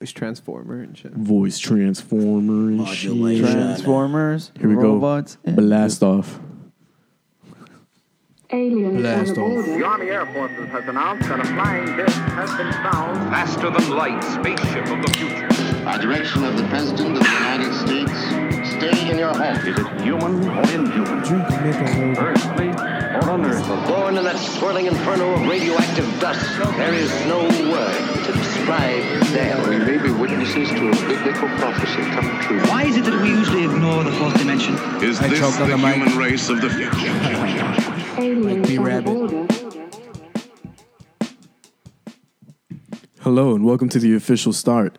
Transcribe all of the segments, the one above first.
Voice transformer and shit. Voice transformer and shit. Modulation. Transformers, Here we go. robots, and Blast off. Aliens Blast on off. The Army Air Forces has announced that a flying disc has been found faster than light spaceship of the future. By direction of the President of the United States, stay in your home. Is it human or inhuman? Earthly or unearthly? Born in that swirling inferno of radioactive dust, there is no word to describe them. We may be witnesses to a biblical prophecy come true. Why is it that we usually ignore the fourth dimension? Is I this choked the the mic. human race of the future? Aliens on B-Rabbit. Hello and welcome to the official start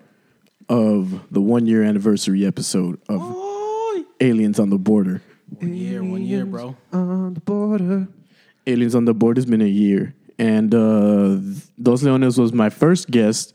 of the one year anniversary episode of Aliens on the Border. One year, one year, bro. On the border. Aliens on the Border has been a year. And uh, Dos Leones was my first guest.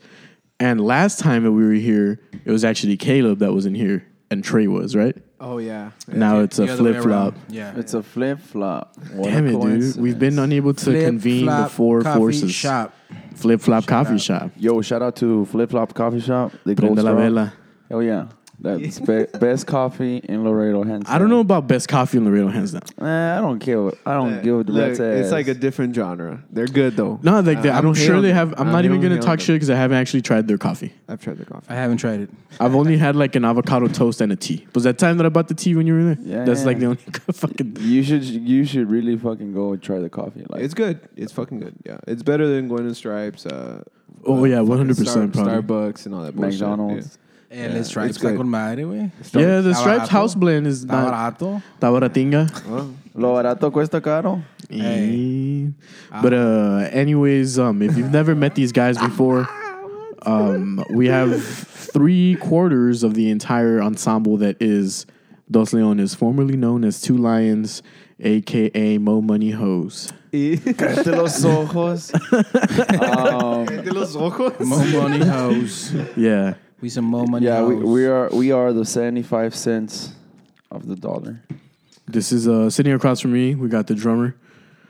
And last time that we were here, it was actually Caleb that was in here and Trey was, right? Oh yeah. Now it's a The other way flip flop. Yeah. it's a flip flop. Damn it, dude. We've been unable to Flip convene the four Coffee forces. Shop. Flip Flop Coffee out. Shop. Yo, shout out to Flip Flop Coffee Shop. The Gold Prende la Star. vela. Hell yeah, that's be- best coffee in Laredo, hands I don't know about best coffee in Laredo, hands down. down. Eh, I don't care. I don't give the Look, rat's ass. it's like a different genre. They're good though. No, like they, I I'm don't sure they have. I'm I not even gonna hate on talk shit because I haven't actually tried their coffee. I've tried the coffee. I haven't tried it. I've only had like an avocado toast and a tea. Was that time that I bought the tea when you were there? Yeah, That's yeah. like the only fucking. you should you should really fucking go and try the coffee. Like It's good. It's fucking good. Yeah, it's better than going to Stripes. Uh, Oh, uh, yeah, fucking 100% Star- probably. Starbucks and all that bullshit. McDonald's. Eh, Yeah, let's try it's it. good. Está con madre, güey. Yeah, the Está Stripes barato. house blend is Está not barato. tabaratinga. Yeah. Well, Lo barato cuesta caro. Eh. But uh, anyways, um, if you've never met these guys before, um, we have three quarters of the entire ensemble that is Dos Leones, formerly known as Two Lions, aka Mo Money Hose. Cállate los ojos. um, los ojos. Mo money hoes. Yeah. We some more money yeah, we, hoes. we are we are the seventy five cents of the dollar. This is uh, sitting across from me. We got the drummer,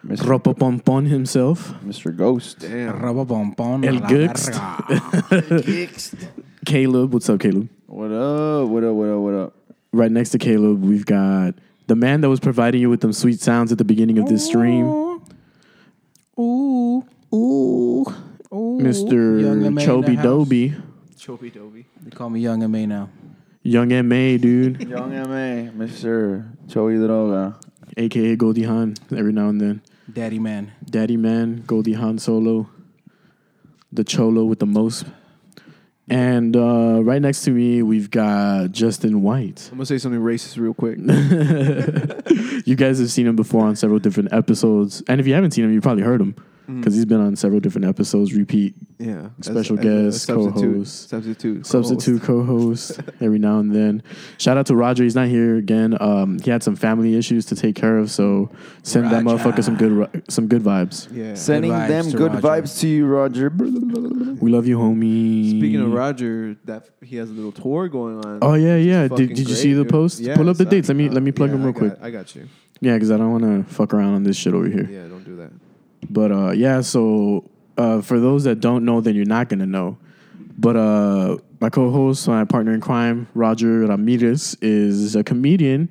Mr. Ropa Pompon himself, Mr. Ghost. Damn. Robo bombón. El a la Caleb. What's up, Caleb? What up? What up? What up? What up? Right next to Caleb, we've got the man that was providing you with them sweet sounds at the beginning of this stream, Ooh. Ooh. Ooh. Mr. Young M.A. in the Doby. Chobby Dobby. They call me Young M.A. now. Young M.A., dude, Young MA, Mr. Joey Droga. aka Goldie Han, every now and then. Daddy man. Daddy Man, Goldie Han Solo, the Cholo with the most. And uh, right next to me, we've got Justin White. I'm gonna say something racist real quick. you guys have seen him before on several different episodes. And if you haven't seen him, you probably heard him because he's been on several different episodes, repeat Yeah. Special as a guest, substitute- co-host. Substitute. substitute co-host every now and then. Shout out to Roger. He's not here again. Um, he had some family issues to take care of, so send that Roger. mother some good some good vibes. Yeah. Sending vibes them good Roger. vibes to you, Roger. We love you, homie. Speaking of Roger, that he has a little tour going on. Oh yeah, yeah. Did, did you great, see the dude. post? Yeah, Pull up the so- dates. Let me uh, let me plug yeah, them real I got- quick. I got you. Yeah, because I don't want to fuck around on this shit over here. Yeah, don't do that. But uh, yeah, so uh, for those that don't know, then you're not gonna know. But uh, my co-host, my partner in crime, Roger Ramirez, is a comedian,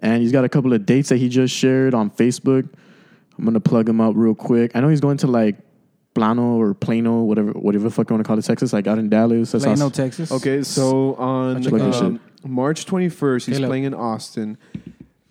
and he's got a couple of dates that he just shared on Facebook. I'm gonna plug him up real quick. I know he's going to like Plano or Plano, whatever, whatever the fuck you want to call it, Texas, like out in Dallas. That's Plano, awesome. Texas. Okay, so on um, March 21st, he's Hello. playing in Austin.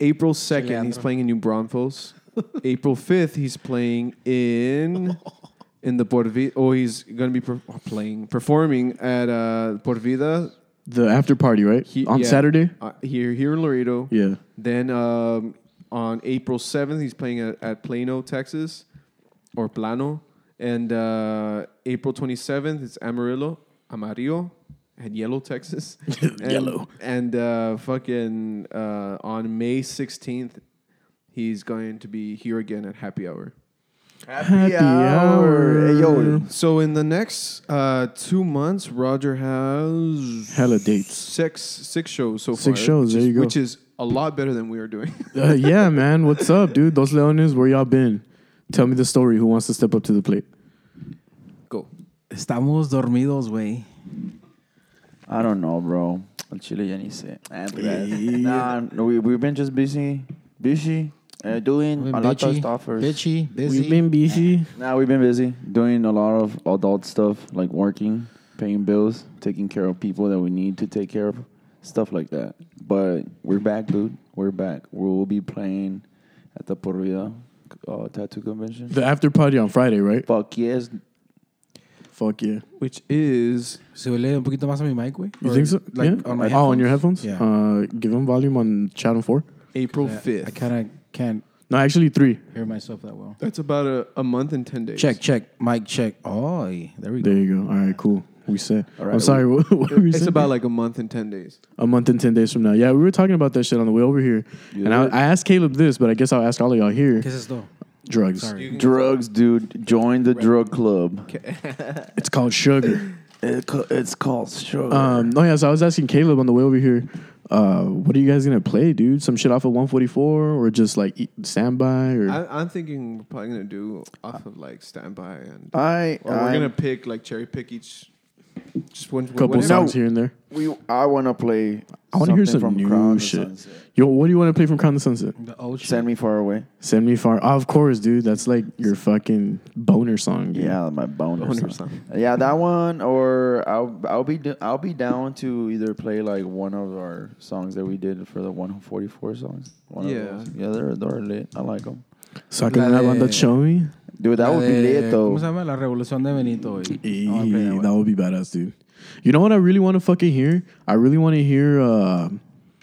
April 2nd, he's playing in New Braunfels. April 5th, he's playing in in the Por Vida. Oh, he's gonna be per- playing performing at uh, Por Vida The after party, right? He- on yeah. Saturday. uh, here here in Laredo. Yeah. Then um, on April 7th, he's playing at, at Plano, Texas, or Plano. And uh, April 27th, it's Amarillo, Amarillo, and Yellow, Texas. and, Yellow. And uh, fucking uh, on May 16th, he's going to be here again at Happy Hour. Happy hour. Hey, yo. So in the next uh, two months, Roger has Hella dates. six six shows so far. Six shows, which there is- you go. Which is a lot better than we are doing. Uh, yeah, man. What's up, dude? Dos Leones, where y'all been? Tell me the story. Who wants to step up to the plate? Go. Estamos dormidos, güey. I don't know, bro. Al Chile ya ni sé. Ah, but, Nah, we we've been just busy, busy, uh, doing Been a lot of bitchy, stuff. for- bitchy, busy. We've been busy. Nah, we've been busy doing a lot of adult stuff like working, paying bills, taking care of people that we need to take care of, stuff like that. But we're back, dude. We're back. We'll be playing at the Por Vida uh, tattoo convention. The after party on Friday, right? Fuck yes. Fuck yeah. Which is Se huele un poquito más a mi mic, güey. You Or, think so? Like yeah. on my oh, on your headphones? Yeah. Uh, give them volume on channel four. April Yeah, 5th. I kind of can't No, actually three. hear myself that well. That's about a, a month and 10 days. Check, check, mic check. Oh, there we go. There you go. All right, cool. We set. All right, I'm sorry. What, what were you It's saying? about like a month and 10 days. a month and 10 days from now. Yeah, we were talking about that shit on the way over here. And I, I asked Caleb this, but I guess I'll ask all of y'all here. ¿Qué es esto? Drugs. Sorry. Drugs, dude. Join the drug club. It's called sugar. It co- it's called sugar. Um, no, yeah, so I was asking Caleb on the way over here, uh, what are you guys going to play, dude? Some shit off of 144 or just like eat, standby? Or I, I'm thinking we're probably going to do off of like standby and. I, Or we're I- to pick like cherry pick each. Just one. couple whatever. songs here and there. we I want to play. I want to hear something some from new Crown of shit. Sunset. Yo, what do you want to play from Crown of the Sunset? The old shit. Send me far away. Send Me Far. Oh, of course, dude. That's like your fucking boner song. Dude. Yeah, my boner. Boner song. song. Yeah, that one. Or I'll I'll be d- I'll be down to either play like one of our songs that we did for the 144 songs. One Yeah. of those. yeah, they're they're lit. I like them. So I can La una de- banda Chomi. Dude, that would be de- lit though. ¿Cómo se llama? La Revolución de Benito. güey. I wanna that Hey, that would be badass, dude. You know what I really want to fucking hear? I really want to hear uh,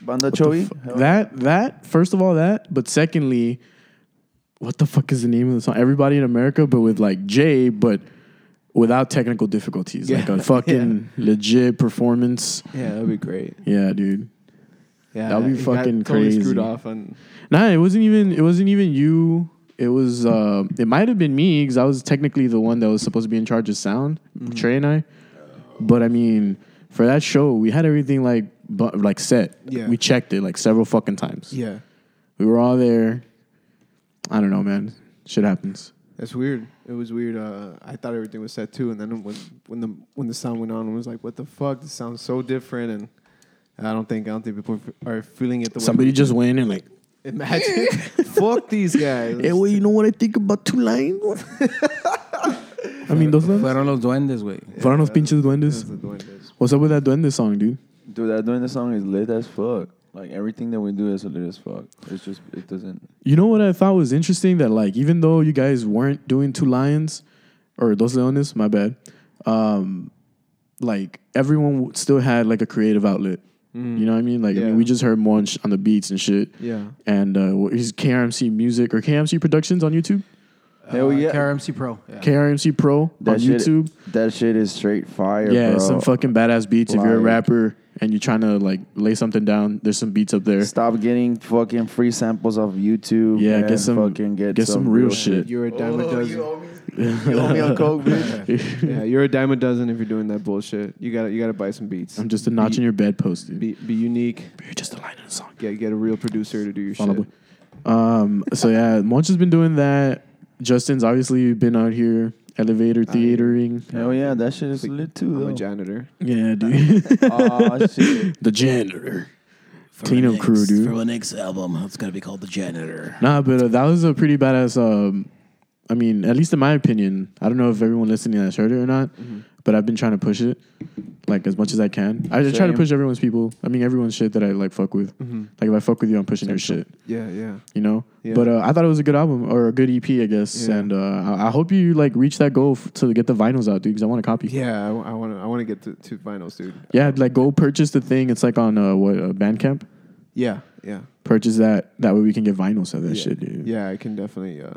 Banda what Chovy. fu- that. That first of all, that. But secondly, what the fuck is the name of the song? Everybody in America, but with like Jay, but without technical difficulties, like a fucking legit performance. Yeah, that'd be great. Yeah, dude. Yeah, That'd be he got fucking totally Screwed crazy. off on. Nah, it wasn't even. It wasn't even you. It was. Uh, it might have been me because I was technically the one that was supposed to be in charge of sound, Mm-hmm. Trey and I. But I mean, for that show, we had everything like, bu- like set. Yeah. We checked it like several fucking times. Yeah, We were all there. I don't know, man. Shit happens. that's weird. It was weird. Uh, I thought everything was set too, and then when when the when the sound went on, I was like, "What the fuck? This sounds so different." And I don't think I don't think people are feeling it the way Somebody just went and like, imagine. fuck these guys. hey, well, you know what I think about two lines? I mean, those lines. Fueron los duendes, güey. Fueron los pinches That's duendes. the duendes. What's up with that duende song, dude? Dude, that doing the song is lit as fuck. Like everything that we do is lit as fuck. It's just it doesn't. You know what I thought was interesting? That like even though you guys weren't doing two lions or dos leones, my bad. Um, like everyone still had like a creative outlet. You know what I mean? Like I mean, we just heard Munch on the beats and shit. Yeah. And uh, what- he's KRMC Music or KRMC Productions on YouTube. Hell Uh, yeah. KRMC Pro. Yeah. KRMC Pro That on shit, YouTube. That shit is straight fire, Yeah, bro. some fucking badass beats. if you're a rapper and you're trying to like lay something down, there's some beats up there. Stop getting fucking free samples of YouTube. Yeah, and get some- fucking get, get some real shit. You're a dime a dozen. You owe me a coke, bitch. yeah, you're a dime a dozen if you're doing that bullshit. You gotta you gotta buy some beats. I'm just a notch in your bedpost, dude. Be be unique. You're just a line in a song. Get get a real producer to do your Follow shit. boy. Um, so yeah, Monch has been doing that. Justin's obviously been out here elevator theatering. Hell yeah, that shit is lit too, I'm a janitor. Yeah, dude. oh shit. the janitor. Cleanup crew, dude. For the next album, it's gonna be called The Janitor. Nah, but uh, that was a pretty badass. Um, I mean, at least in my opinion, I don't know if everyone listening has heard it or not, but I've been trying to push it like as much as I can. I just try to push everyone's people. I mean, everyone's shit that I like fuck with. Like if I fuck with you, I'm pushing your shit. Yeah, yeah. You know. Yeah. But uh, I thought it was a good album or a good EP, I guess. Yeah. And uh, I, I hope you like reach that goal f- to get the vinyls out, dude. Because I want a copy. Yeah, I, want to I want to get to, to vinyls, dude. Yeah, like go purchase the thing. It's like on uh, what uh, Bandcamp. Yeah, yeah. Purchase that. That way we can get vinyls of that yeah. shit, dude. Yeah, I can definitely. Uh,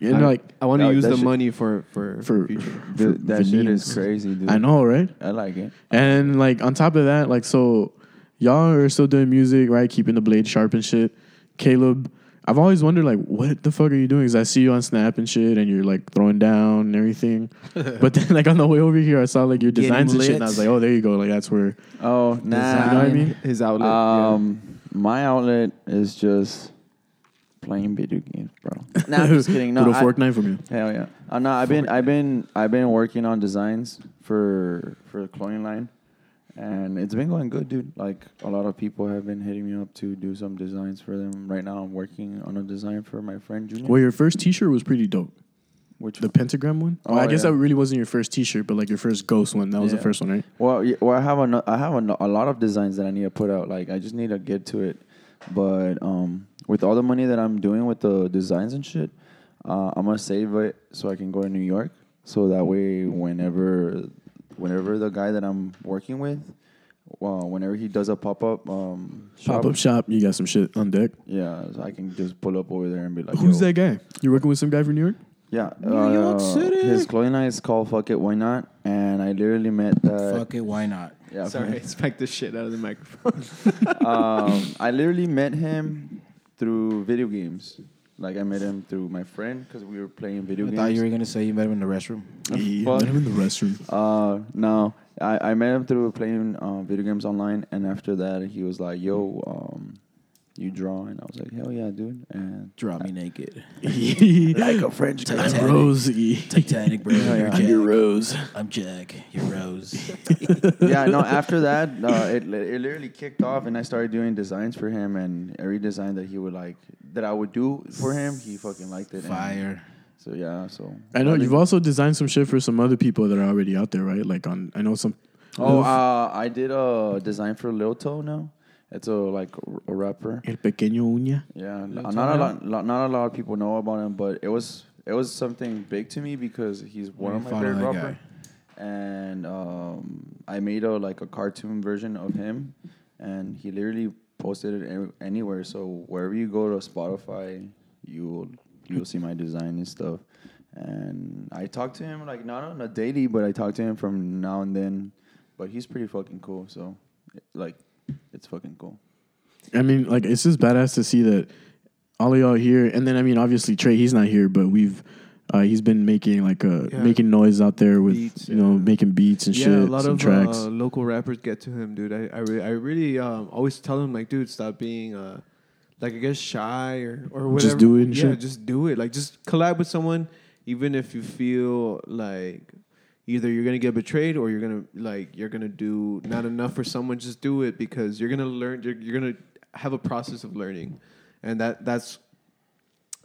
And I, like I want to use the shit- money for for for, future. for Dude, that shit is crazy, dude. I know, right? I like it. And like on top of that, like so, y'all are still doing music, right? Keeping the blade sharp and shit. Caleb, I've always wondered like, what the fuck are you doing? Because I see you on Snap and shit, and you're like throwing down and everything. but then like on the way over here, I saw like your Getting designs and shit, and I was like, oh, there you go. Like that's where. Oh, nah. You know what I mean? His outlet. yeah. Um, my outlet is just playing video games, bro. nah, I'm just kidding. No, Little I- fork knife from you. Hell yeah. Uh, no, I've been I've been I've been working on designs for for the clothing line, and it's been going good, dude. Like a lot of people have been hitting me up to do some designs for them. Right now, I'm working on a design for my friend Junior. Well, your first T-shirt was pretty dope. Which The pentagram one. Oh, Oh, I guess yeah. that really wasn't your first T-shirt, but like your first ghost one. That was the first one, right? Well, yeah, well, I have a, I have a, a lot of designs that I need to put out. Like I just need to get to it. But um, with all the money that I'm doing with the designs and shit, uh, I'm gonna save it so I can go to New York. So that way, whenever, whenever the guy that I'm working with, well, whenever he does a pop up um, shop, Pop up shop. You got some shit on deck. yeah, so I can just pull up over there and be like, Who's Yo. that guy? You're working with some guy from New York? Yeah, New York uh, City. His clothing line is called Fuck It Why Not, and I literally met that. Fuck it, why not? Yeah, Sorry, I smacked the shit out of the microphone. um, I literally met him through video games. Like I met him through my friend because we were playing video games. I games. thought you were gonna say you met him in the restroom. Yeah, fuck. met him in the restroom. Uh, no, I, I met him through playing uh, video games online, and after that, he was like, "Yo, um, you draw?" And I was like, "Hell yeah, dude!" And Draw me naked. like a French I'm Titanic. Rose. Titanic, bro. You're I'm your Jack. Rose. I'm Jack. You're Rose. yeah, no. After that, uh, it it literally kicked off, and I started doing designs for him, and every design that he would like that I would do for him, he fucking liked it. and- Fire. So yeah, so I know you've also designed some shit for some other people that are already out there, right? Like on, I know some. Oh, uh, I did a design for Lil Toe now. It's a like a rapper. El pequeño uña. Yeah, Lil not a yeah. lot, not a lot of people know about him, but it was it was something big to me because he's one Yeah, of my favorite that rapper. And um, I made a like a cartoon version of him, and he literally posted it anywhere. So wherever you go to Spotify, you'll you'll see my design and stuff. And I talk to him like not on a daily, but I talk to him from now and then. But he's pretty fucking cool. So like, it's fucking cool. I mean, like it's just badass to see that all of y'all here, and then I mean, obviously Trey, he's not here, but we've. Uh, he's been making like a Yeah. making noise out there with Beats, you know yeah. making beats and yeah, shit, a lot of tracks. Uh, local rappers get to him, dude. I I, re- I really um, always tell him like, dude, stop being uh, like I guess shy or or whatever. Just do it yeah, shit. just do it. Like just collab with someone, even if you feel like either you're gonna get betrayed or you're gonna like you're gonna do not enough for someone. Just do it because you're gonna learn. You're, you're gonna have a process of learning, and that that's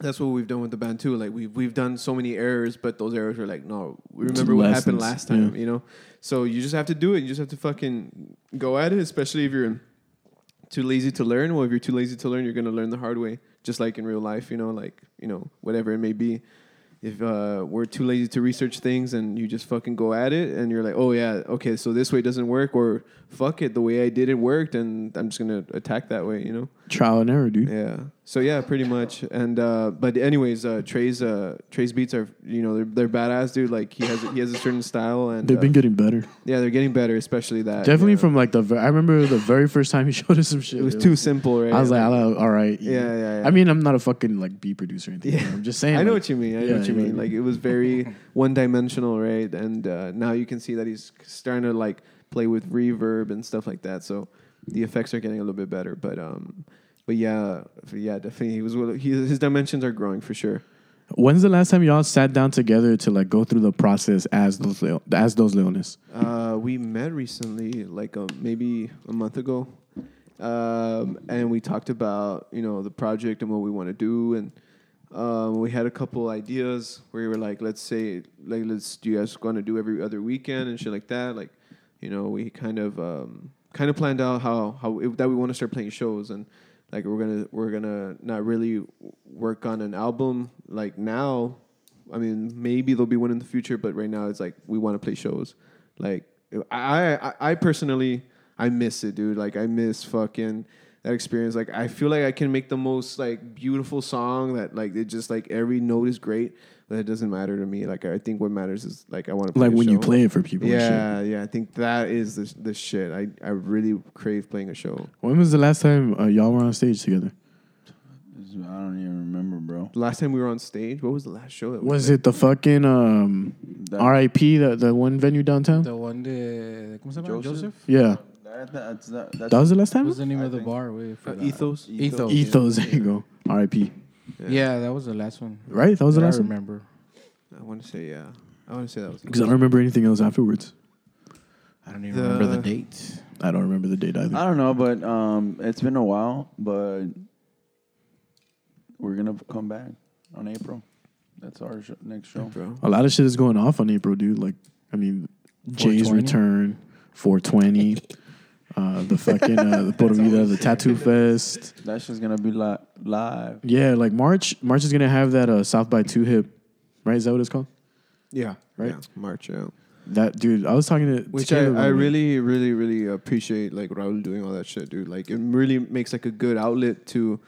that's what we've done with the band too. Like we've we've done so many errors, but those errors are like, no, we remember what happened last time, yeah. you know. So you just have to do it. You just have to fucking go at it, especially if you're too lazy to learn. Well, if you're too lazy to learn, you're gonna learn the hard way, just like in real life, you know, like you know whatever it may be. If uh, we're too lazy to research things and you just fucking go at it and you're like, oh yeah, okay, so this way doesn't work, or fuck it, the way I did it worked, and I'm just gonna attack that way, you know. Trial and error, dude. Yeah. So yeah, pretty much. And uh, but anyways, uh, Trey's uh, Trey's beats are you know they're, they're badass, dude. Like he has he has a certain style, and They've uh, been getting better. yeah, they're getting better, especially that. Definitely yeah. from like the. ver- I remember the very first time he showed us some shit. It was too simple, right? I was like, "Oh, all right. Yeah, yeah, yeah. I mean, I'm not a fucking like beat producer or anything. Yeah. I'm just saying. I know like, what you mean. I yeah, know what you mean. Like it was very one dimensional, right? And uh, now you can see that he's starting to like play with reverb and stuff like that. So the effects are getting a little bit better. But um, but yeah, yeah, definitely he was. He, his dimensions are growing for sure. When's the last time y'all sat down together to like go through the process as those as Dos Leones? Uh, we met recently, like um, maybe a month ago, um, and we talked about you know the project and what we want to do, and um, we had a couple ideas where we were like, let's say, like, let's do you guys going to do every other weekend and shit like that, like, you know, we kind of um, kind of planned out how how it, that we want to start playing shows and like we're gonna we're gonna not really work on an album like now I mean, maybe there'll be one in the future, but right now it's like we want to play shows. Like I, I, I personally, I miss it, dude. Like I miss fucking that experience. Like I feel like I can make the most like beautiful song that like it just like every note is great, it doesn't matter to me. Like I think what matters is like I want to play Like a when you play it for people. and shit. Yeah, yeah. I think that is the the shit. I I really crave playing a show. When was the last time uh, y'all were on stage together? I don't even remember, bro. Last time we were on stage, what was the last show? That we Was it the fucking um, RIP the the one venue downtown? The one de ¿Cómo se llama? Joseph? Joseph. Yeah, That, that's, that, that's that was the last time. What's the name I of the bar? Wait, for Uh, that. Ethos. Ethos. Ethos. There you go. RIP. Yeah. that was the last one. Right, that was the last I one. remember. I want to say yeah. I want to say that was. Because I don't remember anything else afterwards. I don't even The- remember the date. I don't remember the date either. I don't know, but um, it's been a while, but we're gonna come back on April. That's our sh- next show. bro. A lot of shit is going off on April, dude. Like, I mean, Jay's 420? return, 420, uh, the fucking uh, the Por Vida, the Tattoo Fest. That's just gonna be li- live. Yeah, like March. March is gonna have that uh, South by Two Hip, right? Is that what it's called? Yeah, Right? Yeah, March out. That dude. I was talking to Which to I, I really, really, really appreciate like Raul doing all that shit, dude. Like it really makes like a good outlet to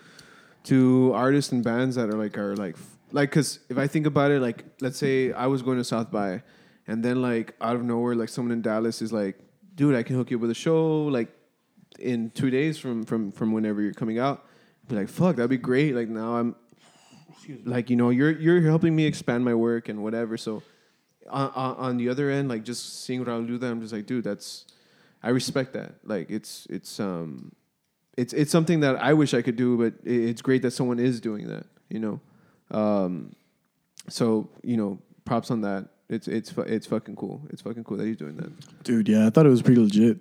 to artists and bands that are like are like like because if I think about it, like let's say I was going to South by, and then like out of nowhere, like someone in Dallas is like, dude, I can hook you up with a show like in two days from from from whenever you're coming out. Be like, fuck, that'd be great. Like now I'm like you know you're you're helping me expand my work and whatever. So on, on, on the other end, like just seeing Raul do that, I'm just like, dude, that's I respect that. Like it's it's um it's it's something that I wish I could do, but it's great that someone is doing that. You know, um, so you know, props on that. It's it's fu- it's fucking cool. It's fucking cool that he's doing that. dude. Yeah, I thought it was pretty legit.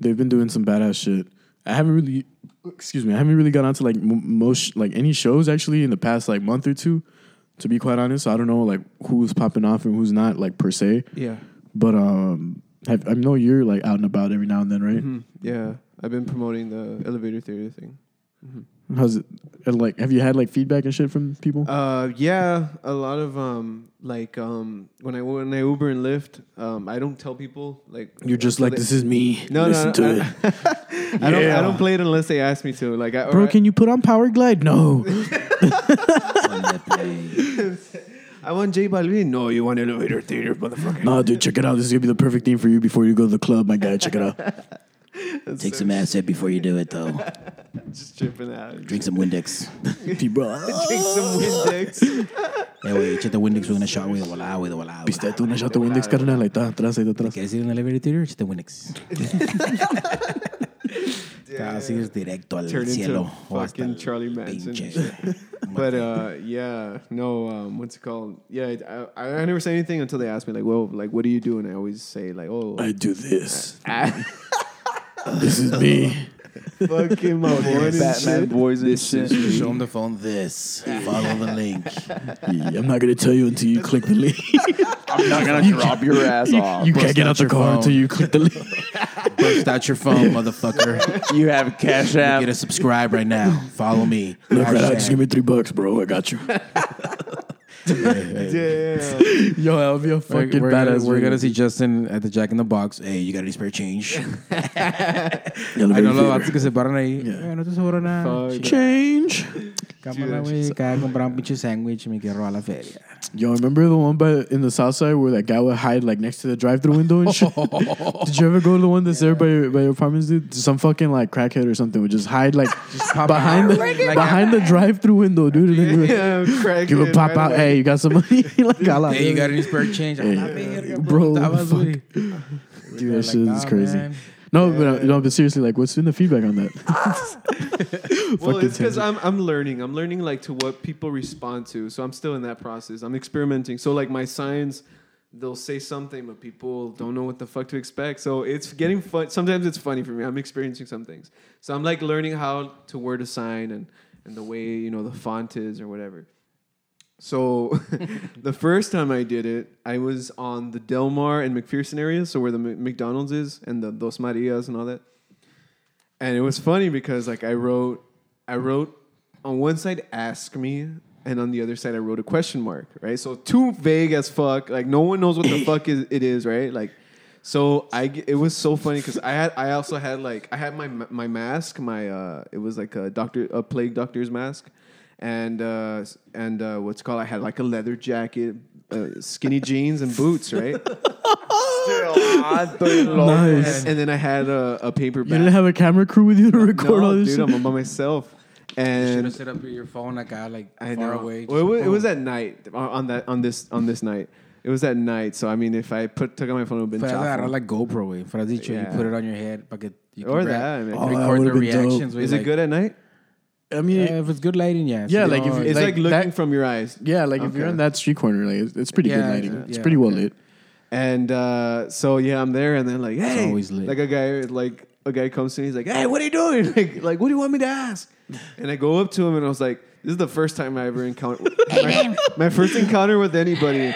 They've been doing some badass shit. I haven't really, excuse me, I haven't really got onto like m- most like any shows actually in the past like month or two. To be quite honest, I don't know like who's popping off and who's not like per se. Yeah, But um, have, I know you're like out and about every now and then, right? Mhm. yeah. I've been promoting the elevator theory thing. How's it? and, Like, have you had like feedback and shit from people? Uh, yeah, a lot of um, like um, when I when I Uber and Lyft, um, I don't tell people like you're just like, they- this is me. No, Listen no, to no, it. I don't. I don't play it unless they ask me to. Like, I, Bro, I- can you put on Power Glide? No. I want J Balvin. No, you want elevator theater, motherfucker. no, dude, check it out. This is gonna be the perfect theme for you before you go to the club, my guy. Check it out. Take some acid before you do it, though. Just tripping out. Drink some Windex. P- bro. Drink some Windex. Eh, güey, échate Windex with una shot, güey, de volada, güey, de volada. Viste, tú una shot de Windex, carnal. Ahí está, atrás, ahí atrás. ¿Quieres ir a un elevator theater? Échate Windex. Casi es directo al Turn into cielo. o fucking el Charlie Manson. But uh, yeah, no. Um, what's it called? Yeah, it- I, I never say anything until they ask me like, "Well, like, what do you do?" And I always say like, "Oh, I do this. ah, This is me. fucking my boy and Batman shit." boys and shit. Show them the phone this. Follow the link. I'm not gonna tell you until you click the link. I'm not gonna drop your ass off. you Bust can't get out out the car phone. until you click the link. Burst out your phone, motherfucker. You have a Cash App. Get a subscribe right now. Follow me. Look right out, just give me three bucks, bro. I got you. Damn. Yo, that'll be a We're, fucking we're gonna, badass. we're gonna see Justin at the Jack in the Box. Hey, you got any spare change? Elevator Ay, no, los theater. vatos que se paran ahí. Eh, no te sobra nada. Fuck. Change. Cámara, güey. Acaba de comprar un pinche sándwich y me quiero robar la feria. Yo, remember the one by in the south side where that guy would hide like next to the drive-through window and shit? Did you ever go to the one that's there by your, by your apartments, dude? Some fucking like crackhead or something would just hide like just behind the behind the drive-through window, dude. And then you would Yeah, crack give a pop right out. away. Hey, you got some money? like, I like Hey, you got any spare change? A la Hey, verga, bro, estabas, fuck. güey. Dude, that Like, shit is crazy. man. No, but uh, no, but seriously, like, what's been the feedback on that? Well, it's because. I'm I'm learning. I'm learning like to what people respond to. So I'm still in that process. I'm experimenting. So like my signs, they'll say something, but people don't know what the fuck to expect. So it's getting fun. Sometimes it's funny for me. I'm experiencing some things. So I'm like learning how to word a sign and and the way you know the font is or whatever. So the first time I did it, I was on the Del Mar and McPherson area, so where the M- McDonald's is and the Dos Marias and all that. And it was funny because like I wrote, I wrote on one side "ask me" and on the other side I wrote a question mark, right? So too vague as fuck. Like no one knows what the fuck is, it is, right? Like, so I it was so funny because I had I also had like I had my my mask, my uh, it was like a doctor a plague doctor's mask, and uh, and uh, what's called I had like a leather jacket, uh, skinny jeans and boots, right? nice. and, and then I had a, a paper You bag. didn't have a camera crew with you to record no, all this dude, shit? I'm by myself. Should And have set up your phone acá, like I far know. away. Well, it, was, it was at night on- on that on this on this night. It was at night, so I mean, if I put took out my phone, it would have been Fuera de agarrar chafa. like GoPro, güey. Fuera dicho, Yeah. you put it on your head para que you can Or re- that, I mean. Oh, that record the would've been dope. reactions. güey, Is like, it good at night? I mean, Yeah, if it's good lighting, yeah. Yeah, So, like, if It's Like like, looking that- from your eyes. yeah, like if you're Okay. on that street corner, like it's, it's pretty good lighting. yeah, It's yeah, pretty well okay. lit. And uh, so yeah, I'm there, and then like, hey, always lit. like a guy, like a guy comes to me, he's like, hey, what are you doing? Like, like, what do you want me to ask? And I go up to him, and I was like, this is the first time I ever encountered my, my first encounter with anybody,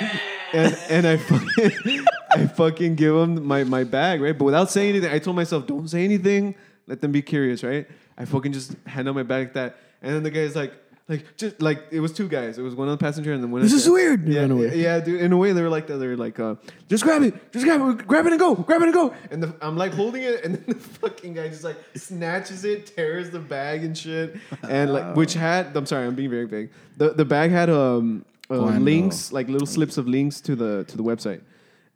and and I fucking I fucking give him my my bag, right? But without saying anything, I told myself, don't say anything, let them be curious, right? I fucking just hand out my bag like that, and then the guy's like. Like just like it was two guys. It was one on the passenger and then one. This on is the- weird. Yeah, Ran away. yeah, dude. In a way, they were like that. They were like, uh, just grab it, just grab it, grab it and go, grab it and go. And the, I'm like holding it, and then the fucking guy just like snatches it, tears the bag and shit, and like which had. I'm sorry, I'm being very vague. The the bag had um uh, links, like little slips of links to the to the website.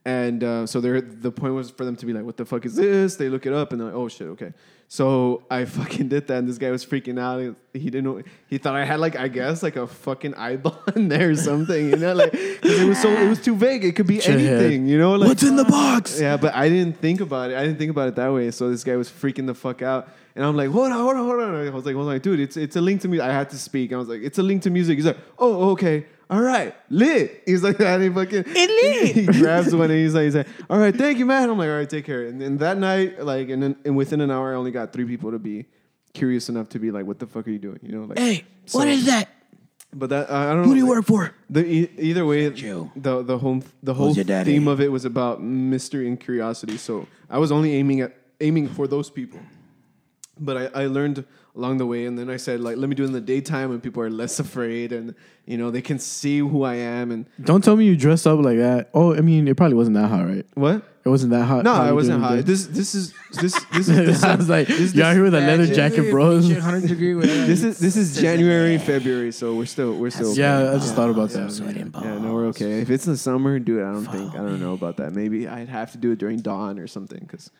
And uh, so they're, the point was for them to be like, "What the fuck is this?" They look it up and they're like, "Oh shit, okay." So I fucking did that, and this guy was freaking out. He, he didn't know. He thought I had like, I guess, like a fucking eyeball in there or something. You know, like because it was so it was too vague. It could be anything. You know, like What's in the box? yeah, but I didn't think about it. I didn't think about it that way. So this guy was freaking the fuck out. And I'm like, hold on, hold on, hold on. I was like, hold on, dude, it's it's a link to music. I had to speak. I was like, it's a link to music. He's like, oh, oh okay. All right, lit. He's like, that. He fucking it lit. He grabs one and he's like, he's like, all right, thank you, man. I'm like, all right, take care. And then that night, like, and then and within an hour, I only got three people to be curious enough to be like, what the fuck are you doing? You know, like, Hey, so- what is that? But that I I don't know. Who do you like, work for? the e- either way, Joe. the the whole the whole theme of it was about mystery and curiosity. So I was only aiming at aiming for those people. But I, I learned along the way, and then I said like, let me do it in the daytime when people are less afraid, and you know they can see who I am. And Don't tell me you dressed up like that. Oh, I mean, it probably wasn't that hot, right? what? It wasn't that hot. No, it wasn't hot. high. today? This this is this this is I was like, this, you out here with a leather jacket, bros. 100 degree weather. this is this is January, February, so we're still we're still okay. Yeah, I just thought about that. Yeah, no, we're okay. If it's in the summer, dude, I don't think I don't know about that. Maybe I'd have to do it during dawn or something because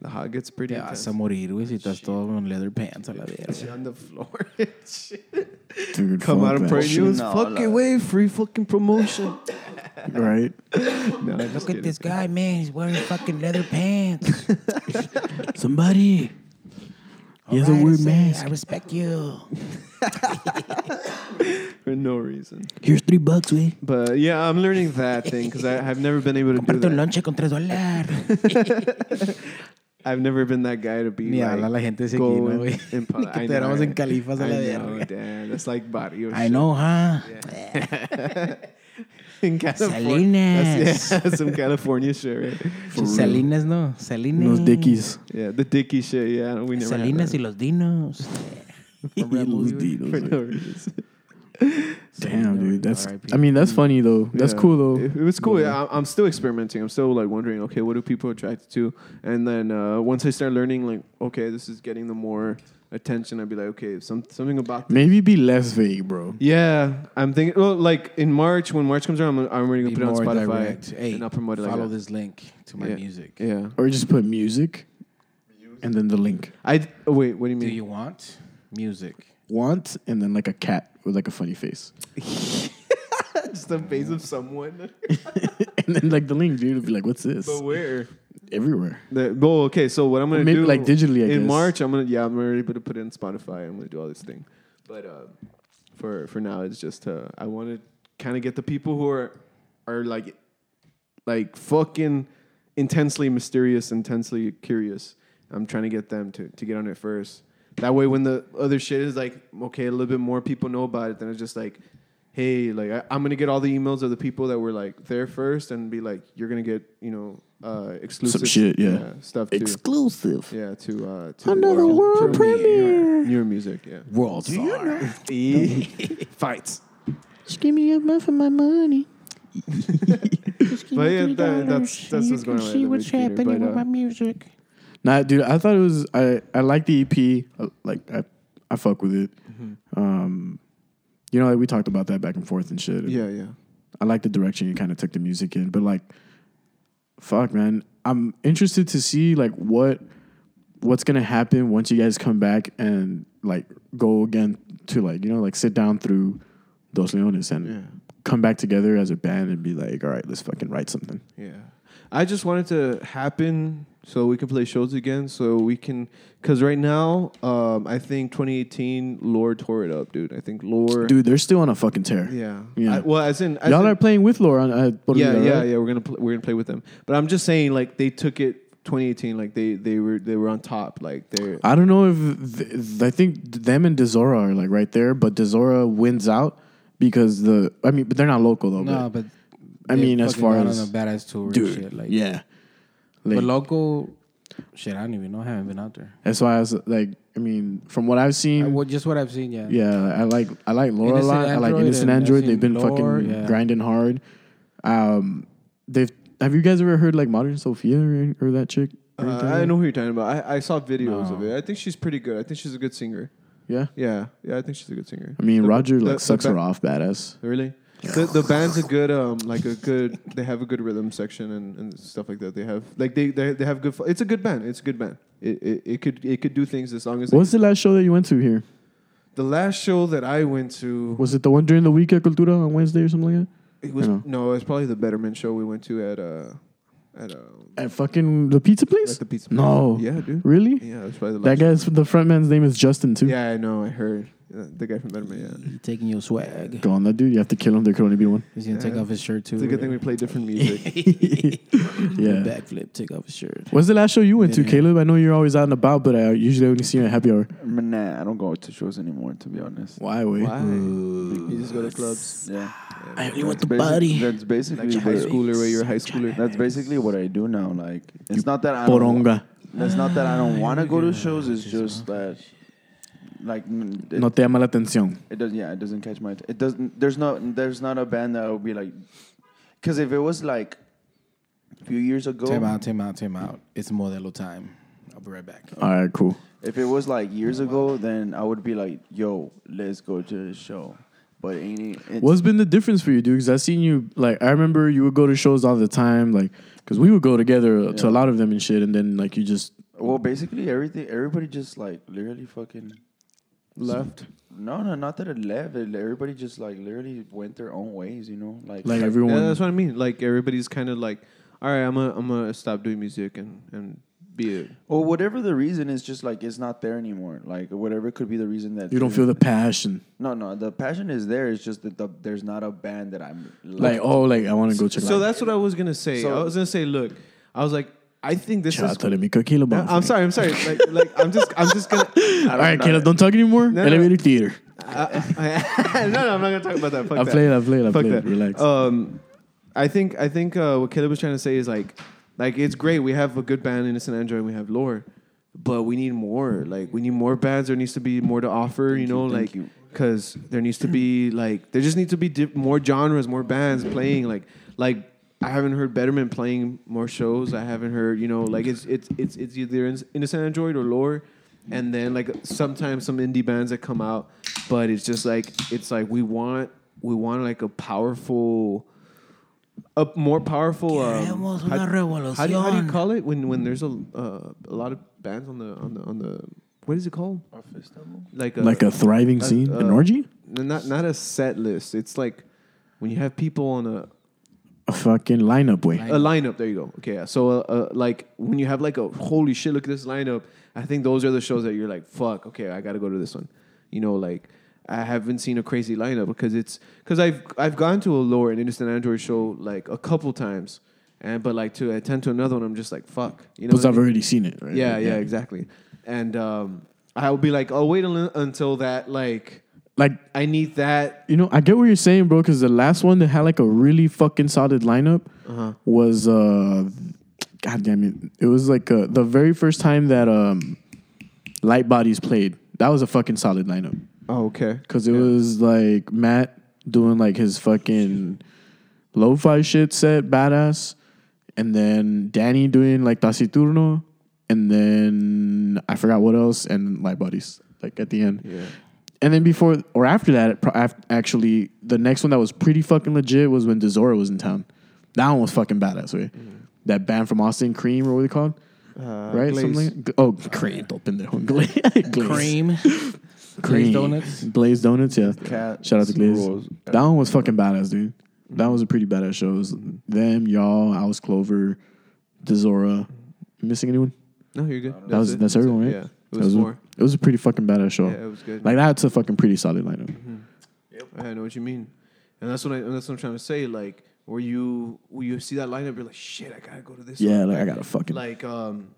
the hot gets pretty Te vas intense. a morir, güey, si estás ah, todo con leather pants a la verga. Shit on the floor. Shit. Dude, Come fuck out and that pray shit, news. No, Fucking no. way, free fucking promotion. right? no, Look just at kidding. this guy, man. He's wearing fucking leather pants. Somebody. He has a Alright, I weird say, mask. I respect you. for no reason. Here's three bucks, we. But yeah, I'm learning that thing because I've never been able to do Comparte un that. lonche con tres dólares. I've never been that guy to be Ni like. habla la gente ese aquí, ¿no, in- güey? in pu- Ni que I te éramos know, en califas a I la know, verga. damn, that's like barrio. Oh, I shit. know, huh? in California. Salinas. That's, yeah, some California shit, right? Salinas, no. Salinas. Unos dickies. Yeah, the dicky shit. Yeah, we never. had Salinas that. y los dinos. Los dinos, For güey. no reason. Damn, dude. That's. I mean, that's funny though. That's Yeah. cool though. It, it was cool. Yeah, I- I'm still experimenting. I'm still like wondering, okay, what do people attracted to? And then uh, once I start learning, like, okay, this is getting the more attention. I'd be like, okay, some something about. This. Maybe be less vague, bro. Yeah, I'm thinking. Well, like in March, when March comes around, I'm, I'm already gonna put it more on Spotify direct. Hey, and I'll promote it like follow that. this link to my Yeah. music. Yeah, Or just put music, and then the link. I. Oh, wait, what do you mean? Do mean? you want music? Want and then like a cat with like a funny face, Just the face of someone. and then like the link, dude, would be like, "What's this?" but where? Everywhere. The, well, okay. So what I'm gonna maybe do, like digitally, I in guess. March, I'm gonna yeah, I'm already gonna put it in Spotify. I'm gonna do all this thing, but uh, for for now, it's just uh, I want to kind of get the people who are are like like fucking intensely mysterious, intensely curious. I'm trying to get them to to get on it first. That way, when the other shit is like okay, a little bit more people know about it, then it's just like. Hey, like I, I'm gonna get all the emails of the people that were like there first, and be like, you're gonna get, you know, uh, exclusive shit, yeah. stuff too. Exclusive. Yeah, to uh, to Another the, world to premiere. Newer music, yeah. World star. Fights. Just give me enough of my money. But yeah, that, that's that's what's going on. See at what's the movie theater, happening but, with uh, my music. Nah, dude, I thought it was. I I like the EP. uh, Like I I fuck with it. Um, you know, like we talked about that back and forth and shit. Yeah, yeah. I like the direction you kind of took the music in, but like, fuck, man, I'm interested to see like what what's gonna happen once you guys come back and like go again to like you know like sit down through Dos Leones and Yeah. come back together as a band and be like, all right, let's fucking write something. Yeah. I just wanted to happen so we can play shows again. So we can, because right now, um, I think 2018 Lore tore it up, dude. I think Lore, Dude, they're still on a fucking tear. Yeah, Yeah. I- well, as in, as Y'all in- are playing with Lore on uh, yeah, Vida, yeah, right? yeah. We're gonna pl- we're gonna play with them. But I'm just saying, like they took it 2018, like they they were they were on top, like they're. I don't know if th- I think them and Dezora are like right there, but Dezora wins out because the I mean, but they're not local though. No, but, but I mean, as far as on a badass tour, dude, shit, like yeah, But local, shit, I don't even know. I haven't been out there. that's why I was like, I mean, from what I've seen, I, well, just what I've seen, yeah. yeah, I like I like Lore Innocent a lot. I like Innocent and Android. They've been Lore, fucking yeah. grinding hard. Um, they've have you guys ever heard like Modern Sophia or, or that chick? Or Uh, I know who you're talking about. I, I saw videos No. of it. I think she's pretty good. I think she's a good singer. Yeah, Yeah, yeah. I think she's a good singer. I mean, The- Roger the- like the sucks ba- her off, badass. Really? The, the band's a good um like a good they have a good rhythm section and, and stuff like that. They have like they they, they have good. fu- It's a good band. It's a good band. It, it, it could it could do things as long as What was the last show that you went to here? the last show that I went to. Was it the one during the week at Cultura on Wednesday or something like that. It was I no, it was probably the Betterment show we went to at uh at uh? At fucking the pizza place? at the pizza. place. No. yeah, dude. Really? Yeah, it was probably the last That last. guy's the front man's name is Justin too. Yeah, I know. I heard the guy from Betterment. Yeah, He taking your swag. Go on, that dude. You have to kill him. There could only be one. He's gonna take Yeah. off his shirt too. it's a good thing we play different music. Yeah. Backflip, take off his shirt. What's the last show you went to, Yeah. Caleb? I know you're always out and about, but I usually only see you at happy hour. Nah, I don't go to shows anymore, to be honest. Why? Wait. Why? You just go to clubs. Yeah. I only want That's the basic- body. That's basically Like a high the- schooler where you're a high schooler. That's basically what I do now. Like it's not that I don't, Poronga. it's not that I don't ah, want to go to shows. Ah, it's just that like n- it, No te llama la atención. it doesn't. Yeah, it doesn't catch my. It doesn't. There's no. There's not a band that would be like. Because if it was like a few years ago, Time out, time out, time out. It's Modelo time. I'll be right back. All right, cool. if it was like years ago, then I would be like, "Yo, let's go to the show." But ain't it? What's been the difference for you, dude? Because I seen you like I remember you would go to shows all the time, like because we would go together to a lot of them and shit, and then like you just well, basically everything. Everybody just like literally fucking Left. No, no, not that it left. It, everybody just like literally went their own ways, you know. Like, like everyone. Yeah, that's what I mean. Like everybody's kind of like, all right, I'm gonna I'm gonna stop doing music and and be a or whatever the reason is, just like it's not there anymore. Like whatever could be the reason that you don't feel the passion, No, no, the passion is there. It's just that the, there's not a band that I'm like oh, like I want to go check. Out. So that's what I was gonna say. So- I was gonna say, look, I was like, I think this Shout is. out to the Miko Caleb. I- I'm sorry. I'm sorry. Like, like I'm just, I'm just gonna. All right, Caleb, don't talk anymore. No, no. Elevator theater. I- no, no, I'm not gonna talk about that. Fuck I that. played, I played, I Fuck played. that. Relax. Um, I think, I think uh, what Caleb was trying to say is like, like it's great. We have a good band, Innocent Android. And we have Lore, but we need more. Like, we need more bands. There needs to be more to offer. you know, you, like because there needs to be like there just needs to be dip, more genres, more bands playing. Like, like I haven't heard Betterment playing more shows. I haven't heard, you know, like it's it's it's it's either in- Innocent Android or Lore, and then like sometimes some indie bands that come out, but it's just like it's like we want we want like a powerful, a more powerful. Um, how, how do, you- how do you call it when when there's a uh, a lot of bands on the on the on the what is it called? Like a, like a thriving uh, scene, an uh, orgy, not not a set list. It's like when you have people on a a fucking lineup way. a lineup. There you go. Okay, yeah. So uh, uh, like when you have like a holy shit, look at this lineup. I think those are the shows that you're like, fuck. Okay, I got to go to this one. You know, like I haven't seen a crazy lineup because it's because I've I've gone to a Lore and innocent Android show like a couple times, and but like to attend to another one, I'm just like, fuck. You know, Because I I've already seen it. Right? yeah, yeah, exactly. And um, I'll be like, I'll wait until, until that like Like I need that. You know, I get what you're saying, bro. Because the last one that had like a really fucking solid lineup Uh-huh. was, uh, God damn it, it was like uh, the very first time that um, Light Bodies played. That was a fucking solid lineup Oh, okay. because it was like Matt doing like his fucking lo-fi shit set, badass, and then Danny doing like Taciturno, and then I forgot what else, and Light Bodies like at the end. Yeah. And then before or after that, pro- actually, the next one that was pretty fucking legit was when Dezora was in town. That one was fucking badass, way. That band from Austin, Cream, or what they called, Uh, right? Glaze. Something. Like, oh, Cream, open there. Glaze. Cream. Cream. Glazed donuts. Glazed donuts, yeah. Cat Shout out to Glaze. Rolls. That one was fucking badass, dude. That was a pretty badass show. It was them, y'all, I was Clover, Dezora. Missing anyone? No, you're good. That was it. that's everyone, right? Yeah, it That was was a- it was a pretty fucking badass show. Yeah, it was good. Like that's a fucking pretty solid lineup. Yep. I know what you mean, and that's what I, and that's what I'm trying to say. Like, where you you see that lineup, you're like, shit, I gotta go to this. Yeah, one. like I gotta fucking like um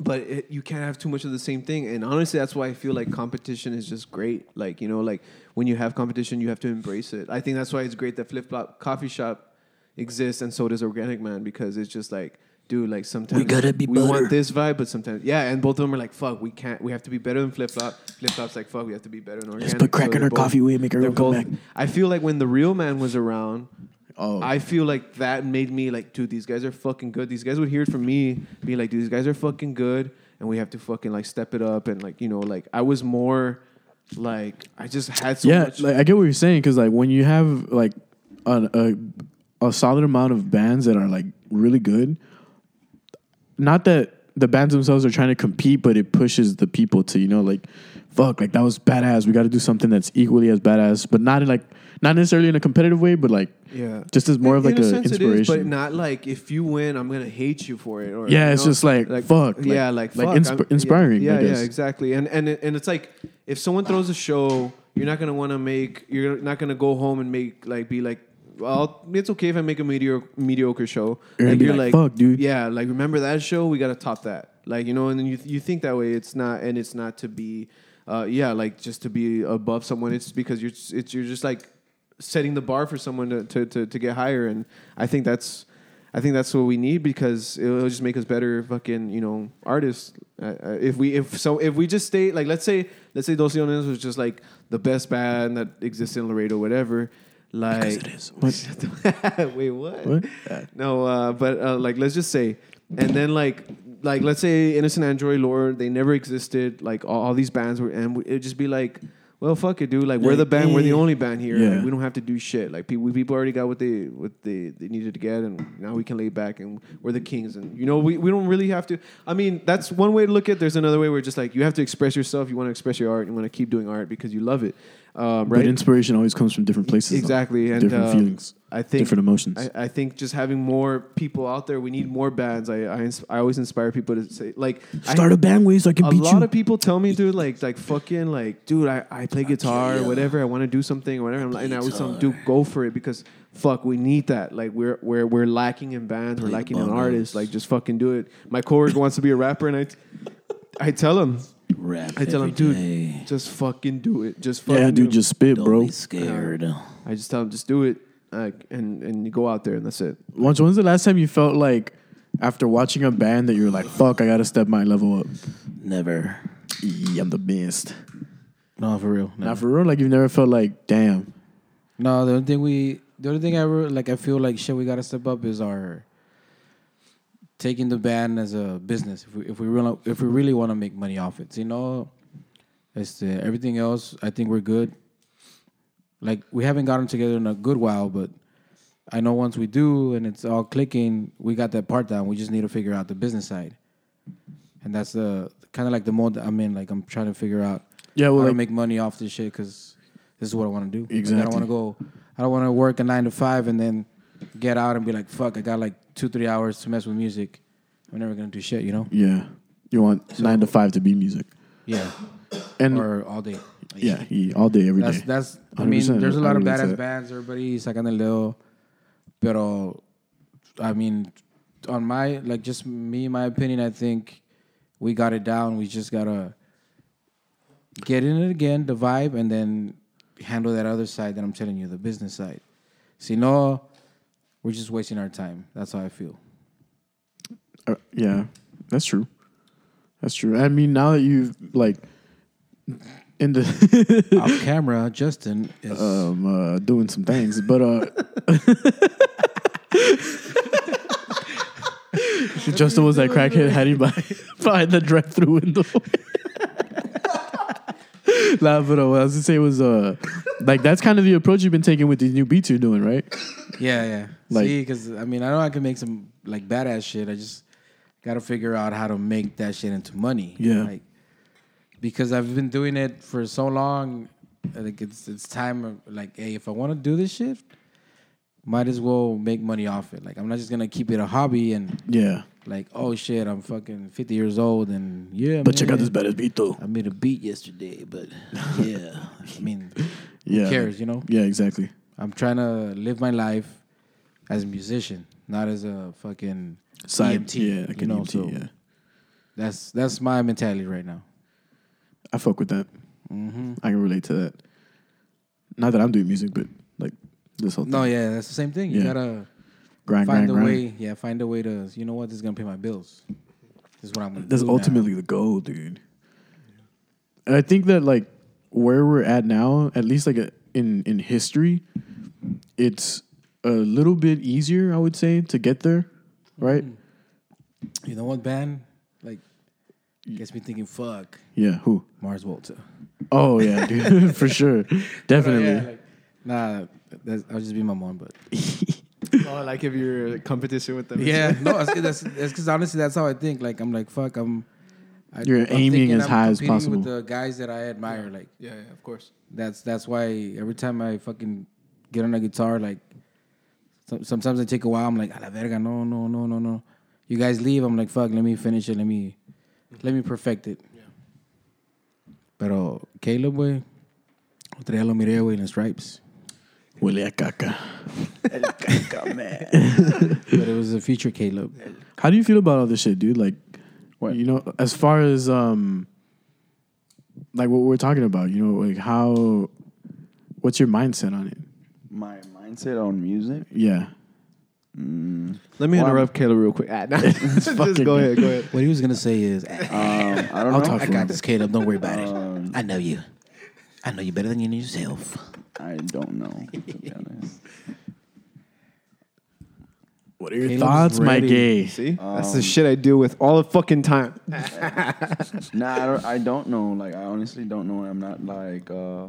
but it, you can't have too much of the same thing and honestly that's why i feel like competition is just great like you know like when you have competition you have to embrace it i think that's why it's great that flip flop coffee shop exists and so does organic man because it's just like dude like sometimes we gotta be we better. want this vibe but sometimes yeah and both of them are like fuck we can't we have to be better than flip flop flip flop's like fuck we have to be better than organic Just put crack So in our both- coffee, we make they're come both- back. i feel like when the real man was around Oh, I feel like that made me like, dude, these guys are fucking good. These guys would hear it from me, be like, dude, these guys are fucking good, and we have to fucking like step it up and like, you know, like I was more like I just had so yeah, much. like I get what you're saying because like when you have like a, a a solid amount of bands that are like really good, not that the bands themselves are trying to compete, but it pushes the people to you know like, fuck, like that was badass. We got to do something that's equally as badass, but not in like not necessarily in a competitive way, but like yeah, just as more of like in a, a inspiration. is, but not like if you win, I'm gonna hate you for it. Or Yeah, you it's know, just like, like fuck, like- yeah, like like fuck, insp- inspiring, Yeah, yeah, exactly. And and and it's like if someone throws a show, you're not gonna want to make. You're not gonna go home and make like be like. Well, it's okay if I make a mediocre mediocre show. You're gonna be like, "Fuck, dude." Yeah, like remember that show? We gotta top that. Like you know, and then you you think that way. It's not, and it's not to be, uh, yeah, like just to be above someone. It's because you're it's you're just like setting the bar for someone to, to, to, to get higher and I think that's I think that's what we need because it'll just make us better fucking you know artists uh, uh, if we if so if we just stay like let's say let's say Dos Leones was just like the best band that exists in Laredo whatever like it is. What? wait what, What? no uh, but uh, like let's just say and then like like let's say Innocent Android Lore they never existed like all, all these bands were and it'd just be like well, fuck it, dude. Like, we're the band. We're the eh. only band here. Yeah. Like, we don't have to do shit. Like, people, people already got what they what they, they needed to get, and now we can lay back and we're the kings. And you know, we, we don't really have to. I mean, that's one way to look at. it. There's another way where just like you have to express yourself. You want to express your art. You want to keep doing art because you love it, um, But inspiration always comes from different places. though. Exactly, and different um, feelings, I think different emotions. I, I think just having more people out there. We need more bands. I I, ins- I always inspire people to say like Start a band way so I can a beat lot you. of people tell me, dude, like, like fucking, like, dude, I, I play guitar or whatever. I want to do something or whatever. I'm like, and I always tell them, dude, go for it because fuck, we need that. Like, we're we're we're lacking in bands. We're lacking in artists. Like, just fucking do it. My coworker wants to be a rapper, and I, t- I tell him, Rap I tell him, dude, day. just fucking do it. Just fucking yeah, do dude, it." just spit, Don't bro. be scared. I just tell him, just do it, like, and and you go out there, and that's it. Once, when's the last time you felt like after watching a band that you were like, "Fuck, I gotta step my level up"? Never. Yeah, I'm the best. No, for real. Not for real. Like you've never felt like, damn. No, the only thing we, the only thing I re- like, I feel like shit we gotta step up is our taking the band as a business. If we if we really if we really want to make money off it, you know, it's everything else. I think we're good. Like we haven't gotten together in a good while, but I know once we do and it's all clicking, we got that part down. We just need to figure out the business side, and that's the kind of like the mode that I'm in. Like I'm trying to figure out Yeah, well, how to make money off this shit because this is what I want to do. Like, I don't want to go. I don't want to work a nine to five and then get out and be like, "Fuck, I got like two, three hours to mess with music. I'm never gonna do shit." You know? Yeah, you want nine to five to be music, Yeah. and or all day. Like, yeah, he, all day, every day. That's that's. I mean, there's a lot of badass that. bands. Everybody sacan el dedo, pero I mean, on my like just me, my opinion, I think we got it down. We just gotta get in it again, the vibe, and then handle that other side that I'm telling you, the business side. Si no, we're just wasting our time. That's how I feel. Uh, yeah, that's true. That's true. I mean, now that you've like in the Off camera, Justin is um uh, doing some things, but uh Justin was that crackhead hiding by, behind the drive-through window. Nah, but uh, what I was gonna say was uh like that's kind of the approach you've been taking with these new beats you're doing, right? Yeah, yeah. Like- See, because I mean, I know I can make some like badass shit. I just got to figure out how to make that shit into money. Yeah. Like, because I've been doing it for so long, I think it's it's time. of, Like, hey, if I want to do this shit, might as well make money off it. Like I'm not just gonna keep it a hobby and Yeah. Like, oh shit, I'm fucking 50 years old and yeah. But check out man, this badass beat though. I made a beat yesterday, but yeah. I mean, Yeah. who cares, you know? Yeah, exactly. I'm trying to live my life as a musician, not as a fucking Side, EMT. yeah, like you know, EMT, so yeah. that's that's my mentality right now. I fuck with that. Mm-hmm. I can relate to that. Not that I'm doing music, but like this whole thing. No, yeah, that's the same thing. You Yeah. gotta grind, find grind, a grind. way. Yeah, find a way to. You know what? This is gonna pay my bills. This is what I'm gonna. That's do now. ultimately the goal, dude. And I think that like where we're at now, at least like uh, in in history, it's a little bit easier, I would say, to get there, right? You know what band? Like gets me thinking. Fuck Yeah. Who? Mars Volta. Oh yeah, dude, for sure, definitely. Yeah, like, nah, I'll just be my mom, but oh, like if you're a competition with them. yeah, no, that's that's because honestly, that's how I think. Like I'm like fuck, I'm. I, You're I'm aiming as I'm high as possible. with the guys that I admire. Like yeah, yeah, of course. that's that's why every time I fucking get on a guitar, like some, sometimes I take a while. I'm like, a la verga, no, no, no, no, no. You guys leave. I'm like, fuck, let me finish it. Let me, let me perfect it. Yeah. Pero Caleb, güey, otro día lo miré, güey, en los Stripes. Huele a caca. But it was a feature Caleb. How do you feel about all this shit, dude? Like, What? you know, as far as um, like what we're talking about, you know, like how, what's your mindset on it? My mindset on music. Yeah. Mm, Let me Well, interrupt Caleb real quick. Ah, nah. Just go ahead, go ahead. What he was gonna say is, um, I don't I'll know. talk I got him. this, Caleb. Don't worry about it. Um, I know you. I know you better than you know yourself. I don't know. To be honest. What are your Caleb's thoughts, my ready. gay? See, that's Um, the shit I deal with all the fucking time. Nah, I don't, I don't know. Like, I honestly don't know. I'm not like, uh,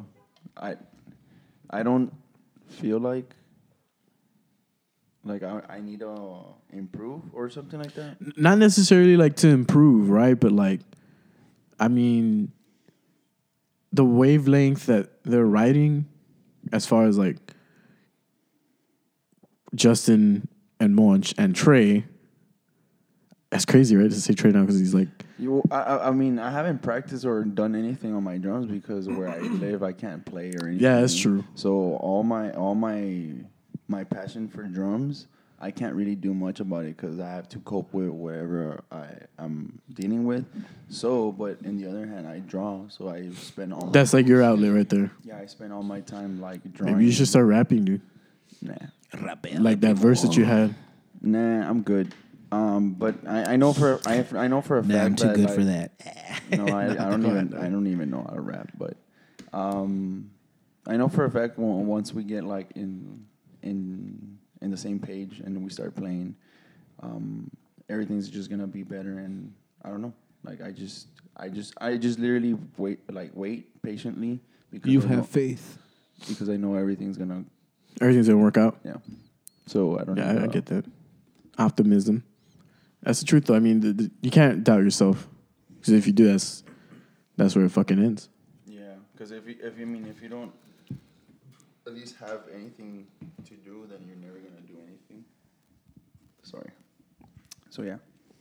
I, I don't feel like, like I, I need to improve or something like that. Not necessarily like to improve, right? But like, I mean, the wavelength that they're writing, as far as like Justin and Monch and Trey. That's crazy, right? To say Trey now because he's like, You, I, I I mean, I haven't practiced or done anything on my drums because where I live, I can't play or anything. Yeah, that's true. So all my all my my passion for drums, I can't really do much about it because I have to cope with whatever I am dealing with. So, but in the other hand, I draw, so I spend all. that's like your outlet right there. yeah, I spend all my time like drawing. Maybe you should start rapping, dude. Nah, Like that verse that you had. nah, I'm good. Um, but I, I know for I I know for a fact Nah, I'm too that, good like, for that. No, I, I don't even I don't even know how to rap, but um, I know for a fact once we get like in in in the same page and we start playing, um, everything's just gonna be better. And I don't know, like I just I just I just literally wait like wait patiently because You I know, have faith. because I know everything's gonna Everything's gonna work out. yeah. So I don't Yeah, know. I, I get that. Optimism. That's the truth, though. I mean, the, the, you can't doubt yourself because if you do, that's that's where it fucking ends. Yeah, because if you, if you mean if you don't at least have anything to do, then you're never gonna do anything. Sorry. So yeah,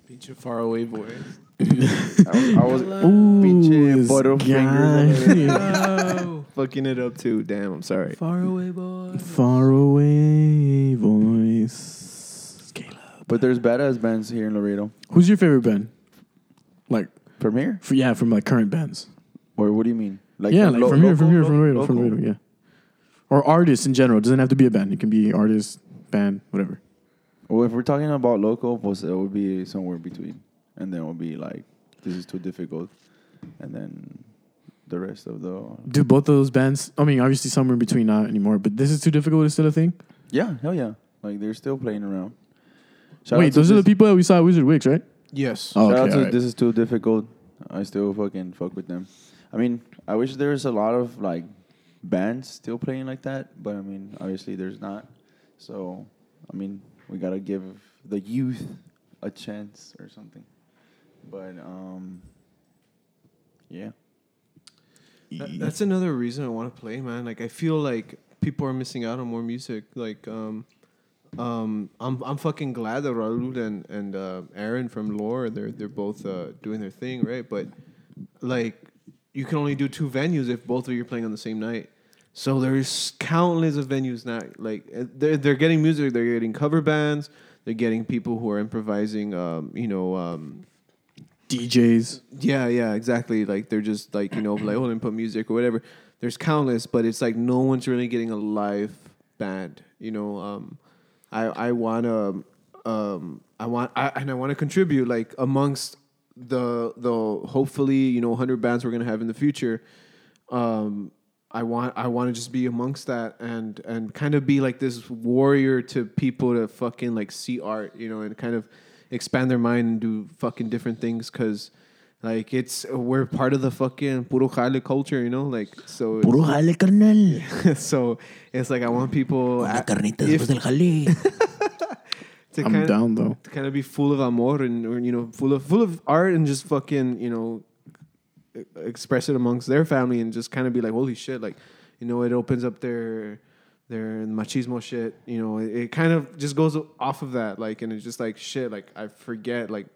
Pinche far away voice. I was, I was Ooh, pinche this butterfingers. guy. Fucking it up too. Damn, I'm sorry. Far away, boy. Far away voice. Caleb. but there's badass bands here in Laredo. Who's your favorite band? Like, From here, for, yeah, from like current bands. or what do you mean? Like yeah, like lo- from here, from local- here, from lo- Laredo, from local? Laredo, yeah. Or artists in general. It doesn't have to be a band. It can be artist, band, whatever. Well, if we're talking about local, pues it would be somewhere between, and then it would be like this is too difficult, and then the rest of the Do both of those bands? I mean, obviously somewhere in between, not anymore. But this is too difficult. Is still a thing. yeah, hell yeah, like they're still playing around. Shout Wait, those are the people that we saw at Wizard Wigs, right? Yes. Oh, Shout okay, out to alright. this is too difficult. I still fucking fuck with them. I mean, I wish there was a lot of like bands still playing like that, but I mean, obviously there's not. So, I mean, we gotta give the youth a chance or something. But um, yeah, That- that's another reason I want to play, man. Like I feel like people are missing out on more music. Like um, um, I'm I'm fucking glad that Raul and and uh, Aaron from Lore they're they're both uh, doing their thing, right? But like, you can only do two venues if both of you are playing on the same night. So there's countless of venues now. Like uh, they're they're getting music, they're getting cover bands, they're getting people who are improvising. Um, you know, um, DJs. yeah, yeah, exactly. Like they're just like you know, like oh, put music or whatever. There's countless, but it's like no one's really getting a live band. You know, um, I I wanna um, I want I, and I want to contribute like amongst the the hopefully you know 100 bands we're gonna have in the future. Um, I want I want to just be amongst that and and kind of be like this warrior to people to fucking like see art, you know, and kind of expand their mind and do fucking different things because like it's we're part of the fucking puro jale culture, you know, like so. Puro jale, carnal. so it's like I want people Una carnita después del jale. to I'm kind down, though. To kind of be full of amor and or, you know full of full of art and just fucking you know express it amongst their family and just kind of be like holy shit like you know it opens up their their machismo shit you know it, it kind of just goes off of that like and it's just like shit like I forget like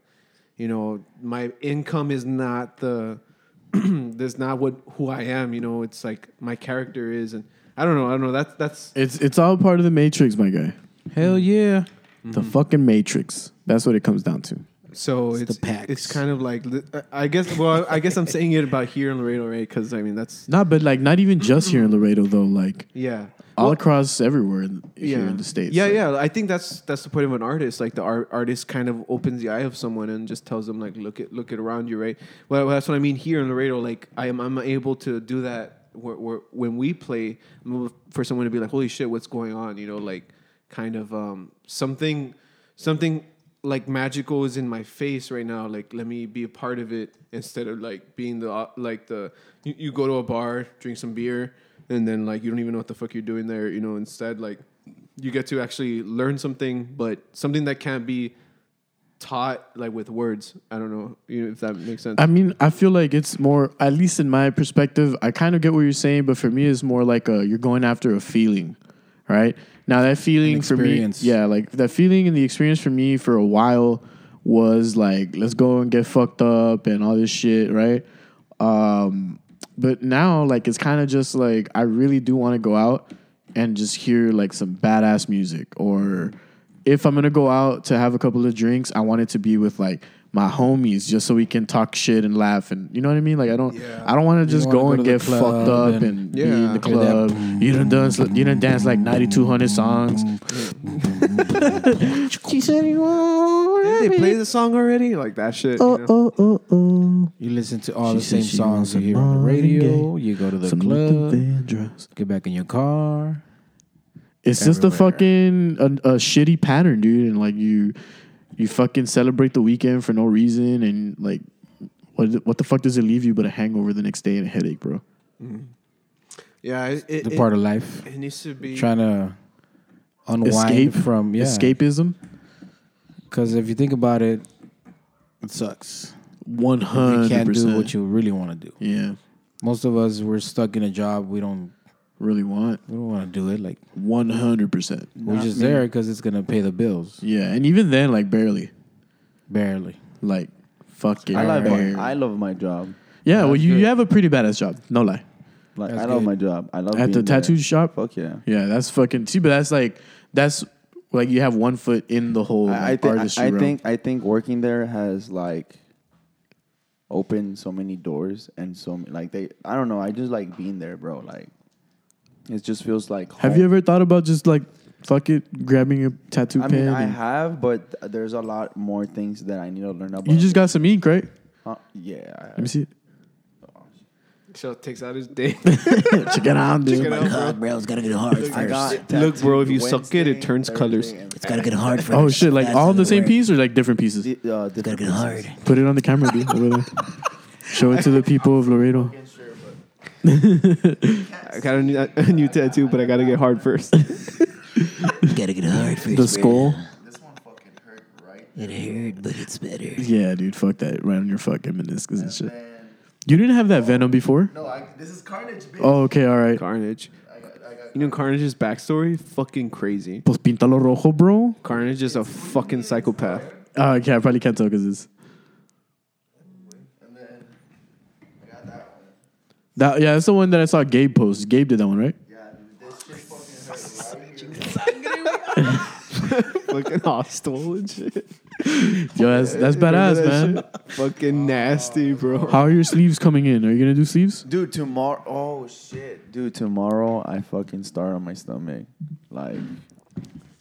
you know my income is not the that's not what who I am you know it's like my character is and I don't know I don't know that's that's It's it's all part of the matrix, my guy. Hell yeah. The mm-hmm. fucking matrix. That's what it comes down to. So It's it's the packs. it's kind of like uh, I guess. Well, I guess I'm saying it about here in Laredo, right? Because I mean that's Not, but like not even just here in Laredo though. Like yeah. all Well, across everywhere in, yeah. here in the states. Yeah, Like, yeah. I think that's that's the point of an artist. Like the art, artist kind of opens the eye of someone and just tells them like, look at look at around you, right? Well, that's what I mean here in Laredo. Like I am I'm able to do that where, where, when we play for someone to be like, holy shit, what's going on? You know, like kind of um, something something like magical is in my face right now. Like let me be a part of it instead of like being the uh, like the you, you go to a bar, drink some beer, and then like you don't even know what the fuck you're doing there. You know, instead like you get to actually learn something, but something that can't be taught like with words. I don't know if that makes sense. I mean, I feel like it's more, at least in my perspective, I kind of get what you're saying, but for me, it's more like a, you're going after a feeling, right? Now, that feeling for me, yeah, like that feeling and the experience for me for a while was like, let's go and get fucked up and all this shit, right? Um, but now, like, it's kind of just like, I really do want to go out and just hear like some badass music or if I'm gonna go out to have a couple of drinks, I want it to be with like my homies, just so we can talk shit and laugh, and you know what I mean. Like I don't, I don't want to just wanna go go and get fucked up and- and, be in the Hear that club. You done dance, you done dance like 9,200 songs. she said you want Did they play the song already? Like that shit. Oh you know? oh oh oh. You listen to all She the same songs you hear on the radio. Marvin You go to the Some club. Vandross. Get back in your car. It's just a fucking a, a shitty pattern, dude. And like you, you fucking celebrate the weekend for no reason, and like, what what the fuck does it leave you but a hangover the next day and a headache, bro? Mm-hmm. Yeah, it, it, The it- part of life. it needs to be. Trying to unwind Escape from yeah. escapism. Because if you think about it, it sucks. One You hundred can't do percent. what you really want to do. Yeah, Most of us we're stuck in a job we don't really want we don't want to do it. Like one hundred percent. we're just there because it's gonna pay the bills. Yeah, and even then, like barely, Barely. like fucking I love barely. my, I love my job. yeah, well, you, good. you have a pretty badass job. No lie. Like That's I love good. my job. I love At the being there. tattoo shop. Fuck yeah. Yeah, that's fucking. See, but that's like that's like you have one foot in the whole I, I, like, think artistry I, I think I think working there has like opened so many doors and so like they I don't know I just like being there bro like it just feels like Have you ever thought about just like fuck it, grabbing a tattoo I pen? mean I and- have but there's a lot more things that I need to learn about you just got some ink, right? Huh? yeah I Let me see it. Show takes out his day. Check it out, dude. Check it out, bro. bro, it's gotta get hard I got Look, bro, if you tattooed suck it, it turns Thursday, colors. It's gotta get hard for Oh shit! Like all the same piece or like different pieces? Friday. Uh, It's gotta different get pieces. hard. Put it on the camera, dude. Over there. Show it to the people of Laredo. I got a new, a new tattoo, but I gotta get hard first. gotta get hard first. The bro. skull. It hurt, but it's better. Yeah, dude. Fuck that. Right on your fucking meniscus and shit. You didn't have that venom before? No, I, this is Carnage, bitch. Oh, okay. All right. Carnage. I got, I got You know Carnage's backstory? Fucking crazy. Pues píntalo rojo, bro. Carnage is a fucking psychopath. Uh, okay, I probably can't tell because it's. That yeah, that's the one that I saw Gabe post. Gabe did that one, right? Yeah. Fucking hostile and shit. Yo, that's that's badass, that man. Fucking nasty, bro. How are your sleeves coming in? Are you gonna do sleeves? Dude, tomorrow. Oh shit, dude, tomorrow I fucking start on my stomach. Like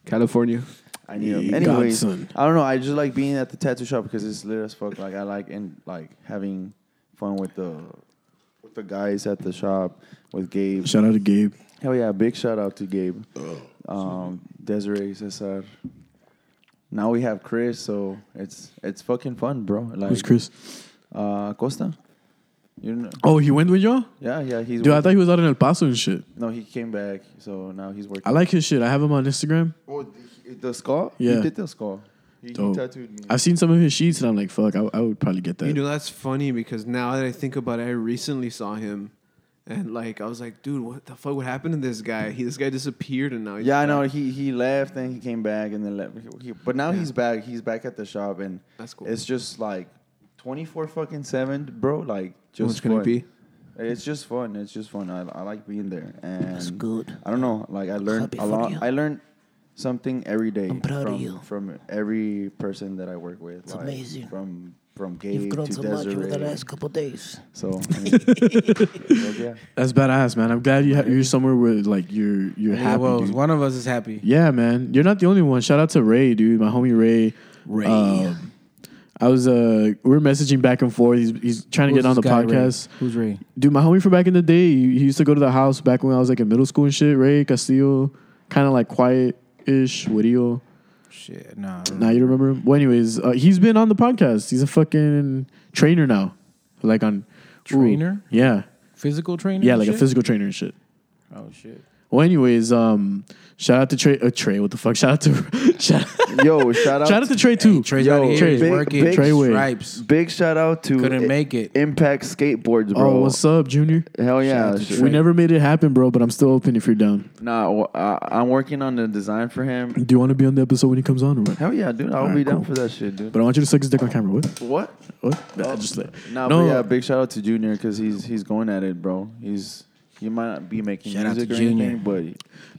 California. I need Yeah, Anyways, Godson. I don't know. I just like being at the tattoo shop because it's lit as fuck. Like I like and like having fun with the with guys at the shop with Gabe. Shout out to Gabe. Hell yeah! Big shout out to Gabe, um, Desiree, Cesar. Now we have Chris, so it's it's fucking fun, bro. Like, Who's Chris? Uh, Costa. You know? Oh, he went with y'all? Yeah, yeah. He's Dude, I thought he was out in El Paso and shit. no, he came back, so now he's working. I like his shit. I have him on Instagram. Oh, the, the skull. Yeah. he did the skull. He, he Dope. tattooed me. I've seen some of his sheets and I'm like, fuck, I, I would probably get that. You know, that's funny because now that I think about it, I recently saw him. And like I was like, dude, what the fuck? What happened to this guy? He, this guy disappeared, and now he's Yeah, I know. back. He he left and he came back and then left. He, but now he's back. He's back at the shop and That's cool. it's just like twenty four fucking seven, bro. Like just What's gonna fun. be? It's just fun. It's just fun. I, I like being there and That's good. I don't know. Like I learned Happy a for lot. you. I learned something every day I'm proud of from you. from every person that I work with. It's like, amazing. From from You've grown to so much over the last couple days. So I mean, yeah. That's badass, man. I'm glad you ha- you're somewhere where like you're you're Yeah, happy. well, dude. one of us is happy. Yeah, man. You're not the only one. Shout out to Ray, dude. My homie Ray. Ray. Um, I was uh we are messaging back and forth. He's he's trying to Who's get on the this guy, Ray? podcast. Who's Ray? Dude, my homie from back in the day, he, he used to go to the house back when I was like in middle school and shit. Ray Castillo, kind of like quiet ish, Whittier. Shit, nah. Now you remember him? Well, anyways, uh, he's been on the podcast. He's a fucking trainer now, like on Trainer? yeah, Physical trainer? yeah, like a physical trainer and shit. Oh shit. Well, anyways, um, shout out to Trey. Uh, Trey, what the fuck? Shout out to shout, Yo, shout out shout out to Trey too. Trey's Yo, out here. Trey, big- working. big- Trey Way. Stripes. Big shout out to Couldn't I- make it. Impact Skateboards, bro. Oh, what's up, Junior? Hell yeah! Shout out to Sh- Trey. We never made it happen, bro, but I'm still open if you're down. Nah, I, am working on the design for him. Do you want to be on the episode when he comes on or what? Hell yeah, dude! I'll Alright, be down for that shit, dude. But I want you to suck his dick on camera. What? what? What? Nah, just like, Nah, No. but yeah, big shout out to Junior because he's he's going at it, bro. He's he might not be making Shout out music to or Junior. anything, but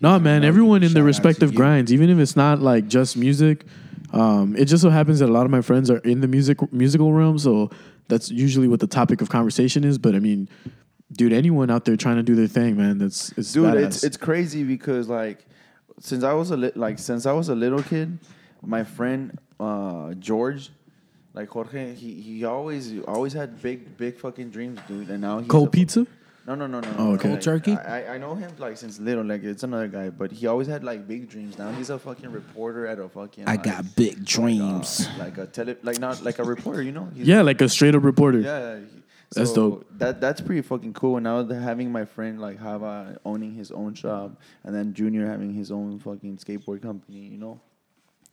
No, man. Everyone in shout their out to respective you. grinds, even if it's not like just music. Um, it just so happens that a lot of my friends are in the music musical realm, so that's usually what the topic of conversation is. But I mean, dude, anyone out there trying to do their thing, man, that's it's dude, badass. it's it's crazy because like since I was a li- like since I was a little kid, my friend uh, George. Like Jorge, he, he always always had big big fucking dreams, dude. And now he's cold a- pizza. No, no, no, no. Oh, no, okay. Cold turkey? I, I- I know him like since little. Like it's another guy, but he always had like big dreams. Now he's a fucking reporter at a fucking. I like, got big like, dreams. uh, Like a tele, like not like a reporter, you know? He's, Yeah, like a straight up reporter. yeah. he- That's dope. That that's pretty fucking cool. And now having my friend like Hava owning his own shop, and then Junior having his own fucking skateboard company. You know,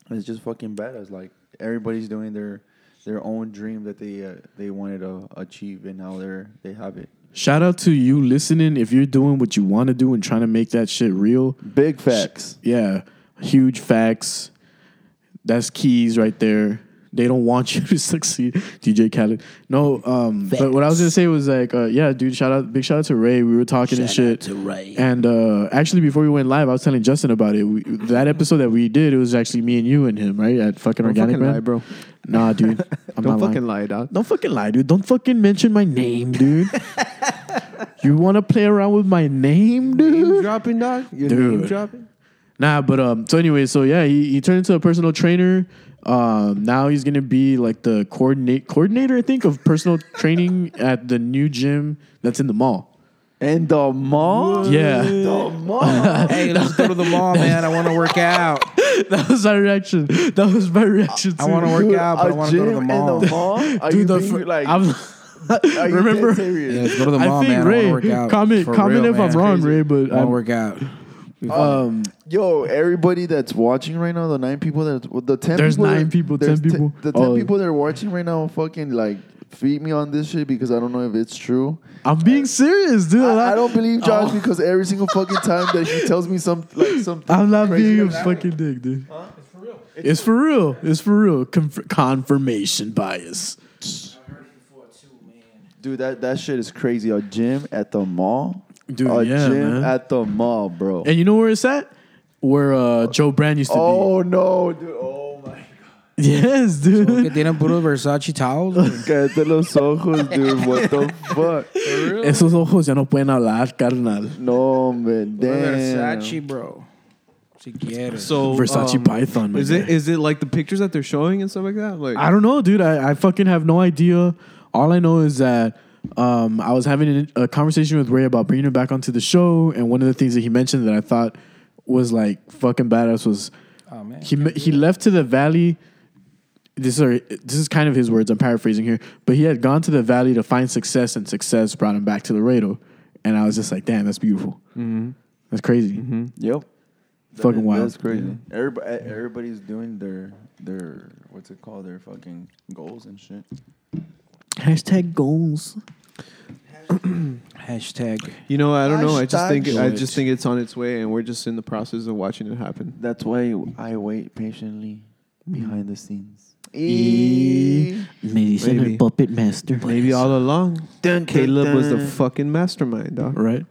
it's just fucking badass. Like everybody's doing their their own dream that they uh, they wanted to achieve, and now they're they have it. Shout out to you listening. If you're doing what you want to do and trying to make that shit real, Big facts. yeah, huge facts. That's keys right there. They don't want you to succeed, DJ Khaled. No, um, but what I was gonna say was like, uh, yeah, dude. Shout out, big shout out to Ray. We were talking and Shout shit. out to Ray. And uh, actually, before we went live, I was telling Justin about it. We, that episode that we did, it was actually me and you and him, right? At fucking Don't Organic fucking Man. lie, bro. Nah, dude. I'm Don't not fucking lying. lie, dog. Don't fucking lie, dude. Don't fucking mention my name, dude. you want to play around with my name, dude? Name dropping, dog. Your Dude. name dropping. Nah, but um. So anyway, so yeah, he, he turned into a personal trainer. Um, now he's gonna be like the coordinate coordinator, I think, of personal training at the new gym that's in the mall. And the mall. Yeah, The mall. hey, let's go to the mall, man. I want to work out. that was my reaction. That was my reaction. I want to work out, but I a want to go to the mall. In the mall? Are Dude, you the being, fir- like? I'm- are you remember- Yeah, let's go to the I mall, think man. Ray. I work out. comment comment real, if I'm wrong, Ray. But I want to work out. um, Yo, everybody that's watching right now, the nine people that the ten There's people nine that- people, 10 there's people. the ten Oh. people that are watching right now, fucking like feed me on this shit because I don't know if it's true. I'm being serious, dude. I, I don't believe Josh Oh. because every single fucking time that he tells me some like something. I'm not crazy being a like fucking dick, dude. It's for real. It's for real. It's for Conf- confirmation bias. Dude, that, that shit is crazy. A gym at the mall. Dude, a yeah, gym man. at the mall, bro. And you know where it's at? Where uh, Joe Brand used to be. Oh no, dude. Oh my be. Yes, Que dude. tienen puros Versace towels. güey. Cállate los ojos, dude. What the fuck? Esos ojos ya no pueden hablar, carnal. No, man. Puro Damn. Versace, bro. Si quieres. So Versace um, Python. my Is it guy. it like the pictures that they're showing and stuff like that? Like I don't know, dude. I, I fucking have no idea. All I know is that um, I was having a, a conversation with Ray about bringing him back onto the show, and one of the things that he mentioned that I thought was like fucking badass was oh, man. he he left to the valley. This is this is kind of his words. I'm paraphrasing here, but he had gone to the valley to find success, and success brought him back to Laredo. And I was just like, damn, that's beautiful. Mm-hmm. That's crazy. Mm-hmm. Yep. Fucking wild. That's crazy. Everybody, everybody's doing their their what's it called? Their fucking goals and shit. Hashtag goals. Hashtag. you know, I don't know. I just Hashtag think I just think it's on its way, and we're just in the process of watching it happen. That's why I wait patiently behind the scenes. Me dicen Maybe. el puppet master. Maybe all along, Dun, dun, Caleb was the dun. fucking mastermind, dog. Right.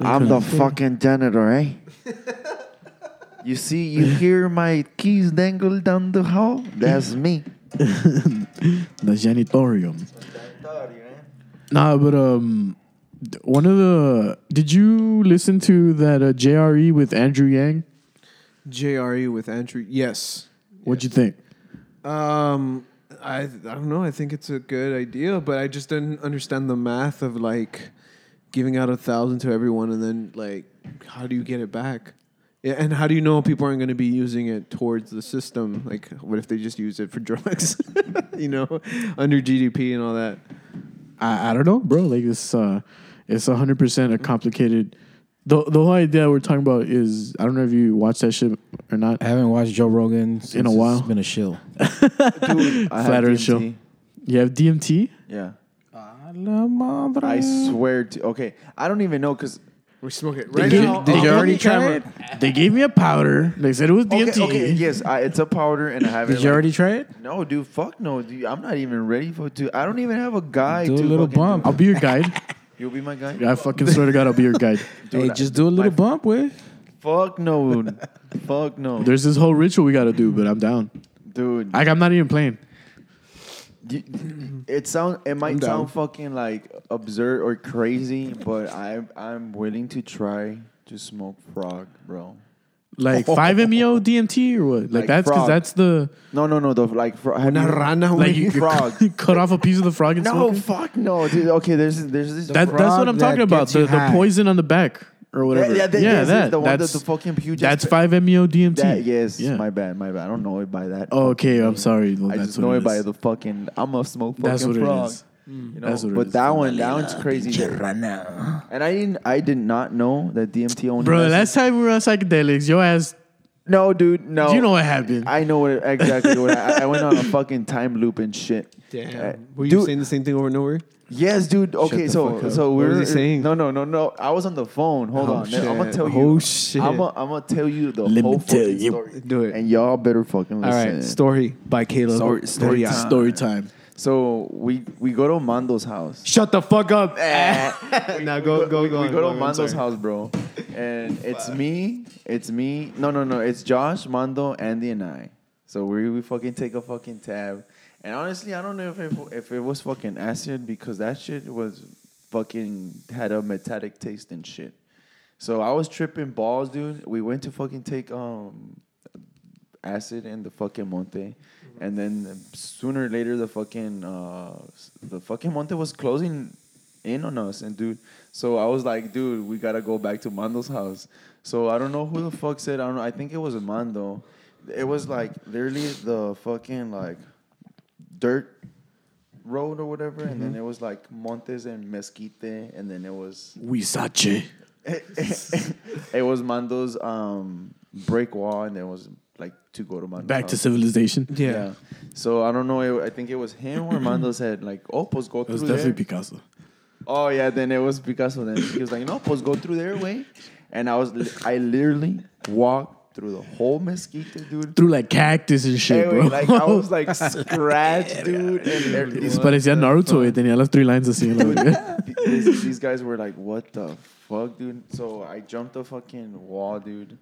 I'm the fucking janitor, eh? you see, you hear my keys dangle down the hall? That's me. the janitorium. Nah, but um, th- one of the did you listen to that uh, JRE with Andrew Yang? JRE E with Andrew. Yes. What'd you think? Um, I I don't know. I think it's a good idea, but I just didn't understand the math of like giving out a thousand to everyone, and then like how do you get it back? Yeah, and how do you know people aren't going to be using it towards the system? Like, what if they just use it for drugs? you know, under GDP and all that. I, I don't know, bro. Like it's uh, it's hundred percent a complicated. The the whole idea we're talking about is I don't know if you watched that shit or not. I haven't watched Joe Rogan since In a while. It's been a shill. Dude, I Flat have Earth show. DMT. You have DMT. Yeah. I swear to. Okay, I don't even know because. We smoke it They right gave- now. Did you already try it? They gave me a powder. They said it was Okay, DMT. okay, yes, I, it's a powder and I have it. Did you like- already try it? No, dude, fuck no, dude. I'm not even ready for it to. I don't even have a guy. Do a to little fucking bump. I'll be your guide. You'll be my guy. Yeah, I fucking swear to God, I'll be your guide. Dude, hey, I- just do a little bump, way. Fuck no, fuck no, There's this whole ritual we got to do, but I'm down. dude. Like I'm not even playing. Y- It sound it might down. sound fucking like absurd or crazy, but I I'm willing to try to smoke frog, bro. Like five meo DMT or what? Like, Like that's because frog. that's the No, no, no. The like frog. have Una you- rana, like güey. you, you frog. cut off a piece of the frog and No, smoke it? fuck no, dude. Okay, there's there's this. That, that's frog what I'm that talking about. gets The, you the high. poison on the back or whatever. Yeah, yeah, that, yeah, yes, that the one that's that the fucking huge. that's five meo DMT. That, yes, Yeah. my bad, my bad. I don't know it by that. Oh, okay, I'm sorry. Well, I that's just what know it it by is. the fucking. I'm a smoke fucking That's what it frog. Is. You know, That's what but that one, that one's crazy. Rana. And I didn't, I did not know that DMT only. Bro, lasts- last time we were on psychedelics, your ass, no, dude, no. you know what happened. I know what exactly what I, I went on a fucking time loop and shit. Damn. Uh, Were you dude, saying the same thing over and over? Yes, dude. Okay, so so What we're was he saying? No, no, no, no. I was on the phone. Hold Oh, on. I'm gonna tell you. Oh, shit. I'm gonna I'm gonna tell you the Let whole me tell fucking you. story. Do it. And y'all better fucking listen. right, story by Caleb. Story- story time. Story time. So we we go to Mando's house. Shut the fuck up. now go, go, we, go. we go go to Mando's house, bro. And it's me, it's me. No, no, no. It's Josh, Mando, Andy, and I. So we we fucking take a fucking tab. And honestly, I don't know if it, if it was fucking acid because that shit was fucking had a metallic taste and shit. So I was tripping balls, dude. We went to fucking take um acid in the fucking monte, and then sooner or later the fucking uh the fucking monte was closing in on us, and dude. So I was like, dude, we gotta go back to Mando's house. So I don't know who the fuck said. I don't know. I think it was Mando. It was like literally the fucking like dirt road or whatever, and then it was like Montes and Mesquite, and then it was Wisache. it was Mando's um, break wall, and it was like to go to Mando's Back to civilization. Yeah. So I don't know. It, I think it was him or Mando said like, "Oh, pues go through. It was definitely there." Picasso. Oh yeah, then it was Picasso. Then he was like, "No, pues go through their way." And I was, li- I literally walked through the whole mesquite, dude. Through like cactus and shit, Hey, bro. like I was like scratched, dude. And every- Y se parecía a Naruto, y tenía las three lines así. en la- these, these guys were like, "What the fuck, dude?" So I jumped the fucking wall, dude,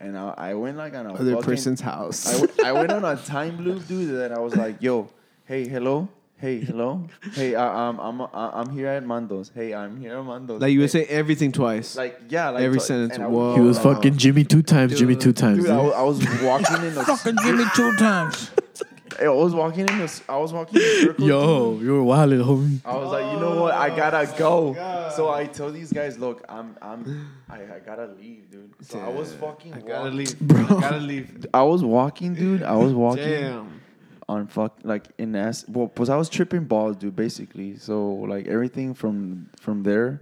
and I, I went like on a Other fucking, person's house. I, w- I went on a time loop, dude. And I was like, "Yo, hey, hello, hey, hello, hey, I, I'm I'm I'm here at Mando's. Hey, I'm here at Mando's. like you Hey." would say everything twice. like yeah, like Every to- sentence, and I whoa. He was fucking Jimmy two times, Jimmy two times. Dude, I, dude. wa- I was walking in a Fucking Jimmy two times. I was walking in a s- I was walking in a circle. Yo, dude. you were wild, homie. I was like, you know what? I gotta go. Oh, so I tell these guys, look, I'm, I'm, I, I gotta leave, dude. So I was fucking. I gotta walking- leave, bro. I gotta leave. I was walking, dude. I was walking Damn. on fuck like in ass. Well, cause I was tripping balls, dude. Basically, so like everything from from there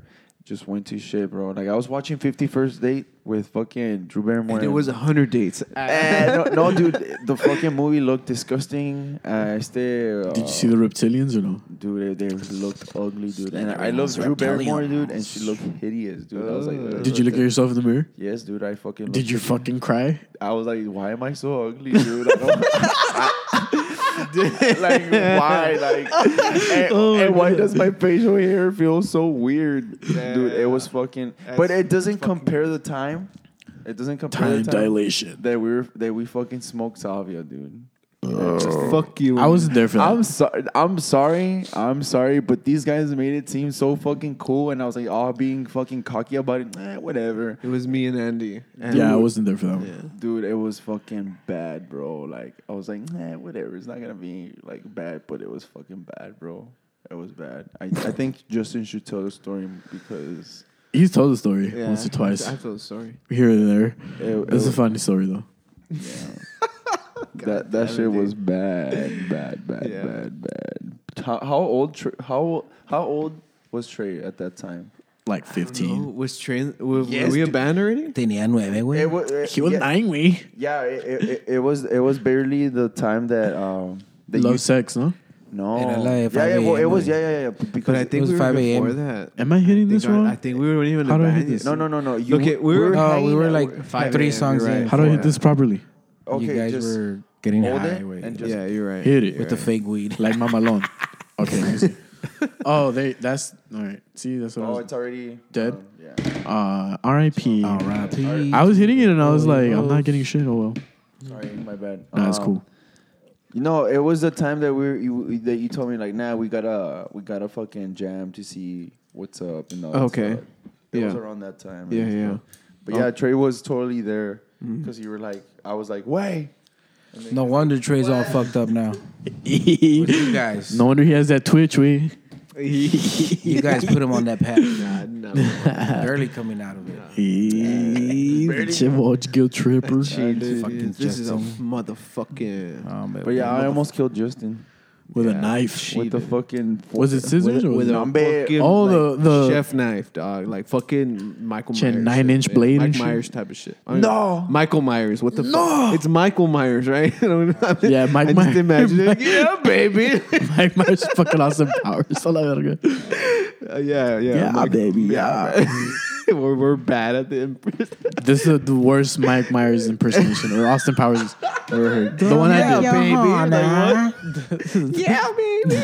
just went to shit, bro. Like I was watching Fifty First Date with fucking Drew Barrymore. And it was a hundred dates. Eh, no, no, dude. The fucking movie looked disgusting. Uh, este, uh, Did you see the reptilians or no? Dude, they, they looked ugly, dude. And I love Drew Barrymore, dude, and she looked hideous, dude. I was like, "Ugh." Did you look at yourself in the mirror? Yes, dude. I fucking. Did you fucking cry? I was like, why am I so ugly, dude? I don't, like why, like, and, and why does my facial hair feel so weird, dude? It was fucking. But it doesn't compare the time. It doesn't compare Time the time dilation. that we were that we fucking smoked salvia, dude. Fuck you. I wasn't there for that. I'm sorry. I'm sorry. I'm sorry, but these guys made it seem so fucking cool, and I was like, oh, being fucking cocky about it. Eh, whatever. It was me and Andy. And yeah, I wasn't there for that one. Dude, it was fucking bad, bro. Like I was like, nah, whatever. It's not gonna be like bad, but it was fucking bad, bro. It was bad. I, I think Justin should tell the story because He's told the story Yeah, once or twice. I feel sorry. Here and there. it, It's a funny story though. that that shit was bad, bad, bad, Yeah. bad, bad. How, how old? Tre- how how old was Trey at that time? Like Oh, 15. was train? Were, Yes, were we a dude. band already? Tenía nueve, güey. It was. He was yeah, nine, we. yeah it, it, it, it was. It was barely the time that um. That Love you, sex, no? no. Era la de yeah, 5 yeah, well, it was. Yeah, yeah, yeah. Because But I think was we were 5 a.m. before that. Am I hitting I this think, I, wrong? I think we weren't even How a do I hit band this? yet. No, no, no, no. You, Okay, we were- Oh, we hanging were out like 5 three a.m., songs you're right. in. How do I hit this properly? okay, you guys just were getting hold high, it güey. and just Yeah, you're right. Hit it. with the fake weed. Like Mama Malone. Okay, let me see. Oh, they that's all right. See, that's what I Oh, was it's already Dead? um, yeah. uh R.I.P. R.I.P. I was hitting it and I was like, I'm not getting shit. Oh well. Sorry, my bad. Nah, that's Um, cool. You know, it was the time that we were, you that you told me like, nah, we gotta we gotta fucking jam to see what's up and all. Okay. stuff. It was around that time. Yeah, yeah. stuff. But yeah, Trey was totally there because you were like, I was like, way. No wonder Trey's all fucked up now. You guys. No wonder he has that twitch, we. You guys put him on that path. Nah, no. Barely coming out of it. The Chivoj guilt tripper. Dude, fucking this is a Justin. motherfucking. Um, But yeah, I almost killed Justin With a Yeah. knife. with the fucking. Was it scissors or was with it a Nambe- fucking, Oh, like, the- the- chef knife, dog. Like fucking Michael Chin- Myers. nine-inch shit, blade Mike and shit? Myers type of shit. I mean, No. Michael Myers. What the fuck? It's Michael Myers, right? I mean, Yeah, Mike I Myers. just imagine it. Yeah, baby. Mike Myers fucking Austin Powers. Hola, verga. Uh, yeah, yeah. Yeah, Mike- baby, yeah. we're, we're bad at the impress. This is the worst Mike Myers impersonation or Austin Powers ever heard. The one I did. yeah, baby.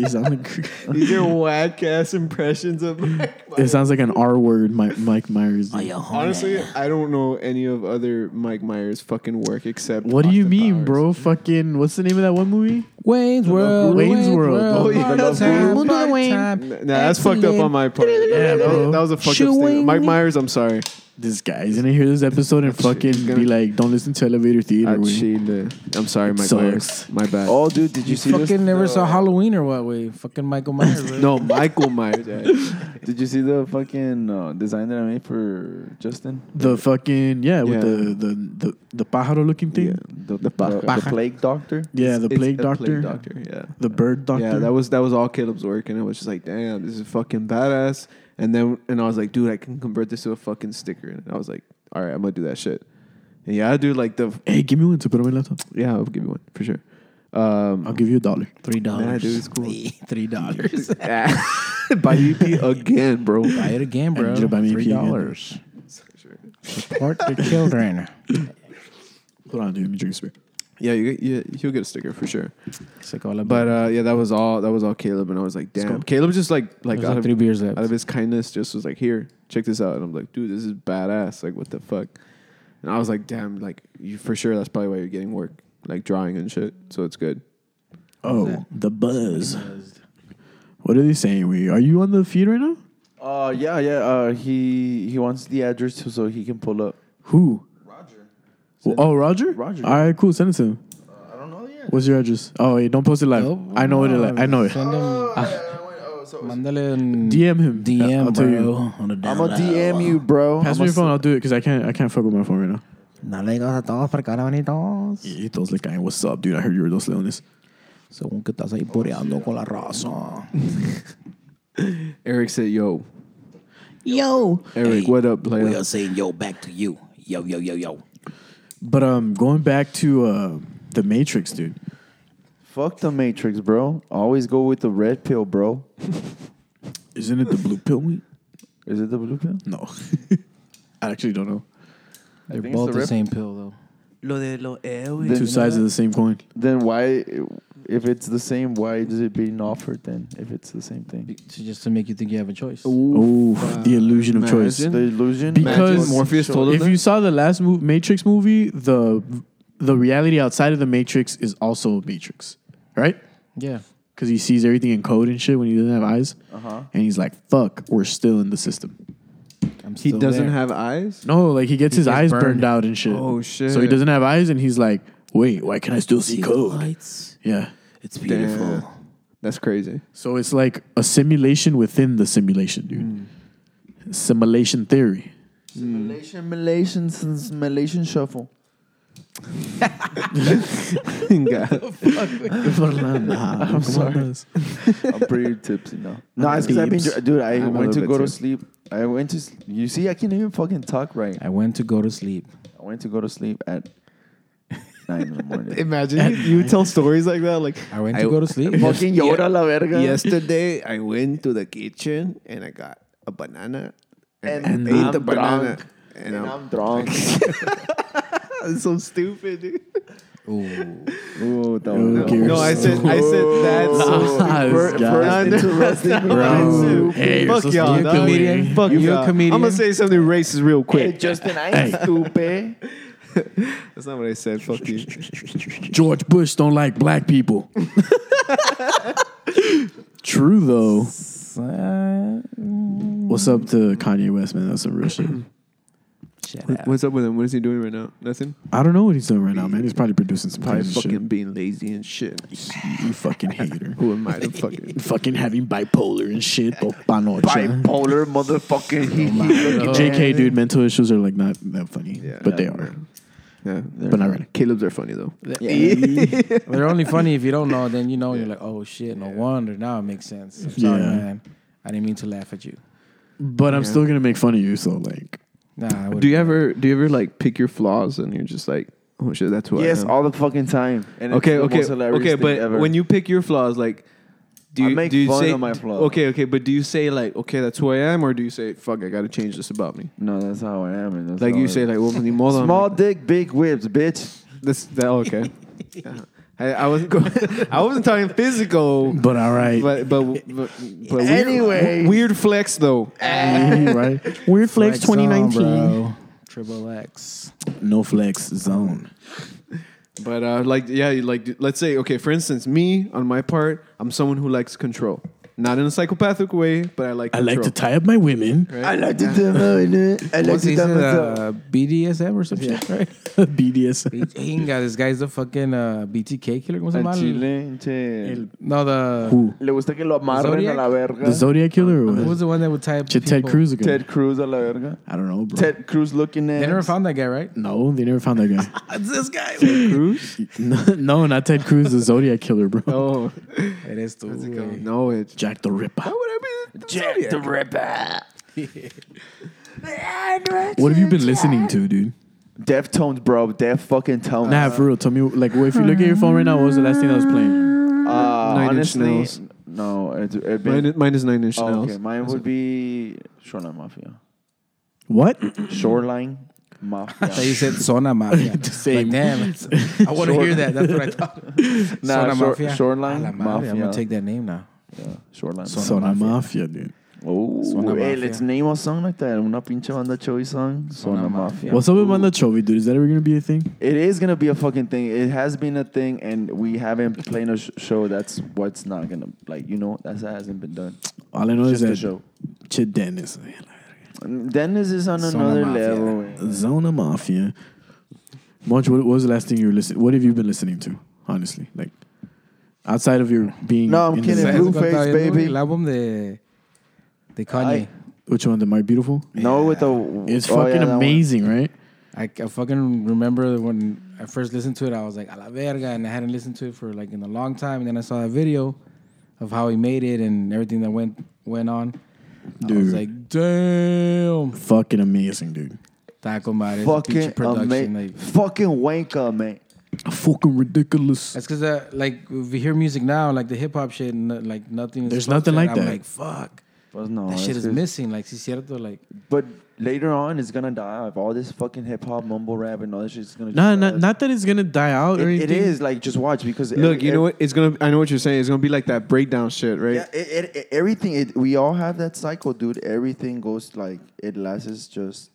you sound like, These are whack ass impressions of Mike it sounds like an R word, Mike, Mike Myers. Honestly, I don't know any of other Mike Myers fucking work except. What do you Austin mean, Powers. bro? Fucking, what's the name of that one movie? Wayne's World. Wayne's World. Oh, yeah. Part Love time, Mundo Wayne. time. Nah, that's fucked up on my part. Yeah, bro. Was, that was a fucked up Shoo-wing. thing. Mike Myers, I'm sorry. This guy's gonna hear this episode and fucking be like, "Don't listen to Elevator Theater." I we. cheated. I'm sorry, Mike sucks. Myers. My bad. Oh, dude, did you, You see fucking this? never the- saw Halloween or what? Way fucking Michael Myers. bro. no, Michael Myers. yeah. Did you see the fucking uh, design that I made for Justin? The fucking yeah, with Yeah. the the the the pájaro looking thing. Yeah, Yeah, The, the, paja. the plague doctor. Yeah, the It's plague a doctor, Plague doctor. Yeah. the bird doctor. Yeah, that was that was all Caleb's work, and it was just like, damn, this is fucking badass. And then and I was like, dude, I can convert this to a fucking sticker, and I was like, all right, I'm gonna do that shit. And yeah, dude, like the Hey, give me one to put on my laptop. yeah, I'll give you one for sure. Um, I'll give you a dollar. Three dollars. Nah, dude, it's cool. Three dollars. buy EP again, bro. Buy it again, bro. And buy me Three dollars. Support the children. Hold on, dude. Let me drink a spirit. Yeah, you, get- you you'll get a sticker for sure. Sick all. But uh, yeah, that was all. That was all Caleb, and I was like, damn. go. Caleb just like like out like of three beers left. out of his kindness, just was like, here, check this out, and I'm like, dude, this is badass. Like, what the fuck? And I was like, damn, like you for sure. That's probably why you're getting work, like drawing and shit. So it's good. Oh, the buzz. What are they saying? We are you on the feed right now? Uh, yeah, yeah. Uh, he he wants the address so he can pull up. Who? Roger. Oh, Roger. Roger. All right, cool. Send it to him. Uh, I don't know yet. What's your address? Oh, wait, don't post it live. Nope. I know it. Li- I know it. Send him. Oh, ah. oh Mándale un DM him. DM, I'll tell bro. you. On the I'm down gonna low. DM you, bro. Pass me your phone. s- I'll do it because I can't. I can't fuck with my phone right now. Dale a todos para acá, bonitos. Y those le caen. What's up, dude? I heard you were dos leones. Según que estás ahí poreando con la raza. Eric said, "Yo, Yo. Eric, what up, player? We are saying yo back to you. Yo, yo, yo, yo. But um, going back to uh, the Matrix, dude. Fuck the Matrix, bro. Always go with the red pill, bro. Isn't it the blue pill? We? Is it the blue pill? No, I actually don't know. They're think it's both the the, rip- same pill, though. Lo de lo Then- Two sides of the same coin. Then why, if it's the same, why is it being offered then? If it's the same thing, Be- to- just to make you think you have a choice. Oh, the illusion of choice. The illusion. Because Imagine Morpheus told him if that? you saw the last mo- Matrix movie, the the reality outside of the Matrix is also Matrix, right? Yeah. Because he sees everything in code and shit when he doesn't have eyes, Uh-huh. and he's like, "Fuck, we're still in the system." He doesn't there. have eyes. No, like he gets He his gets eyes burned. burned. out and shit. Oh, shit. So he doesn't have eyes, and he's like, "Wait, why can I still see See code?" lights. Yeah. It's beautiful. Damn. That's crazy. So it's like a simulation within the simulation, dude. Hmm. Simulation theory. Malaysian, Malaysian, Malaysian shuffle. I'm sorry. I'm pretty tipsy now. No, it's because I've been, dr- dude. I I'm a went to little go bit to too. sleep. I went to. s- You see, I can't even fucking talk right. I went to go to sleep. I went to go to sleep at nine in the morning. Imagine you, you tell stories like that. Like I went to go to sleep. fucking Yoda la verga. yesterday, I went to the kitchen and I got a banana and, And ate I'm the banana. drunk. And, And I'm, I'm drunk. it's so stupid, dude. Ooh. Ooh, that was- Okay, No, I said, I said that's so Nah, stupid. this Fir- guy. First interrupting. Bro, hey, you're Fuck so y'all, You a dog. comedian? Fuck You a y'all. comedian? I'm gonna say something racist real Hey, quick. Justin, I ain't stupid. That's not what I said. Fuck you. George Bush don't like black people. True though. What's up to Kanye West, man? That's some real shit. shut. What's up with him? What is he doing right now? Nothing. I don't know what he's doing right now, man. He's probably producing some Probably crazy fucking being lazy and shit. shit. You fucking hater. Who am I to fucking? fucking having bipolar and shit. Oh, panocha. Bipolar motherfucking he. JK, dude, mental issues are like not that funny, Yeah. but they Yeah. are. Yeah, But not really. Caleb's are funny though. Yeah. They're only funny if you don't know. Then you know you're like, oh shit, no wonder. Now it makes sense. I'm sorry, Yeah. man. I didn't mean to laugh at you. But I'm still gonna make fun of you. So like, Nah. I. Do you ever do you ever like pick your flaws and you're just like, oh shit, that's who Yes, I am. all the fucking time. And it's okay, the okay, most hilarious okay. thing But ever. when you pick your flaws, like, do I you make do you fun say of my flaws. Okay, okay, but do you say like, okay, that's who I am, or do you say, fuck, I gotta change this about me? no, that's how I am. And that's Like how you I- say, like, well, ni modo, small like- dick, big whips, bitch. This that okay. Uh-huh. I, I wasn't going. I wasn't talking physical, but all right, but but but, but Anyway. weird, weird flex though. right? Weird flex, on, 2019. bro. Triple X. No flex zone. But uh, like yeah, like let's say okay, for instance, me on my part, I'm someone who likes control, not in a psychopathic way, but I like. I like to control, tie up my women. right? I like to do it. I like What's to he do said? Uh, BDSM or some shit, right? BDS. he, he got this guy's the fucking uh, BTK killer. ¿Cómo se Al chile, che. No, the Who? Le gusta que lo amarren a la verga. The Zodiac killer or who what? was the one that would tie up Ted people? Cruz again. Ted Cruz a la verga. I don't know, bro. Ted Cruz looking at. They never found that guy, right? No, they never found that guy. It's this guy. Cruz. no, no, not Ted Cruz, the Zodiac killer, bro. Oh It is too. güey. no, it's Jack the Ripper. Why would I be Jack the Ripper. What have you been listening to, dude? Deftones, bro. Def fucking tones. Nah, for real. Tell me, like, if you look at your phone right now, what was the last thing that was playing? Uh, Nine Inch honestly, Nails. no. It, it Mine, is- mine is Nine Inch oh, Nails. okay, mine would be Shoreline Mafia. What? Shoreline Mafia. I thought you said Sona Mafia. The same. Like, damn, it's- I want to Short- hear that. That's what I thought. Nah, Sona short- Mafia. Shoreline A la madre, I'm Mafia. gonna take that name now. Yeah, Shoreline. Sona Sona Mafia. Mafia, dude. Oh, Sona hey, Mafia. let's name a song like that. Una pinche banda Choi song. Sona, Sona Mafia. Mafia. What's up with Manda Chovy, dude? Is that ever gonna be a thing? It is gonna be a fucking thing. It has been a thing, and we haven't played a sh- show. That's what's not gonna like. You know, that hasn't been done. All I know is Just a that show. Chid Dennis, Dennis is on Sona another Mafia. level. man. Zona Mafia. Munch, what, what was the last thing you were listening? What have you been listening to? Honestly, like outside of your being. No, I'm in kidding. the- Blueface, cuál viendo, baby. El álbum de, de Kanye. I- Which one? The My Beautiful. No, with the It's oh, fucking yeah, that one. amazing, right? I, I fucking remember when I first listened to it, I was like, a la verga, and I hadn't listened to it for like in a long time. And then I saw that video of how he made it and everything that went went on. I was Dude. like, damn. Fucking amazing, dude. Taco Madre. Fucking production. amazing. Like, Fucking wank up, man. Fucking ridiculous. that's because, uh, like, if we hear music now, like the hip hop shit, no, like nothing is There's nothing to like I'm that. like, fuck. But no, that shit is missing. Like, si cierto, like, But later on, it's gonna die off. All this fucking hip hop, mumble rap, and all this shit's gonna. No, just not, die. not that it's gonna die out or It, anything. it is like just watch because Look, every- you know what? It's gonna. I know what you're saying. It's gonna be like that breakdown shit, right? Yeah, it, it, it- everything. It, we all have that cycle, dude. Everything goes like it lasts. Just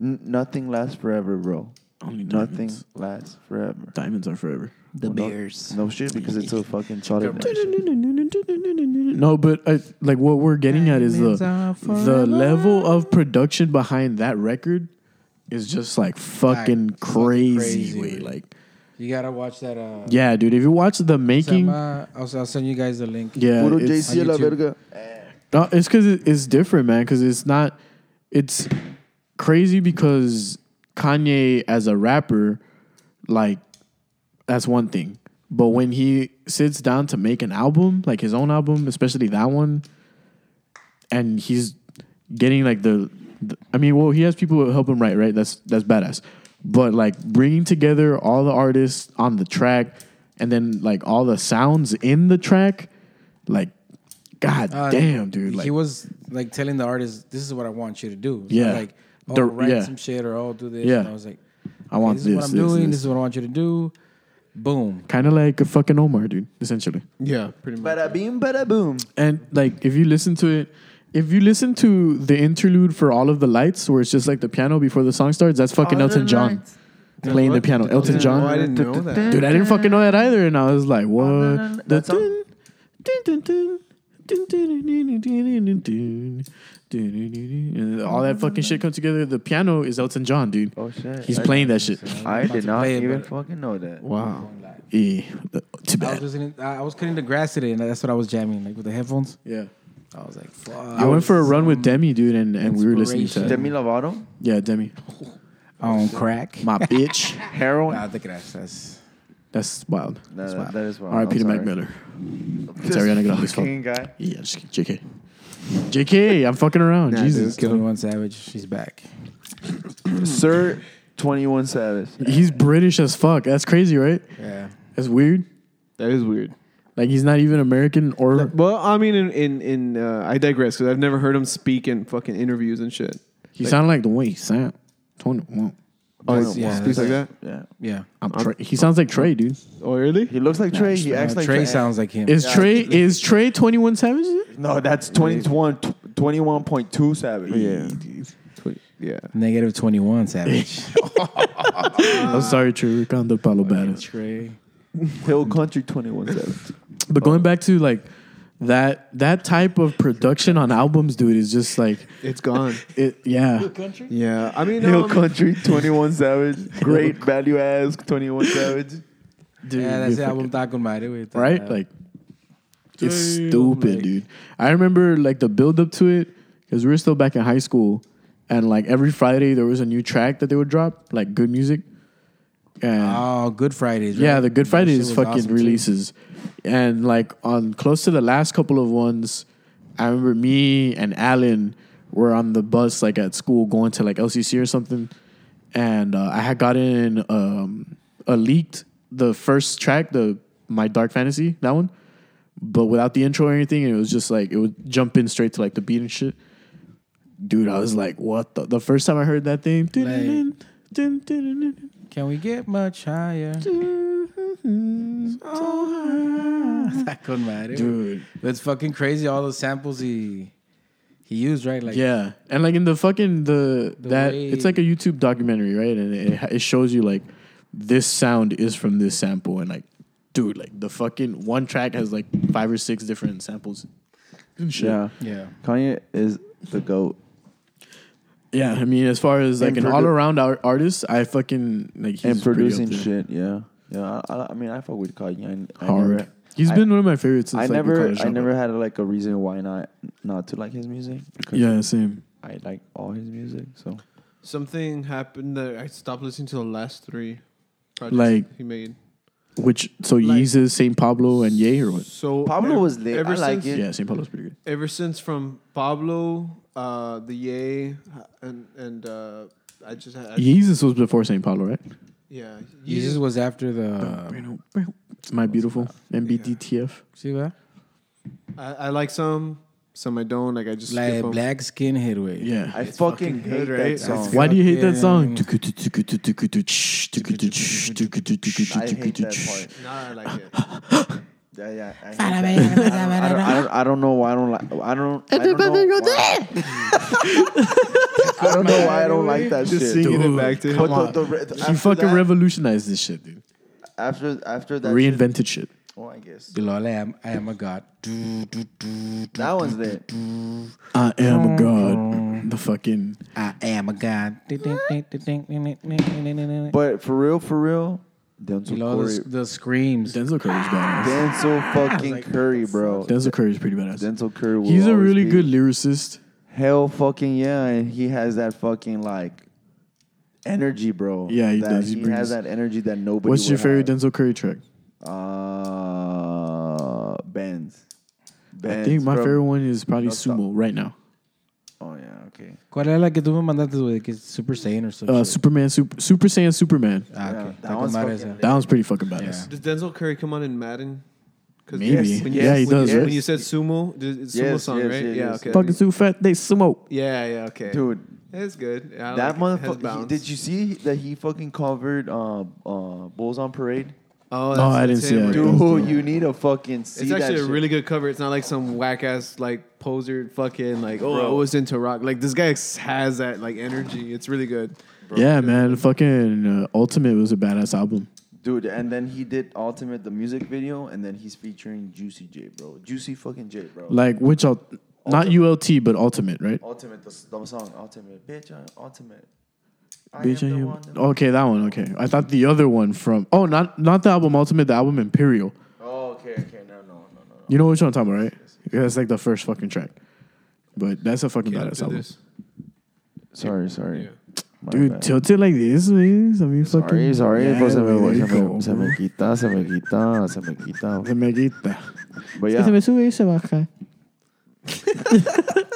n- nothing lasts forever, bro. Only Nothing diamonds. lasts forever. Diamonds are forever. the Well, no- Bears. No shit, because it's a fucking solid. No, but I, like what we're getting at is the the level of production behind that record is just like fucking Like, fucking crazy. crazy, way. dude. Like, You gotta watch that. Uh, yeah, dude. If you watch the making, Sama- I'll, I'll send you guys the link. yeah, Puro it's, JC a la YouTube. verga. No, it's because it, it's different, man. Because it's not. It's crazy because Kanye as a rapper, like, that's one thing. But when he sits down to make an album, like his own album, especially that one, and he's getting like the, the I mean, well, he has people who help him write, right? That's that's badass. But like bringing together all the artists on the track, and then like all the sounds in the track, like, god Uh, damn, dude, he was like telling the artist, "This is what I want you to do." It's Yeah. like oh, The- write yeah. some shit or oh, do this. Yeah. And I was like, I want this, this. is what I'm this, doing. this. This is what I want you to do. Boom. kind of like a fucking Omar, dude, essentially. Yeah, pretty much. Bada beam, bada boom. And like, if you listen to it, if you listen to the interlude for all of the lights, where it's just like the piano before the song starts, that's fucking All Elton John lights. playing the piano. Elton Oh, John, I didn't know that. dude, I didn't fucking know that either, and I was like, what? That song? Dun, all that fucking shit comes together. The piano is Elton John, dude. Oh shit! He's I playing that shit. I did not even it, fucking know that. Wow. Yeah. Too bad. I was, listening, I was cutting the grass today, and that's what I was jamming, like with the headphones. Yeah. I was like, fuck. I went for a run with Demi, dude, and, and we were listening to Demi Lovato. Yeah, Demi. On crack. My bitch. Heroin. Nah, the think that's that's wild. That's wild. That is wild. All right, Peter Mac Miller. It's Ariana Grande's fault. Guy. Yeah, just JK. JK, I'm fucking around. Nah, Jesus. dude. Twenty One Savage. She's back. Sir, Twenty One Savage. He's British as fuck. That's crazy, right? Yeah. That's weird. That is weird. Like he's not even American or Well, I mean, in in, in uh, I digress because I've never heard him speak in fucking interviews and shit. he sounded like the way he sound. Twenty one. Oh, That's- he yeah, speaks like that's- that. Yeah. Yeah. I'm Trey. He sounds like Trey, dude. Oh, really? He looks like Trey. He acts like Trey Trey sounds like him. Is Trey is Trey Twenty One Savage? No, that's 21, 21.2 Savage. Yeah. Tw- Yeah. Negative 21 Savage. I'm sorry, Trey. We're on the Palo Badass. Trey. Hill Country 21 Savage. But going back to like that that type of production on albums, dude, is just like It's gone. it. Yeah, yeah. I mean, Hill um, Country 21 Savage. Great value ass 21 Savage. dude. yeah, that's the album fucking- Taco Madre. with, uh, right? Like it's Damn, stupid, like- dude. I remember like the build up to it because we were still back in high school, and like every Friday there was a new track that they would drop, like good music. And Oh, Good Fridays. yeah, the Good Fridays fucking awesome, too. And like on close to the last couple of ones, I remember me and Alan were on the bus like at school going to like LCC or something, and uh, I had gotten um, a leaked the first track, the My Dark Fantasy, that one, but without the intro or anything. And it was just like it would jump in straight to like the beat and shit. Dude, I was like, what the? The first time I heard that thing, Can we get much higher? That couldn't matter. dude. It's fucking crazy. All the samples he he used, right? Like Yeah, and like in the fucking the, The that way- it's like a YouTube documentary, right? And it it shows you like this sound is from this sample, and like, dude, like the fucking one track has like five or six different samples. And shit. Yeah. Yeah. Kanye is the goat. Yeah. I mean, as far as like And an produ- all around artist, I fucking like he's and pretty up producing there. shit. Yeah, yeah. I, I, I mean, I fuck with Kanye. I, I hard. never- He's I- been one of my favorites since I like, never, I dropout. never had like a reason why not not to like his music. Because Yeah, same. I like all his music. So Something happened that I stopped listening to the last three projects Like- he made. Which so Like- Yeezus, Saint Pablo, and Ye or what? So Pablo ev- was lit. Ever I like since, it. Yeah, Saint Pablo's pretty good. Ever since from Pablo, uh, the Ye, and and uh, I just had I, Yeezus was before Saint Pablo, right? yeah. Yeezus was after the. It's my beautiful MBDTF. See that? I, I like some, some I don't. Like I just Like skip 'em. black skinhead way. Yeah. I It's fucking fucking hate good, right? that song. Why do you hate that song? I hate that part. Nah, I like it. Yeah, yeah. I, hate that. I, don't, I, don't, I, don't, I don't know why I don't like. I don't. I don't know why. I don't know why I don't like that Just shit. singing Dude, it back to come him. on. But the, the, the, He fucking that, revolutionized this shit, dude. After after that, shit, Reinvented shit. oh, I guess Below I am, I am a god. Do, do, do, that one's lit. I am a god. The fucking I am a god. But for real, for real, Denzel Below Curry, the, the screams. Denzel Curry's badass. Denzel fucking Curry, bro. Denzel Curry's pretty badass. Denzel Curry. Will He's a really be- good lyricist. Hell fucking yeah, and he has that fucking like energy, bro. Yeah, he That does. He He, has that energy that nobody. What's your favorite have. Denzel Curry track? Uh, Benz. I think my bro. favorite one is probably No, stop. Sumo right now. Yeah, okay. ¿Cuál es la que tú me mandaste, güey? Que es Super Saiyan or something. Uh, Superman, Super, Super Saiyan, Superman. Ah, Yeah, okay. that Está one's con fucking esa. That one's pretty fucking badass. Does Denzel Curry come on in Madden? Maybe. Yes, When yeah, he when does, you, right? When you said sumo, it's sumo Yes, song, yes, right? yes, yeah, okay. Fucking too fat, they smoke. Yeah, yeah, okay. Dude, it's good. Yeah, I that like it. It has motherfucker. Did you see that he fucking covered uh, uh, Bulls on Parade? Oh, Oh, I didn't see him, that. right? Dude, you need to fucking see It's that actually a shit. really good cover. It's not like some whack ass like poser fucking like oh Bro. I was into rock. Like this guy has that like energy. It's really good. Yeah, man. Fucking uh, Ultimate was a badass album. Dude, and then he did Ultimate, the music video, and then he's featuring Juicy J, bro. Juicy fucking J, bro. Like which, ul- not ULT, but Ultimate, right? Ultimate, the, the song, Ultimate. Bitch, I, Ultimate. I Bitch, am I am- that- Okay, that one. Okay, I thought the other one from. Oh, not not the album Ultimate, the album Imperial. Oh, okay, okay. No, no, no, no. no. You know which one I'm talking about, right? Yeah, it's like the first fucking track. But that's a fucking Can't badass do album. this. Sorry, sorry. Yeah. My Dude, bad. tilt it like this, man. I mean, fucking. Sorry, sorry. Yeah, pues se, me, you se, me, se me quita, se me quita, se me quita. Se me quita. But Se yeah, me sube y se baja.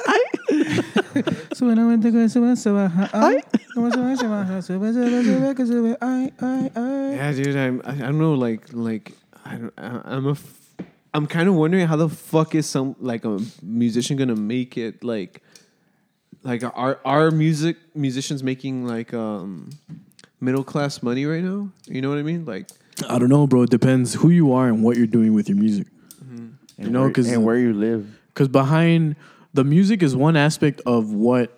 Sube la mente que sube, se baja. Ay. Como sube, se baja. Sube, sube, sube, que sube. Ay, ay, ay. Yeah, dude. I'm, I I don't know. Like like I don't, I- I'm a. F- I'm kind of wondering how the fuck is some like a musician gonna make it like like are are music musicians making like um middle class money right now? You know what I mean? Like I don't know, bro. It depends who you are and what you're doing with your music. and you know, where- 'cause- and where you live. Because behind the music is one aspect of what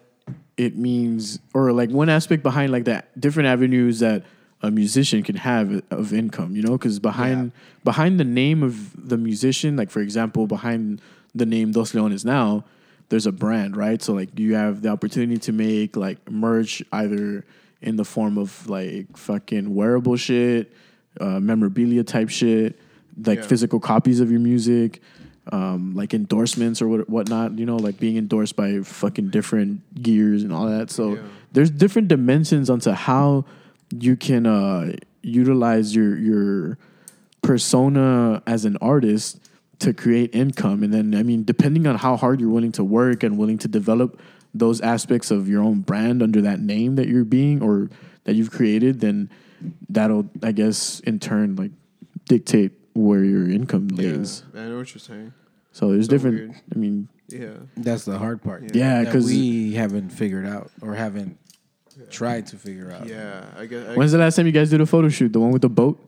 it means, or like one aspect behind like that different avenues that a musician can have of income. You know, because behind behind the name of the musician, like for example, behind the name Dos Leones now, there's a brand, right? So like you have the opportunity to make like merch either in the form of like fucking wearable shit, uh, memorabilia type shit, like Yeah. physical copies of your music, um, like endorsements or what whatnot. You know, like being endorsed by fucking different gears and all that. So Yeah. there's different dimensions onto how you can uh, utilize your your persona as an artist to create income. And then, I mean, depending on how hard you're willing to work and willing to develop those aspects of your own brand under that name that you're being or that you've created, then that'll, I guess, in turn, like dictate where your income lays. I know what you're saying. So there's So different. weird. I mean, Yeah. That's the hard part. Yeah, that 'cause- we haven't figured out or haven't tried to figure out. Yeah. I guess. I, when's the last time you guys did a photo shoot? The one with the boat.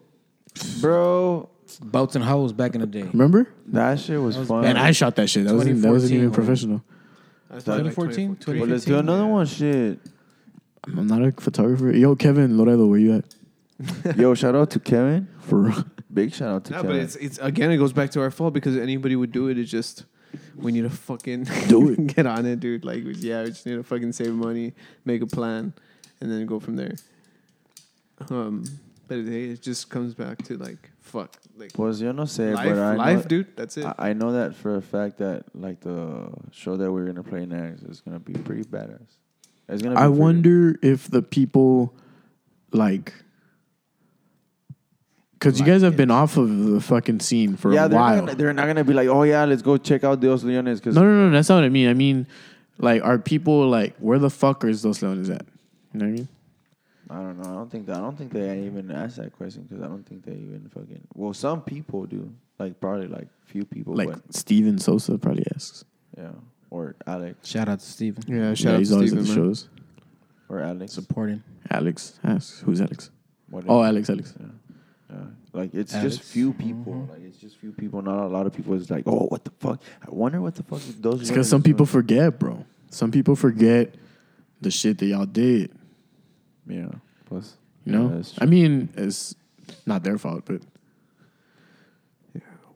Bro, Boats and hoes back in the day. Remember? that shit was, was fun. Man, I shot that shit. That wasn't, that wasn't even when- professional. I thought like 2014? 2014. Well, let's do another one. Shit. I'm not a photographer. Yo, Kevin Loredo, where you at? Yo, shout out to Kevin. For real. Big shout out to No, Kevin. but it's it's again it goes back to our fault because anybody would do it. It's just we need to fucking Do it. get on it, dude. Like we- yeah, we just need to fucking save money, make a plan, and then go from there. Um, but it, it just comes back to like fuck, like Pues yo no sé, life, but I life, know, dude. That's it. I, I know that for a fact that like the show that we're gonna play next is gonna be pretty badass. It's gonna. Be I pretty- wonder if the people like because you guys have been off of the fucking scene for Yeah, a they're while. not, gonna, they're not gonna be like, oh yeah, let's go check out Dos Leones because no, no, no, that's not what I mean. I mean, like, are people like, where the fuck is Dos Leones at? You know what I mean? I don't know. I don't think that. I don't think they even asked that question because I don't think they even fucking. Well, some people do. Like probably like few people. Like, but Steven Sosa probably asks. yeah, or Alex Shout out to Steven. yeah, shout yeah, out he's to always Steven, at the man. shows. or Alex. Supporting. Alex asks. Who's Alex? whatever. Oh, Alex, Alex. Yeah. Yeah. Like it's Alex. just few people. Mm-hmm. Like it's just few people. Not a lot of people. It's like, oh, what the fuck? I wonder what the fuck those. It's because some people forget, bro. Some people forget the shit that y'all did. Yeah. Plus, You know, Yeah, I mean, it's not their fault, but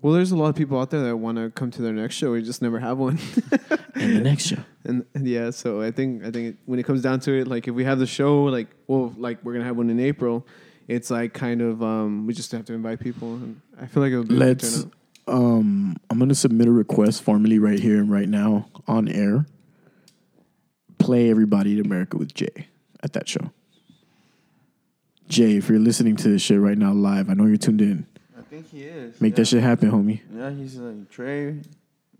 Well, there's a lot of people out there that want to come to their next show. We just never have one. in the next show, And, and yeah, so I think I think it, when it comes down to it, like if we have the show, like well, like we're gonna have one in April, it's like kind of um, we just have to invite people, and I feel like it'll be a good let's. turnout. Um, I'm gonna submit a request formally right here and right now on air. Play everybody in America with Jay at that show. Jay, if you're listening to this shit right now live, I know you're tuned in. I think he is. Make yeah. that shit happen, homie. Yeah, he's like Trey,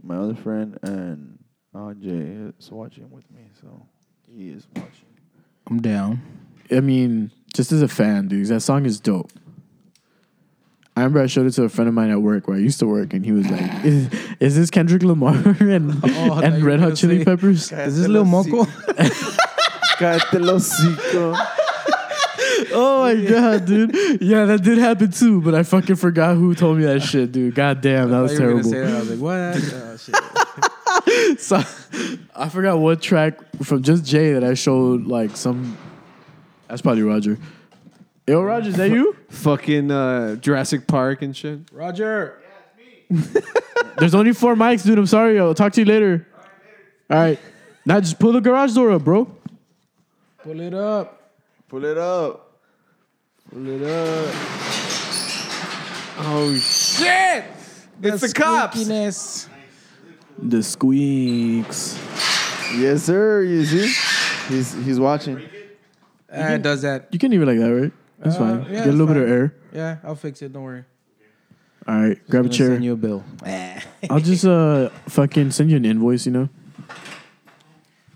my other friend, and uh, Jay is watching with me. So he is watching. I'm down. I mean, just as a fan, dude, that song is dope. I remember I showed it to a friend of mine at work where I used to work, and he was like, "Is, is this Kendrick Lamar and, Oh, and Red Hot Chili say- Peppers?" Is this Lil Moco? Cállate el hocico. Oh my god, dude! Yeah, that did happen too, but I fucking forgot who told me that shit, dude. God damn, that I was thought you were terrible. say that. I was like, what? Oh, shit. So, I forgot what track from just Jay that I showed like some. That's probably Roger. Yo, Roger, is that you? Fucking uh, Jurassic Park and shit. Roger. There's only four mics, dude. I'm sorry. I'll talk to you later. All right. Now just pull the garage door up, bro. Pull it up. Pull it up. Pull it up. Oh shit! It's the cops. Squeakiness. The squeaks. Yes, sir. You see, he's he's watching. Ah, it does that. You can leave it like that, right? That's Uh, fine. yeah, Get a little it's bit of air. Yeah, I'll fix it. Don't worry. All right. Grab a chair. Send you a bill. I'll just uh fucking send you an invoice, you know?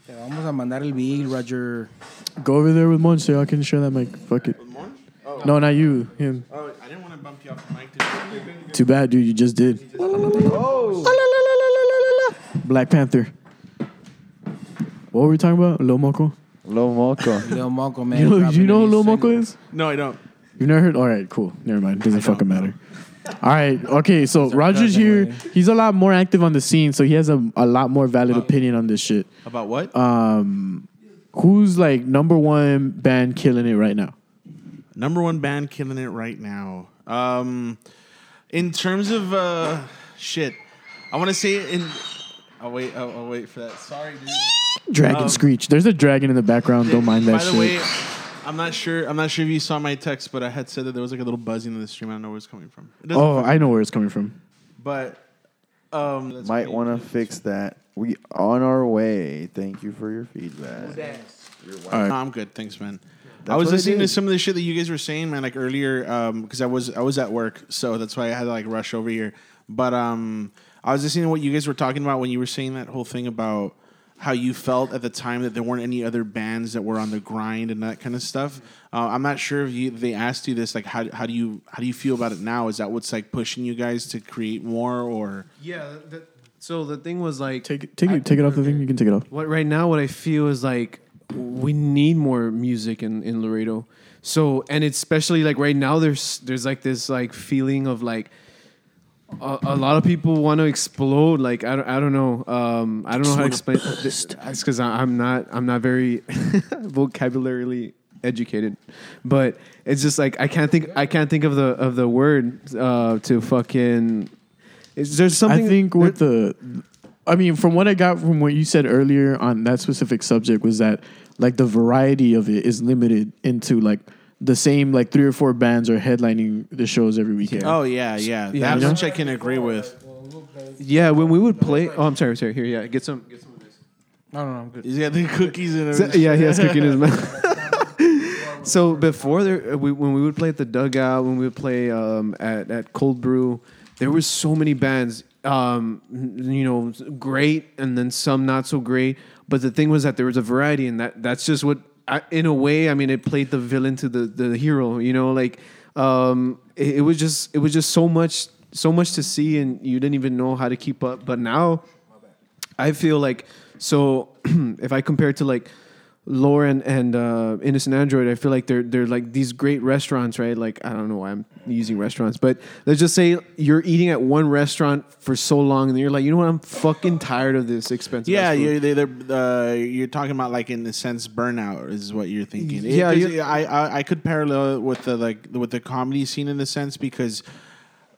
Te vamos a mandar el bill, Roger. Go over there with Monch so I can share that mic. Fuck it. No, not you. Him. Oh, I didn't want to bump you off the mic. Dude. Too bad, dude. You just did. Black Panther. What were we talking about? Lil Moco? Lil Moco. Lil Moco, man. You know, dropping you know a who new Lil Moco single. is? No, I don't. You've never heard? All right, cool. Never mind. Doesn't fucking matter. All right. Okay. So Roger's cousin, here. right? He's a lot more active on the scene, so he has a, a lot more valid opinion on this shit. About what? Um, who's like number one band killing it right now? Number one band killing it right now. Um, in terms of uh, shit, I want to say it in. I'll wait. I'll, I'll wait for that. Sorry, dude. Dragon Um, Screech. There's a dragon in the background. Don't mind that shit. By the shit. way, I'm not sure. I'm not sure if you saw my text, but I had said that there was like a little buzzing in the stream. I don't know where it's coming from. It doesn't- oh, I know where it's coming from. but um, Might want to fix that. We on our way. Thank you for your feedback. All right. No, I'm good. Thanks, man. That's I was what it listening to some of the shit that you guys were saying, man, like earlier, because I was I was at work, so that's why I had to like rush over here. But um, I was listening to what you guys were talking about when you were saying that whole thing about how you felt at the time that there weren't any other bands that were on the grind and that kind of stuff. Uh, I'm not sure if you they asked you this like how how do you how do you feel about it now? Is that what's like pushing you guys to create more or Yeah. That, so the thing was like Take it, take it, take it off the thing. You can take it off. What right now? What I feel is like we need more music in, in Laredo. So and it's especially like right now there's there's like this like feeling of like a, a lot of people want to explode. Like I don't I don't know um, I don't know how to explain. This. It's because I'm not I'm not very vocabulary educated, but it's just like I can't think I can't think of the of the word uh, to fucking. Is there something? I think with the, I mean, from what I got from what you said earlier on that specific subject was that like the variety of it is limited into like the same like three or four bands are headlining the shows every weekend. Oh yeah, yeah. Yeah. That much I can agree with. Yeah, when we would play. Oh, I'm sorry, sorry. Here, yeah, get some. Get some of this. No, no, no, I'm good. He's got the cookies in So- it. yeah, he has cookies in his mouth. so before there, uh, we, when we would play at the dugout, when we would play um, at at Cold Brew, there was so many bands. Um, you know, great, and then some not so great. But the thing was that there was a variety, and that that's just what, In a way, I mean, it played the villain to the the hero. You know, like um, it, it was just it was just so much so much to see, and you didn't even know how to keep up. But now, I feel like so if I compare to like Lore and, uh, Innocent Android, I feel like they're they're like these great restaurants, right? Like I don't know why I'm using restaurants, but let's just say you're eating at one restaurant for so long, and you're like, you know what? I'm fucking tired of this expensive. Yeah, food." you're, they're, they're, uh, you're talking about like in the sense burnout is what you're thinking. It- Yeah, 'cause you- I, I I could parallel it with the like with the comedy scene in the sense because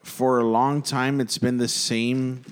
for a long time it's been the same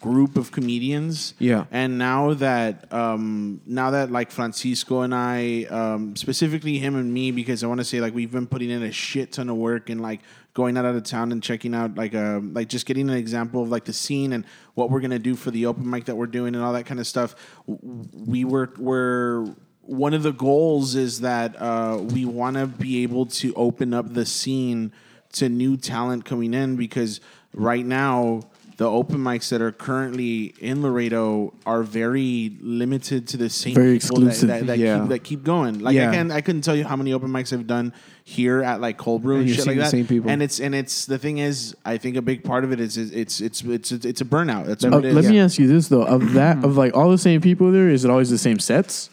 group of comedians. Yeah. And now that um now that like Francisco and I um specifically him and me because I want to say like we've been putting in a shit ton of work and like going out of town and checking out like um like just getting an example of like the scene and what we're going to do for the open mic that we're doing and all that kind of stuff. We were we're one of the goals is that uh, we want to be able to open up the scene to new talent coming in because right now the open mics that are currently in Laredo are very limited to the same Very people that- exclusive. that, that, Yeah. keep, that keep going. Like Yeah. I can I couldn't tell you how many open mics I've done here at like Cold Brew And and, shit like that. same people. And it's and it's the thing is I think a big part of it is, is it's it's it's it's a burnout. That's Uh, it is. let me ask you this though: of that, of like all the same people there, is it always the same sets?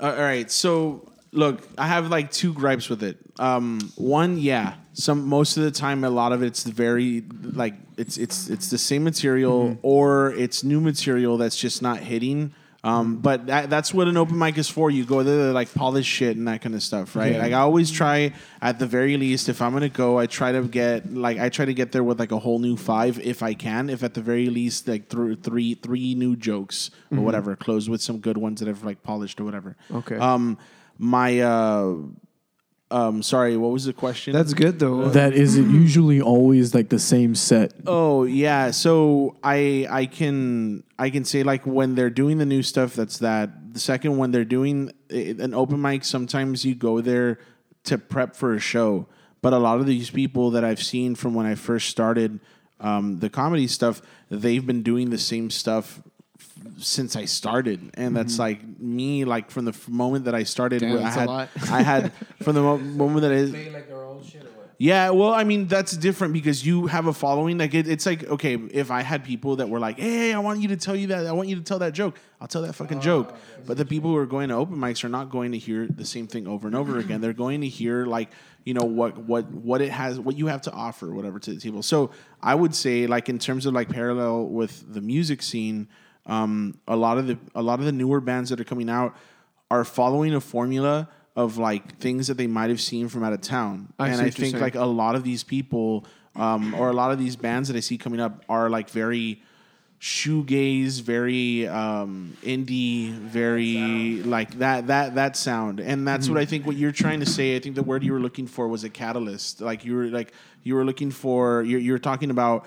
Uh, all right. So look, I have like two gripes with it. Um, one, yeah, some most of the time, a lot of it's very like it's it's it's the same material or it's new material that's just not hitting. Um, but that, that's what an open mic is for. You go there to like polish shit and that kind of stuff, right? Yeah. Like I always try, at the very least, if I'm gonna go, I try to get like I try to get there with like a whole new five if I can. If at the very least, like th- three three new jokes or whatever, close with some good ones that I've like polished or whatever. Okay. Um, my uh, um, sorry, what was the question? That's good though. That is it usually always like the same set. Oh yeah, so I I can I can say like when they're doing the new stuff, that's that. The second, when they're doing an open mic, sometimes you go there to prep for a show. But a lot of these people that I've seen from when I first started um, the comedy stuff, they've been doing the same stuff f- since I started, and that's mm-hmm. like me. Like from the f- moment that I started, Damn, I that's a had lot. I had from the mo- moment that I like their old shit or yeah, well, I mean that's different because you have a following. Like it, it's like okay, if I had people that were like, "Hey, I want you to tell you that. I want you to tell that joke." I'll tell that fucking oh, joke. But the people who are going to open mics are not going to hear the same thing over and over again. They're going to hear like you know what what what it has, what you have to offer, whatever to the table. So I would say like in terms of like parallel with the music scene, um, a lot of the a lot of the newer bands that are coming out are following a formula of like things that they might have seen from out of town. I and I think like a lot of these people um, or a lot of these bands that I see coming up are like very shoegaze, very um, indie, very like that that that sound. And that's Mm-hmm. what I think what you're trying to say. I think the word you were looking for was a catalyst. Like you were like you were looking for you're, you're talking about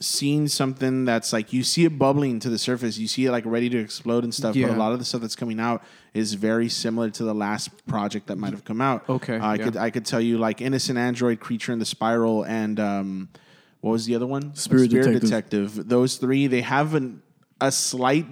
seeing something that's like you see it bubbling to the surface you see it like ready to explode and stuff but a lot of the stuff that's coming out is very similar to the last project that might have come out Okay, Uh, i yeah. could i could tell you like innocent android creature in the spiral and um what was the other one Spirit Detective. detective those three they have an a slight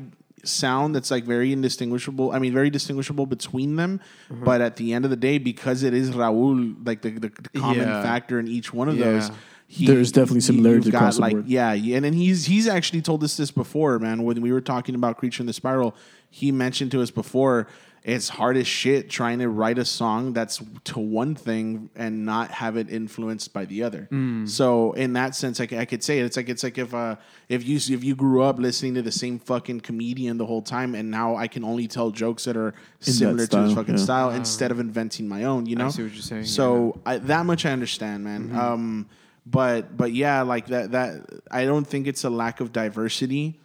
sound that's like very indistinguishable. I mean, very distinguishable between them. Mm-hmm. But at the end of the day, because it is Raul, like the, the, the common Yeah. factor in each one of Yeah. those. He, There's definitely similarities you've got, across the like, board. Yeah, yeah, and then he's he's actually told us this before, man. When we were talking about Creature in the Spiral, he mentioned to us before it's hard as shit trying to write a song that's to one thing and not have it influenced by the other. Mm. So in that sense, i could say it. It's like it's like if uh if you if you grew up listening to the same fucking comedian the whole time, and now I can only tell jokes that are similar to his style, fucking yeah. style instead of inventing my own. You know, see what you're saying, So I, that much I understand, man. Mm-hmm. Um, but but yeah, like that that I don't think it's a lack of diversity.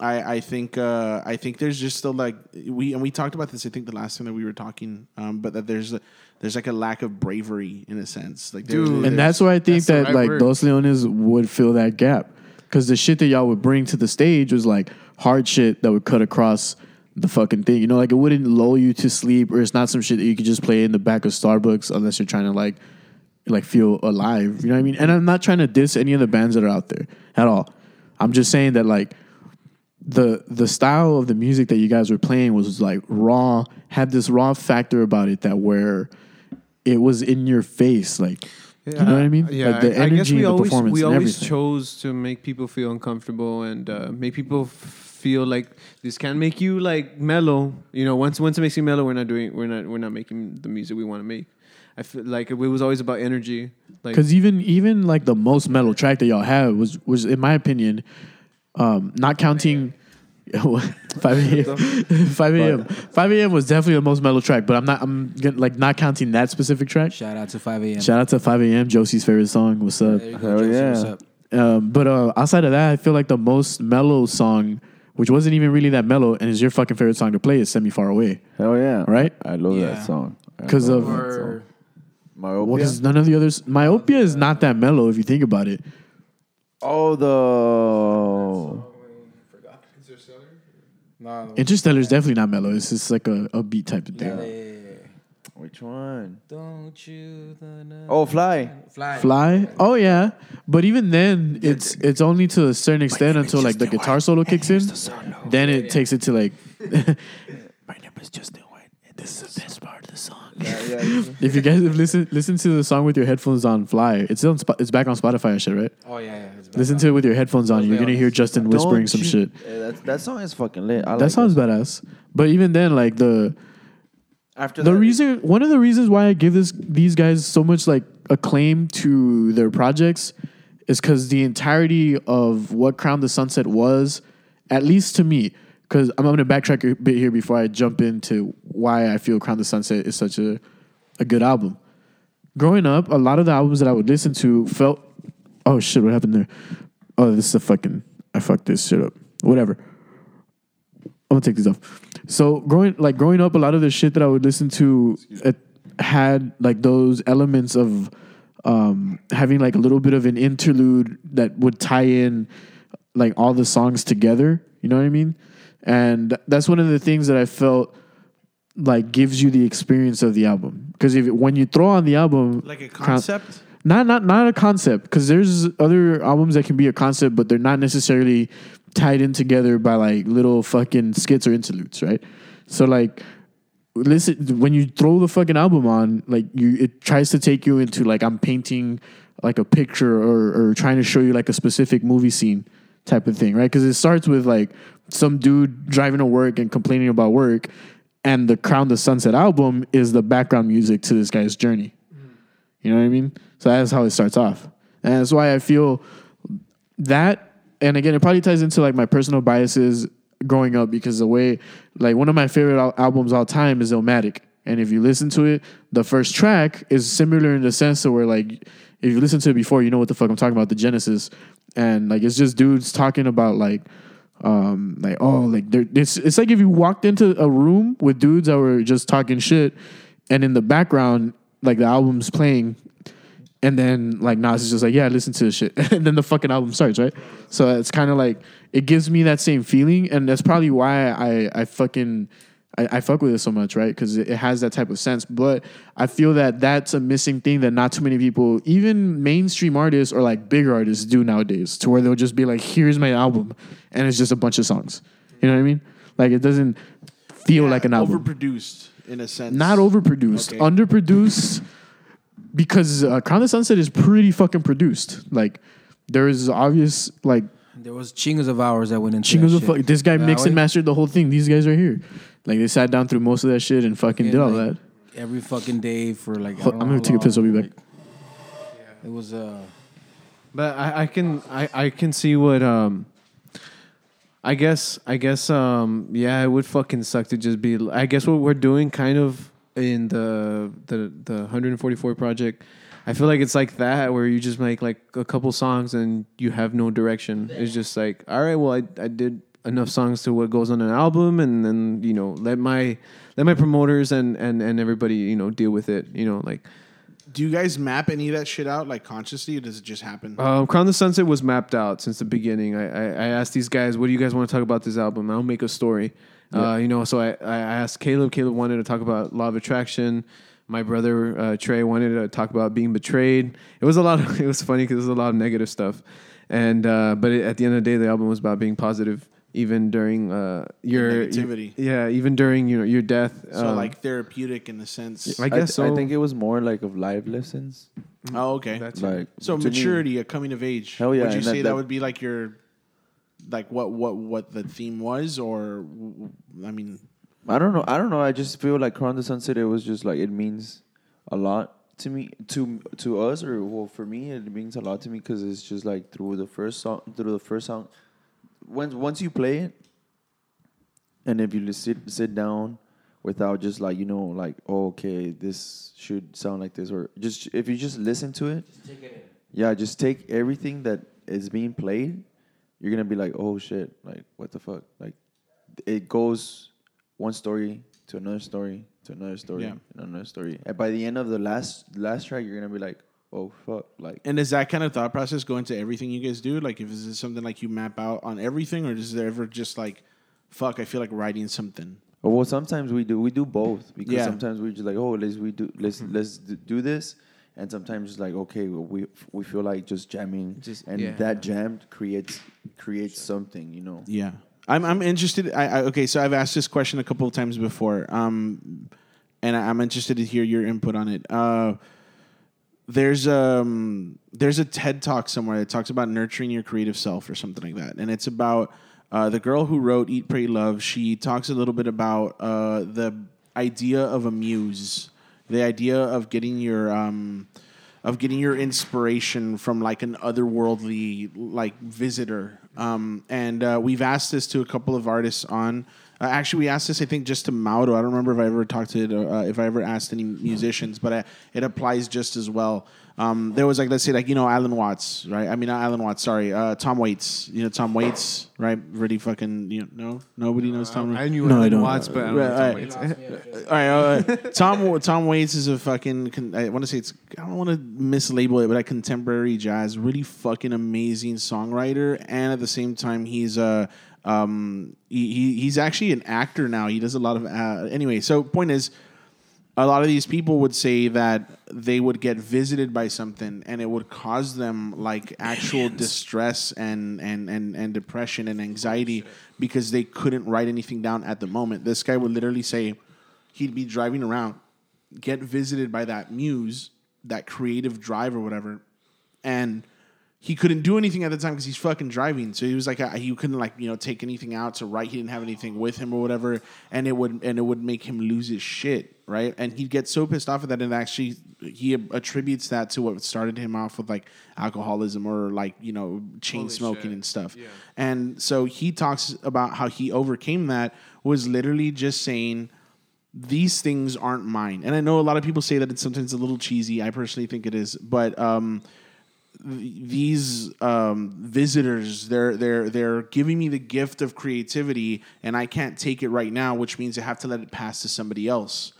I, I think uh, I think there's just still like we and we talked about this I think the last time that we were talking um, but that there's a, there's like a lack of bravery in a sense like there- Dude. And that's why I think that right like word. Dos Leones would fill that gap. Because the shit that y'all would bring to the stage was like hard shit that would cut across the fucking thing. You know, like it wouldn't lull you to sleep or it's not some shit that you could just play in the back of Starbucks unless you're trying to like like feel alive. You know what I mean? And I'm not trying to diss any of the bands that are out there at all. I'm just saying that like the the style of the music that you guys were playing was like raw, had this raw factor about it that where it was in your face, like you know what I mean? Yeah, like the I- I guess energy, we always we always chose to make people feel uncomfortable and uh, make people feel like this can make you like mellow. You know, once once it makes you mellow, we're not doing we're not we're not making the music we want to make. I feel like it was always about energy. Like Because even even like the most metal track that y'all have was was in my opinion, um, not counting. 5 a.m. 5 a.m. 5 a.m. was definitely the most metal track, but I'm not. I'm gonna, like not counting that specific track. Shout out to 5 a.m. Shout out to 5 a.m. Josie's favorite song. What's up? There you go, Hell Josie, yeah. what's up? Um, but uh, outside of that, I feel like the most mellow song, which wasn't even really that mellow, and is your fucking favorite song to play, is "Semi Far Away." Hell yeah. Right? I love Yeah. that song. I 'Cause love of- that Or song. Myopia? Well, because none of the others, Myopia is not that mellow if you think about it. Oh, the. no, Interstellar is definitely not mellow. It's just like a, a beat type of thing. Which one? Don't you the Oh, Fly. fly. Fly? Oh yeah, but even then, it's it's only to a certain extent until like the guitar solo kicks in. Then it takes it to like. My name is Justin White, and this is the best part of the song. if you guys have listened listen to the song with your headphones on, Fly. It's on it's back on Spotify and shit, right? Oh yeah, yeah. it's Listen to it with your headphones on. You're gonna hear Justin whispering some shit. Yeah, that, that song is fucking lit. I That like sounds badass. But even then, like the After the that, reason one of the reasons why I give this these guys so much like acclaim to their projects is because the entirety of what Crown the Sunset was, at least to me, because I'm going to backtrack a bit here before I jump into why I feel Crown the Sunset is such a a good album. Growing up, a lot of the albums that I would listen to felt, oh shit, what happened there? Oh, this is a fucking I fucked this shit up. Whatever. I'm gonna take these off. So growing like growing up, a lot of the shit that I would listen to it had like those elements of um, having like a little bit of an interlude that would tie in like all the songs together. You know what I mean? And that's one of the things that I felt like gives you the experience of the album. Because if when you throw on the album, like a concept. not not not a concept because there's other albums that can be a concept, but they're not necessarily tied in together by like little fucking skits or interludes, right? So like, listen when you throw the fucking album on, like you it tries to take you into like I'm painting like a picture or or trying to show you like a specific movie scene type of thing, right? Because it starts with like some dude driving to work and complaining about work, and the Crown the Sunset album is the background music to this guy's journey. You know what I mean? So that's how it starts off. And that's why I feel that, and again, it probably ties into like my personal biases growing up because the way, like, one of my favorite al- albums all time is Illmatic. And if you listen to it, the first track is similar in the sense of where, like, if you listen to it before, you know what the fuck I'm talking about, the Genesis. And like, it's just dudes talking about like, um, like, oh, like, it's, it's like if you walked into a room with dudes that were just talking shit, and in the background, like, the album's playing and then like Nas is just like, yeah, listen to this shit. and then the fucking album starts, right? So it's kind of like it gives me that same feeling, and that's probably why I I fucking I, I fuck with it so much, right? Because it, it has that type of sense. But I feel that that's a missing thing that not too many people, even mainstream artists or like bigger artists, do nowadays. To where they'll just be like, "Here's my album," and it's just a bunch of songs. You know what I mean? Like it doesn't feel like an album. overproduced in a sense. Not overproduced, Okay. underproduced. Because uh, Crown of the Sunset is pretty fucking produced. Like there is obvious like There was chingos of hours that went into chingos that of shit. fuck. This guy That mixed and mastered the whole thing. These guys are here. Like they sat down through most of that shit and fucking Yeah, did all like, that. every fucking day for like. I Hold- don't I'm know gonna take a piss. I'll be back. like, It was uh. But I, I can I, I can see what um I guess I guess um yeah it would fucking suck to just be I guess what we're doing kind of in the the the 144 project I feel like it's like that where you just make like a couple songs and you have no direction. It's just like all right well I I did enough songs to what goes on an album and then you know let my let my promoters and and and everybody you know deal with it you know like Do you guys map any of that shit out like consciously, or does it just happen? Um, Crown of the Sunset was mapped out since the beginning. I, I, I asked these guys, "What do you guys want to talk about this album?" I'll make a story. Uh, you know, so I, I asked Caleb. Caleb wanted to talk about Law of Attraction. My brother uh, Trey wanted to talk about being betrayed. It was a lot. Of, it was funny because there was a lot of negative stuff, and uh, but it, at the end of the day, the album was about being positive, even during uh, your negativity. yeah, even during you know your death. so um, like therapeutic in the sense. I guess I, so. I think it was more like of live lessons. oh, okay. That's Like so to me- maturity, a coming of age. Hell yeah, Would you say that- that, that- would be like your, like what what what the theme was, or I mean, I don't know. I don't know. I just feel like Crown of the Sunset. It was just like it means a lot to me, to to us, or well, for me, it means a lot to me because it's just like through the first song, through the first song. Once once you play it, and if you just sit sit down without just like you know like oh, okay this should sound like this or just if you just listen to it, yeah, just take everything that is being played. You're gonna be like, oh shit, like what the fuck, like it goes one story to another story to another story Yeah. and another story. And by the end of the last last track, you're gonna be like, oh fuck, like and does that kind of thought process go into everything you guys do? Like, if is it something like you map out on everything, or is there ever just like, fuck, I feel like writing something? Well, sometimes we do we do both because Yeah. sometimes we're just like oh let's we do let's let's do this, and sometimes it's like okay well, we we feel like just jamming, Just- and yeah. that jam creates creates something you know. Yeah, I'm I'm interested. I, I okay, so I've asked this question a couple of times before, um, and I, I'm interested to hear your input on it. Uh, there's um there's a TED talk somewhere that talks about nurturing your creative self or something like that, and it's about uh, the girl who wrote Eat, Pray, Love. She talks a little bit about uh, the idea of a muse, the idea of getting your um, of getting your inspiration from like an otherworldly like visitor. Um, and uh, we've asked this to a couple of artists on. Uh, actually, we asked this I think just to Mauro. I don't remember if I ever talked to it, uh, if I ever asked any musicians, but uh, it applies just as well. Um, there was like let's say like you know Alan Watts, right? I mean not Alan Watts, sorry, uh, Tom Waits. You know Tom Waits, right? Really fucking you know, no nobody knows Tom. I knew No, I Alan don't. Watts, but I don't know Tom right. Waits. All right, uh, Tom Tom Waits is a fucking. Con- I want to say it's. I don't want to mislabel it, but a contemporary jazz, really fucking amazing songwriter, and at the same time, he's a. Um, he, he he's actually an actor now. He does a lot of. Uh, anyway, so point is, a lot of these people would say that they would get visited by something and it would cause them like actual distress and, and, and, and depression and anxiety because they couldn't write anything down at the moment. This guy would literally say he'd be driving around, get visited by that muse, that creative drive or whatever, and he couldn't do anything at the time because he's fucking driving. So he was like, uh, he couldn't like you know take anything out to write. He didn't have anything with him or whatever, and it would and it would make him lose his shit, right? And he'd get so pissed off at that, and actually he attributes that to what started him off with like alcoholism or like you know chain Holy smoking shit. and stuff. Yeah. And so he talks about how he overcame that was literally just saying these things aren't mine. And I know a lot of people say that it's sometimes a little cheesy. I personally think it is, but um, these um, visitors, they're they're they're giving me the gift of creativity, and I can't take it right now, which means I have to let it pass to somebody else.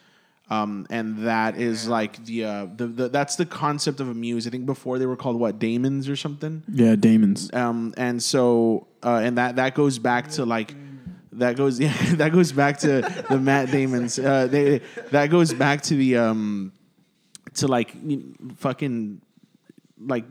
Um, and that is like the, uh, the the that's the concept of a muse. I think before they were called what daemons or something. Yeah, Damon's. Um, and so, uh, and that that goes back to like that goes yeah that goes back to the Matt Damon's. Uh, they, that goes back to the um to like fucking like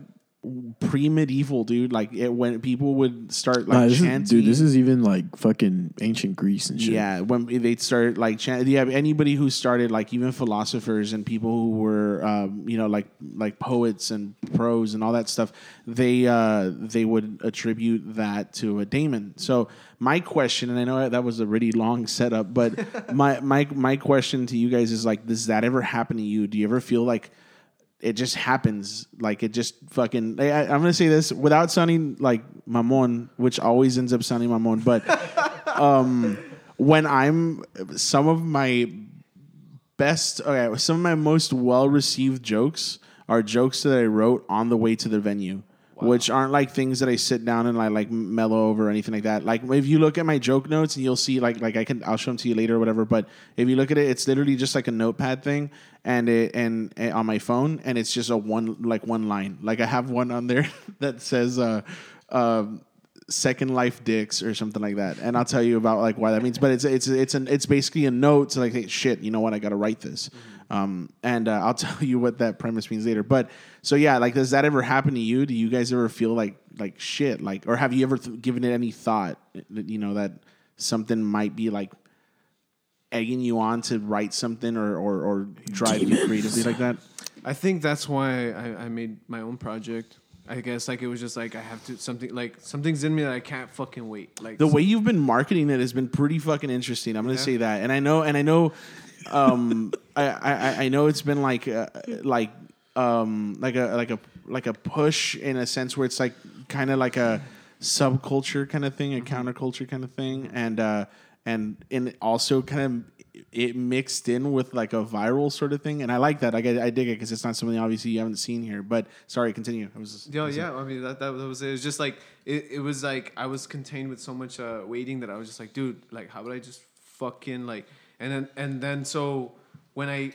pre-medieval dude like it, when people would start like Nah, this is, chanting dude, this is even like fucking ancient Greece and shit. yeah, when they'd start like chant, yeah, anybody who started like even philosophers and people who were um, you know like like poets and prose and all that stuff, they uh, they would attribute that to a daemon. So my question, and I know that was a really long setup, but my my my question to you guys is like, does that ever happen to you? Do you ever feel like it just happens. Like it just fucking. I, I'm gonna say this without sounding like mamon, which always ends up sounding mamon. But um, when I'm some of my best, okay, some of my most well received jokes are jokes that I wrote on the way to the venue. Which aren't like things that I sit down and I like mellow over or anything like that. Like if you look at my joke notes and you'll see like like I can I'll show them to you later or whatever. But if you look at it, it's literally just like a notepad thing and it and, and on my phone and it's just a one like one line. Like I have one on there that says uh um second life dicks or something like that and i'll tell you about like why that means but it's it's it's an it's basically a note to like hey, shit you know what i gotta write this um and uh, i'll tell you what that premise means later. But so yeah like does that ever happen to you? Do you guys ever feel like like shit? Like or have you ever th- given it any thought that, you know that something might be like egging you on to write something or or, or drive you creatively like that? I think that's why I, I made my own project. I guess like it was just like I have to something like something's in me that I can't fucking wait. Like the way you've been marketing it has been pretty fucking interesting. I'm gonna say that, and I know, and I know, um, I, I I know it's been like uh, like um like a like a like a push in a sense where it's like kind of like a subculture kind of thing, a counterculture kind of thing, and uh and and also kind of it mixed in with like a viral sort of thing, and I like that. I I dig it because it's not something obviously you haven't seen here. But sorry, continue. I was Yeah, yeah. I mean, that, that was it. It was just like it, it was like I was contained with so much uh, waiting that I was just like, dude, like how would I just fucking like and then and then so when I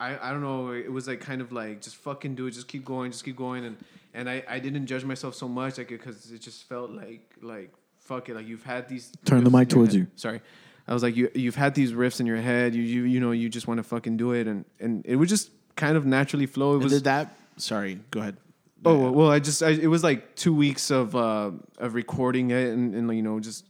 I, I don't know, it was like kind of like just fucking do it, just keep going, just keep going and and I, I didn't judge myself so much like because it just felt like like fuck it, like you've had these Turn the mic towards head. you. Sorry. I was like, you you've had these riffs in your head, you you you know, you just want to fucking do it and and it would just kind of naturally flow. It was did that? Sorry, go ahead. Oh well, I just I, it was like two weeks of uh, of recording it and, and you know just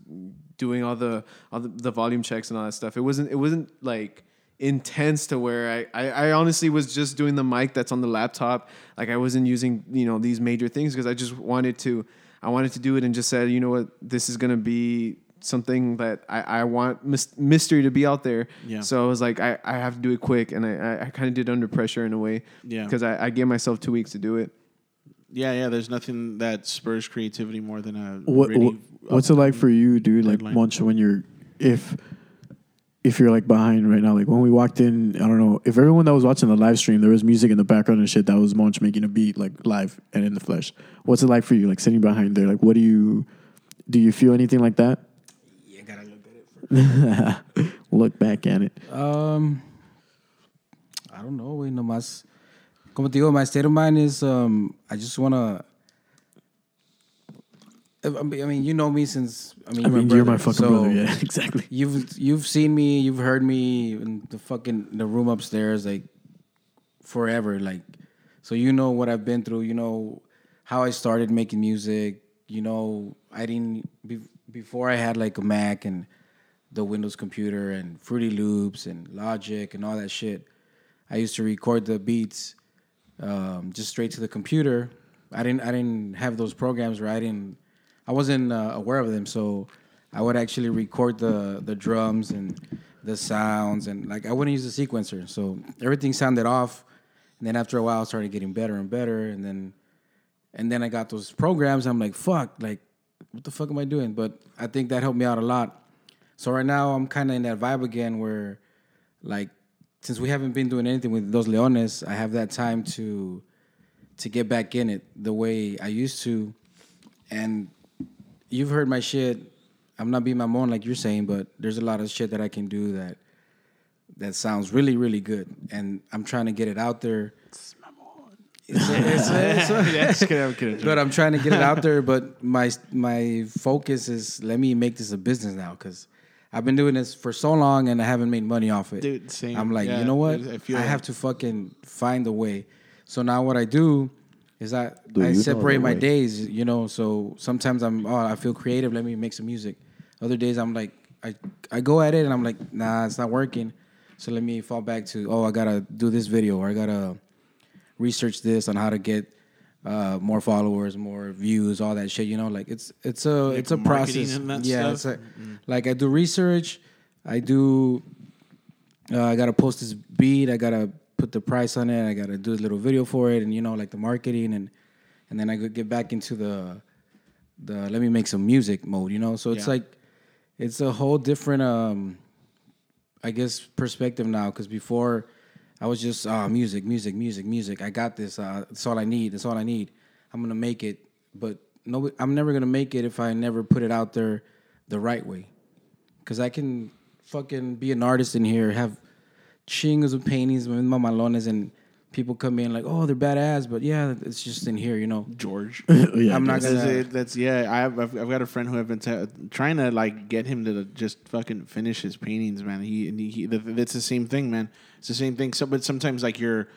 doing all the all the, the volume checks and all that stuff. It wasn't it wasn't like intense to where I, I I honestly was just doing the mic that's on the laptop. Like I wasn't using you know these major things because I just wanted to I wanted to do it and just said you know what this is gonna be something that I, I want mys- mystery to be out there. Yeah. So I was like I, I have to do it quick and I I, I kind of did under pressure in a way. Yeah. Because I, I gave myself two weeks to do it. Yeah, yeah. There's nothing that spurs creativity more than a What, really what what's it like for you, dude? Like deadline. once when you're if if you're like behind right now, like when we walked in, I don't know if everyone that was watching the live stream, there was music in the background and shit. That was Monch making a beat like live and in the flesh. What's it like for you, like sitting behind there? Like, what do you do? You feel anything like that? You gotta look at it. Look back at it. Um, I don't know, güey, nomás. Como te digo, my state of mind is um, I just wanna. I mean, you know me since I mean, I you're, mean, my, you're my brother, fucking so brother. Yeah, exactly. You've you've seen me, you've heard me in the fucking the room upstairs, like forever, like so you know what I've been through. You know how I started making music. You know I didn't be, before I had like a Mac and the Windows computer and Fruity Loops and Logic and all that shit. I used to record the beats um, just straight to the computer. I didn't I didn't have those programs where I didn't I wasn't uh, aware of them, so I would actually record the the drums and the sounds and like I wouldn't use the sequencer, so everything sounded off. And then after a while, started getting better and better, and then and then I got those programs. I'm like, fuck, like what the fuck am I doing? But I think that helped me out a lot. So right now I'm kind of in that vibe again, where like since we haven't been doing anything with Dos Leones, I have that time to to get back in it the way I used to. And you've heard my shit. I'm not being my mom like you're saying, but there's a lot of shit that I can do that that sounds really, really good. And I'm trying to get it out there. It's, it's, it's, Yeah, just kidding, I'm kidding. but I'm trying to get it out there. But my my focus is let me make this a business now because I've been doing this for so long and I haven't made money off it. Dude, same. I'm like, Yeah, you know what? I I, feel that. have to fucking find a way. So now what I do is that Do I separate my way? days. You know, so sometimes I'm oh I feel creative. Let me make some music. Other days I'm like I I go at it and I'm like nah it's not working. So let me fall back to oh I gotta do this video or I gotta research this on how to get uh, more followers, more views, all that shit. You know, like it's it's a Like it's a process. yeah, it's a, like I do research. I do. Uh, I gotta post this beat. I gotta put the price on it. I gotta do a little video for it, and you know, like the marketing, and and then I could get back into the the let me make some music mode. You know, so it's Yeah. like it's a whole different um I guess perspective now because before I was just uh, music, music, music, music. I got this. Uh, that's all I need. That's all I need. I'm gonna make it, but no, I'm never gonna make it if I never put it out there the right way. Because I can fucking be an artist in here, have chingos of paintings with mamalones, and people come in like, oh, they're badass, but yeah, it's just in here, you know. George. Yeah, I'm not gonna. it. that's yeah. I have, I've, I've got a friend who I've been t- trying to like get him to just fucking finish his paintings, man. He, and he, he that's the same thing, man. It's the same thing. So, but sometimes like you're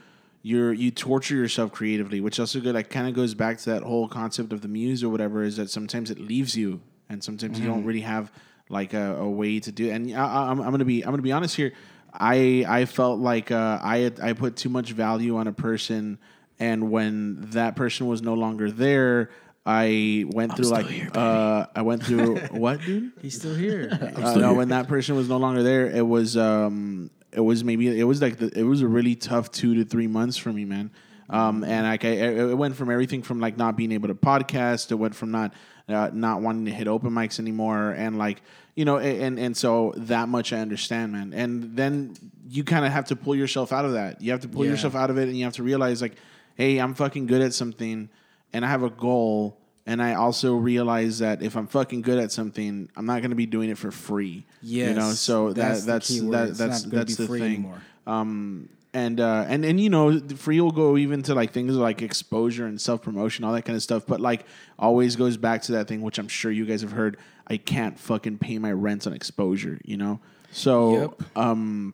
you're you torture yourself creatively, which also good. Like kind of goes back to that whole concept of the muse or whatever. Is that sometimes it leaves you, and sometimes you don't mm-hmm. really have like a, a way to do. It. And I, I, I'm, I'm gonna be I'm gonna be honest here. I I felt like uh, I had, I put too much value on a person, and when that person was no longer there, I went through like uh, I went through what, dude? He's still here. Uh, no, when that person was no longer there, it was um, it was maybe it was like the, it was a really tough two to three months for me, man. Um, and like I, it went from everything from like not being able to podcast, it went from not uh, not wanting to hit open mics anymore, and like you know, and and so that much I understand, man. And then you kind of have to pull yourself out of that. You have to pull Yeah. yourself out of it, and you have to realize like, hey, I'm fucking good at something, and I have a goal. And I also realize that if I'm fucking good at something, I'm not going to be doing it for free. you know. So that's that that's that, that's that's the thing. Um, and uh, and and you know, free will go even to like things like exposure and self promotion, all that kind of stuff. But like, always goes back to that thing, which I'm sure you guys have heard. I can't fucking pay my rent on exposure. You know. So, Yep. um,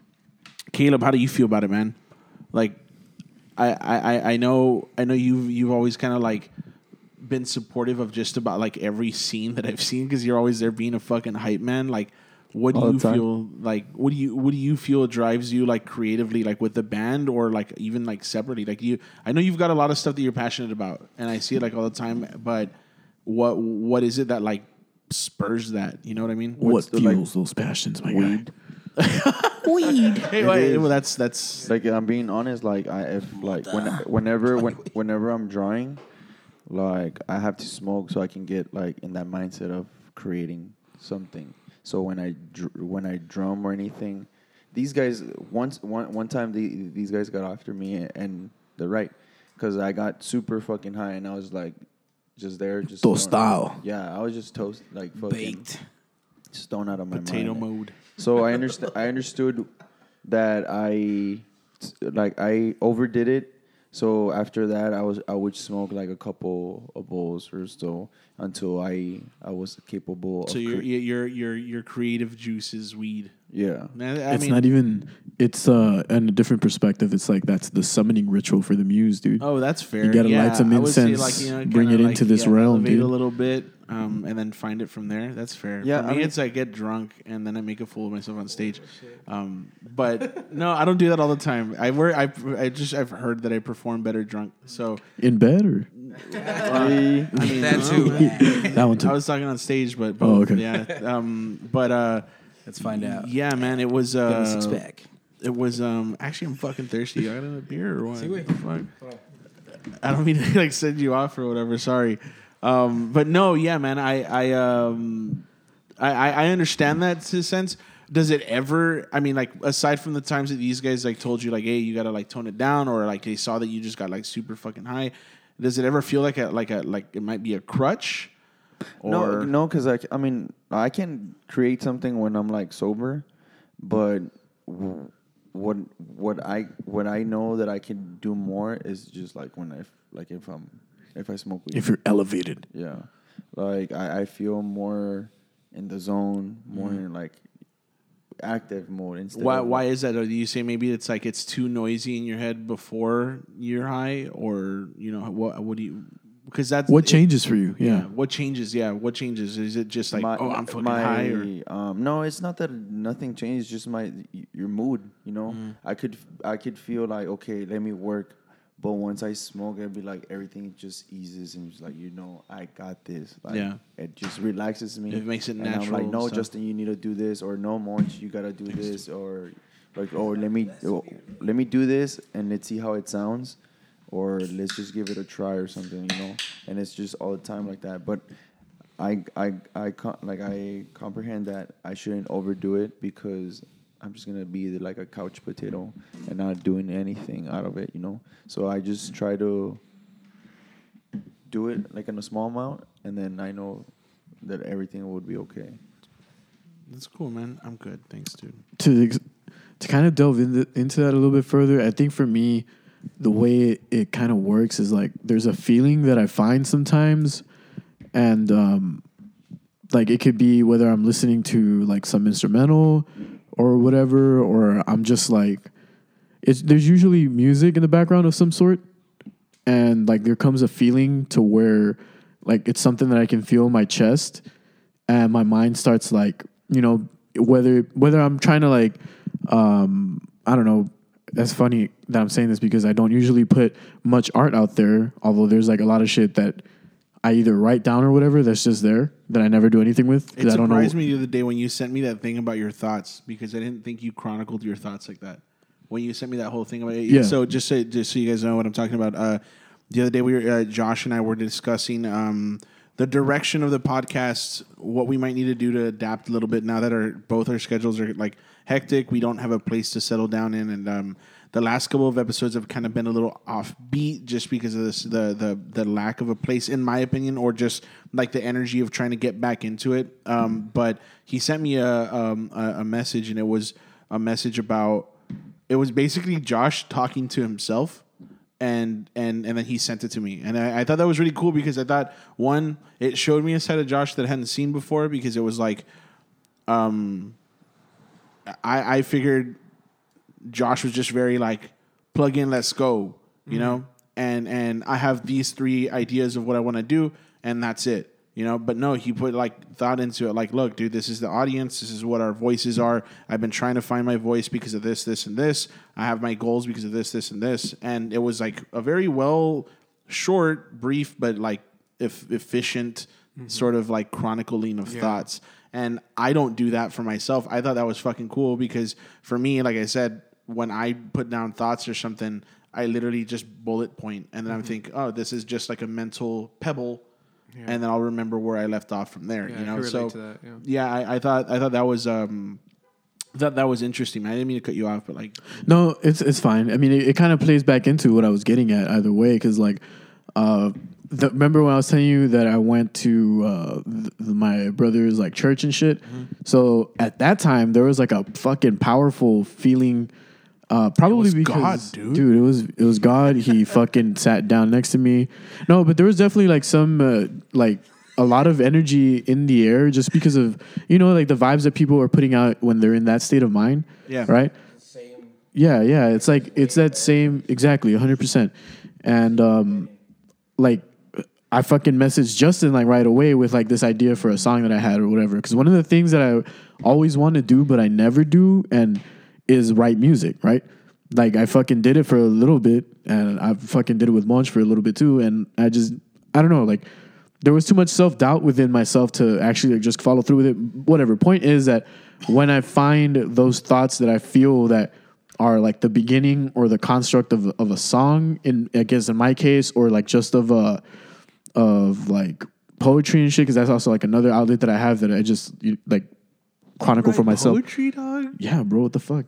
Caleb, how do you feel about it, man? Like, I I I- I know I know you've you've always kind of like been supportive of just about like every scene that I've seen because you're always there being a fucking hype man. Like, what do All the you time. feel like? What do you what do you feel drives you like creatively, like with the band or like even like separately? Like you, I know you've got a lot of stuff that you're passionate about, and I see it like all the time. But what what is it that like spurs that? You know what I mean? What What's the, like, fuels those passions, my Weed. Weed. Hey, wait, well, that's that's like I'm being honest. Like I if like when, whenever when, whenever I'm drawing, like I have to smoke so I can get like in that mindset of creating something. So when I dr- when I drum or anything, these guys once one one time the, these guys got after me and they're right because I got super fucking high and I was like just there just Tostado. stoned. Yeah, I was just toast like fucking Baked. stone out of my mind. potato mind. mode. So I understand. I understood that I like I overdid it. So after that, I was I would smoke like a couple of bowls or so until I I was capable. So of your cre- your your your creative juices weed. Yeah. I, I it's mean, not even. It's uh, in a different perspective. It's like that's the summoning ritual for the muse, dude. Oh, that's fair. You gotta yeah, light some I would say, incense, bring kinda it into this yeah, realm, dude. a little bit, um, and then find it from there. That's fair. Yeah, for I me, mean- it's I get drunk and then I make a fool of myself on stage. Um, but no, I don't do that all the time. I work. I I just I've heard that I perform better drunk. So In bed or I mean, That too. that one too. I was talking on stage, but Oh, okay. yeah. Um, but uh, Let's find out. yeah, man, it was Give him a uh, six pack. It was um actually I'm fucking thirsty. I got a beer or what? See, wait. The fuck? I don't mean to like send you off or whatever. Sorry, um, but no, yeah, man. I I um I I I understand that to a sense. Does it ever? I mean, like aside from the times that these guys like told you like, hey, you gotta like tone it down, or like they saw that you just got like super fucking high. Does it ever feel like a like a like it might be a crutch? No, Or no, because I, I mean, I can create something when I'm like sober, but what what I what I know that I can do more is just like when I like if I'm if I smoke weed. If you're elevated, yeah, like I, I feel more in the zone, more Mm-hmm. in like active mode instead. Why? Why is that? Or do you say maybe it's like it's too noisy in your head before you're high, or you know what? What do you? Because that's What changes for you? Yeah. What changes? Yeah. What changes? Is it just like my, oh I'm fucking my, high or um no it's not that nothing changes. just my your mood you know Mm. i could i could feel like okay let me work but once i smoke it'd be like everything just eases and it's like you know i got this like, Yeah. it just relaxes me It makes it and i'm natural like no stuff. justin you need to do this or no Monch, you gotta do this or like oh let me oh, let me do this and let's see how it sounds or let's just give it a try or something, you know. And it's just all the time like that. But I I I co- like I comprehend that I shouldn't overdo it because I'm just gonna be like a couch potato and not doing anything out of it, you know. So I just try to do it like in a small amount, and then I know that everything would be okay. that's cool, man. I'm good, thanks, dude. to ex- to kind of delve into into that a little bit further, I think for me, the way it, it kind of works is like there's a feeling that I find sometimes, and um, like it could be whether I'm listening to like some instrumental or whatever, or I'm just like, it's there's usually music in the background of some sort, and like there comes a feeling to where like it's something that I can feel in my chest, and my mind starts like you know whether whether I'm trying to like um I don't know that's funny that I'm saying this because I don't usually put much art out there although there's like a lot of shit that I either write down or whatever that's just there that I never do anything with It I don't know surprised me the other day when you sent me that thing about your thoughts because I didn't think you chronicled your thoughts like that. When you sent me that whole thing about it, Yeah. So just so just so you guys know what I'm talking about. Uh, the other day we were uh, Josh and I were discussing um, the direction of the podcast, what we might need to do to adapt a little bit now that our both our schedules are like hectic. We don't have a place to settle down in, and um, the last couple of episodes have kind of been a little offbeat just because of this the the the lack of a place, in my opinion, or just like the energy of trying to get back into it. Um, but he sent me a, um, a a message, and it was a message about it was basically Josh talking to himself and and and then he sent it to me. And I, I thought that was really cool because I thought one it showed me a side of Josh that I hadn't seen before because it was like um I I figured Josh was just very like plug in let's go you know? And and I have these three ideas of what I want to do and that's it you know but no he put like thought into it like look dude this is the audience. This is what our voices are. I've been trying to find my voice because of this this and this. I have my goals because of this this and this. And it was like a very well short brief but like if, efficient mm-hmm. sort of like chronicling of thoughts. And i don't do that for myself. I thought that was fucking cool because for me like i said when i put down thoughts or something i literally just bullet point. And then i mm-hmm. think oh this is just like a mental pebble and then I'll remember where I left off from there. Yeah, you know, can so to that, yeah. yeah, I, I thought I thought that was um, that that was interesting. Man. I didn't mean to cut you off, but like, No, it's it's fine. I mean, it, it kind of plays back into what I was getting at either way. Because like, uh, the, remember when I was telling you that I went to uh, th- my brother's like church and shit. So at that time, there was like a fucking powerful feeling. Uh, probably was because God, dude. it was it was God. He fucking sat down next to me. No, but there was definitely like some uh, like a lot of energy in the air just because of you know like the vibes that people are putting out when they're in that state of mind. Yeah. Right. Same. Yeah, yeah. It's like it's that same exactly, hundred percent. And um, like I fucking messaged Justin like right away with like this idea for a song that I had or whatever. Because one of the things that I always want to do but I never do and is write music, right? Like I fucking did it for a little bit and I fucking did it with Monch for a little bit too. And I just I don't know, like there was too much self doubt within myself to actually like, just follow through with it. Whatever. Point is that when I find those thoughts that I feel that are like the beginning or the construct of, of a song in I guess in my case or like just of a of like poetry and shit because that's also like another outlet that I have that I just like chronicle for myself. Poetry, dog. Yeah, bro, what the fuck?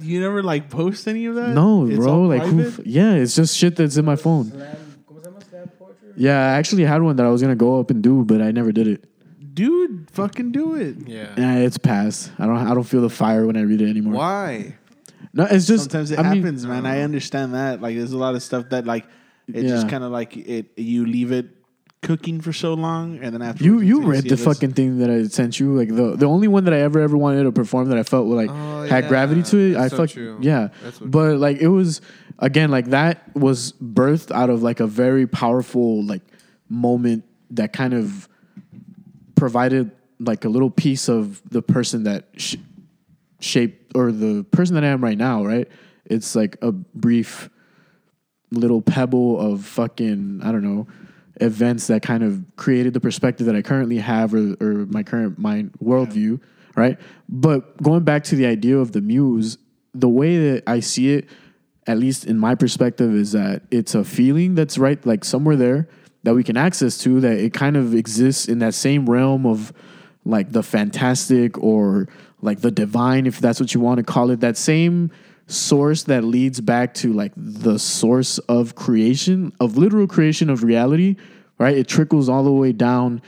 You never like post any of that? No, It's bro, all like who? F- yeah, it's just shit that's in my phone. Yeah, I actually had one that I was gonna go up and do, but I never did it. dude, fucking do it. Yeah. Yeah, it's past. I don't. I don't feel the fire when I read it anymore. Why? No, it's just Sometimes it I mean, happens, man. I understand that. Like, there's a lot of stuff that like it just kind of like it. You leave it cooking for so long, and then after You you read the fucking thing that I sent you like the the only one that I ever ever wanted to perform that I felt like Oh, had yeah. gravity to it. That's I so fuck true. yeah, That's so but like it was again like that was birthed out of like a very powerful like moment that kind of provided like a little piece of the person that sh- shaped or the person that I am right now. Right, it's like a brief little pebble of fucking I don't know events that kind of created the perspective that I currently have or, or my current mind worldview, right? But going back to the idea of the muse, the way that I see it, at least in my perspective, is that it's a feeling that's right, like somewhere there that we can access to, that it kind of exists in that same realm of like the fantastic or like the divine, if that's what you want to call it, that same source that leads back to like the source of creation, of literal creation of reality, right? It trickles all the way down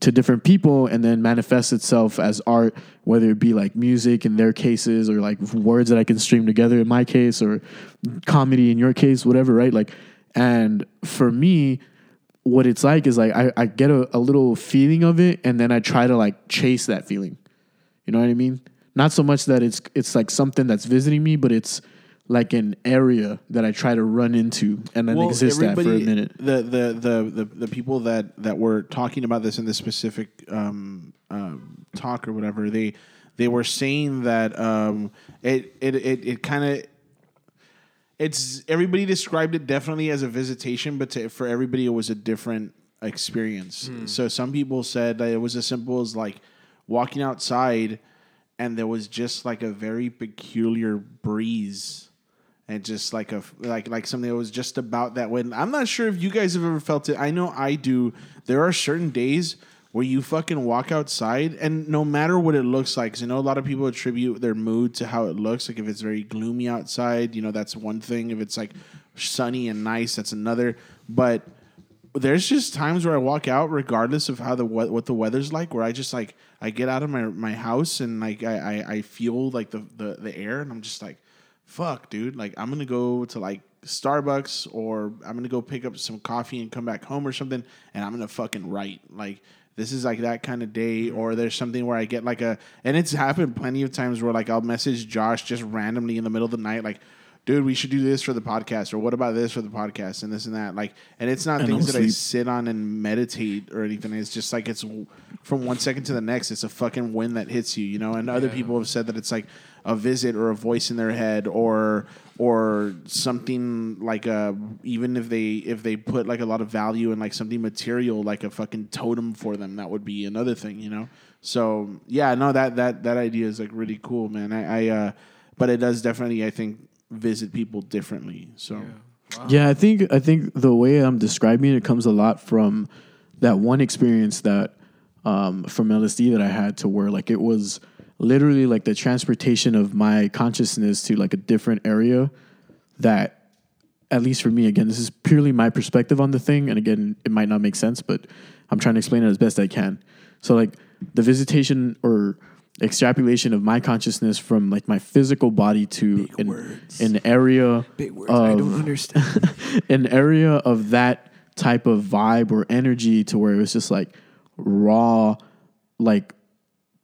to different people and then manifests itself as art, whether it be like music in their cases or like words that I can stream together in my case or comedy in your case, whatever, right? Like, and for me, what it's like is like I, I get a, a little feeling of it and then I try to like chase that feeling. You know what I mean? Not so much that it's it's like something that's visiting me, but it's like an area that I try to run into and then exist at for a minute. The, the the the the people that that were talking about this in this specific um, um, talk or whatever they they were saying that um, it it it, it kind of it's everybody described it definitely as a visitation, but to, for everybody it was a different experience. So some people said that it was as simple as like walking outside and there was just like a very peculiar breeze and just like a like like something that was just about that way. And I'm not sure if you guys have ever felt it. I know I do. There are certain days where you fucking walk outside and no matter what it looks like, because I know a lot of people attribute their mood to how it looks. Like if it's very gloomy outside, you know, that's one thing. If it's like sunny and nice, that's another. But there's just times where I walk out, regardless of how the what, what the weather's like, where I just like I get out of my my house and like I I, I feel like the, the the air, and I'm just like, fuck, dude, like I'm gonna go to like Starbucks or I'm gonna go pick up some coffee and come back home or something, and I'm gonna fucking write like. This is like that kind of day, mm-hmm. or there's something where I get like a, and it's happened plenty of times where like I'll message Josh just randomly in the middle of the night, like, dude, we should do this for the podcast, or what about this for the podcast, and this and that. Like, and it's not And things that I sit on and meditate or anything. It's just like it's from one second to the next. It's a fucking wind that hits you, you know. And other people have said that it's like a visit or a voice in their head or or something like a even if they if they put like a lot of value in like something material like a fucking totem for them that would be another thing you know so yeah no that that that idea is like really cool man i i uh but it does definitely i think visit people differently so. Yeah, I think I think the way I'm describing it comes a lot from that one experience that um, from LSD that I had to where like it was literally like the transportation of my consciousness to like a different area that at least for me again this is purely my perspective on the thing and again it might not make sense but I'm trying to explain it as best I can. So like the visitation or extrapolation of my consciousness from like my physical body to an, an area Big words. I don't of- understand. an area of that type of vibe or energy to where it was just like raw, like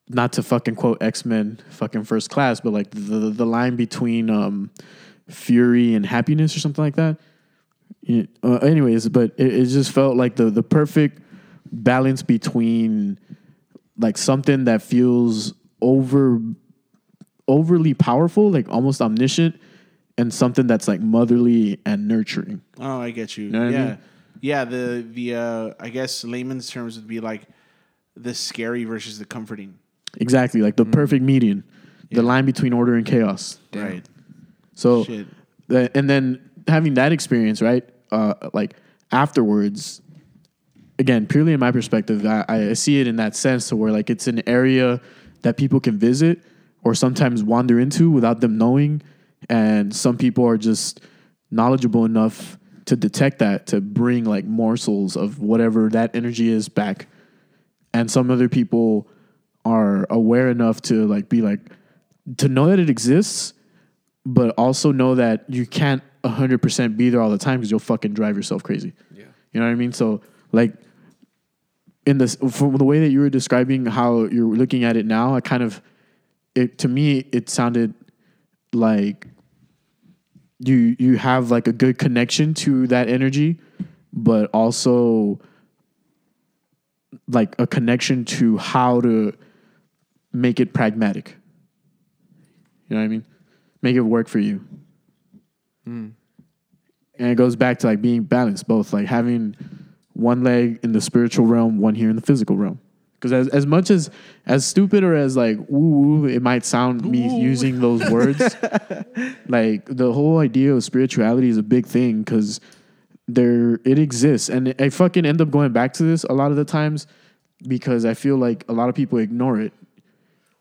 not to fucking quote X Men fucking first class, but like the the line between um, fury and happiness or something like that. Yeah, uh, anyways, but it, it just felt like the the perfect balance between like something that feels over overly powerful, like almost omniscient, and something that's like motherly and nurturing. Oh, I get you. know what I yeah, mean? yeah. The the uh, I guess layman's terms would be like the scary versus the comforting. Exactly, like the perfect median, the line between order and chaos. Right. So, Shit. the, and then having that experience, right? Uh, like afterwards, again, purely in my perspective, I, I see it in that sense to where like it's an area that people can visit or sometimes wander into without them knowing, and some people are just knowledgeable enough to detect that to bring like morsels of whatever that energy is back, and some other people are aware enough to like be like to know that it exists but also know that you can't 100% be there all the time because you'll fucking drive yourself crazy. Yeah. You know what I mean? So, like, in this from the way that you were describing how you're looking at it now, I kind of it to me it sounded like you you have like a good connection to that energy, but also like a connection to how to make it pragmatic. You know what I mean? Make it work for you. Hmm. And it goes back to like being balanced, both like having one leg in the spiritual realm, one here in the physical realm. Because as, as much as as stupid or as like woo it might sound me using those words, like the whole idea of spirituality is a big thing because there it exists, and I fucking end up going back to this a lot of the times because I feel like a lot of people ignore it,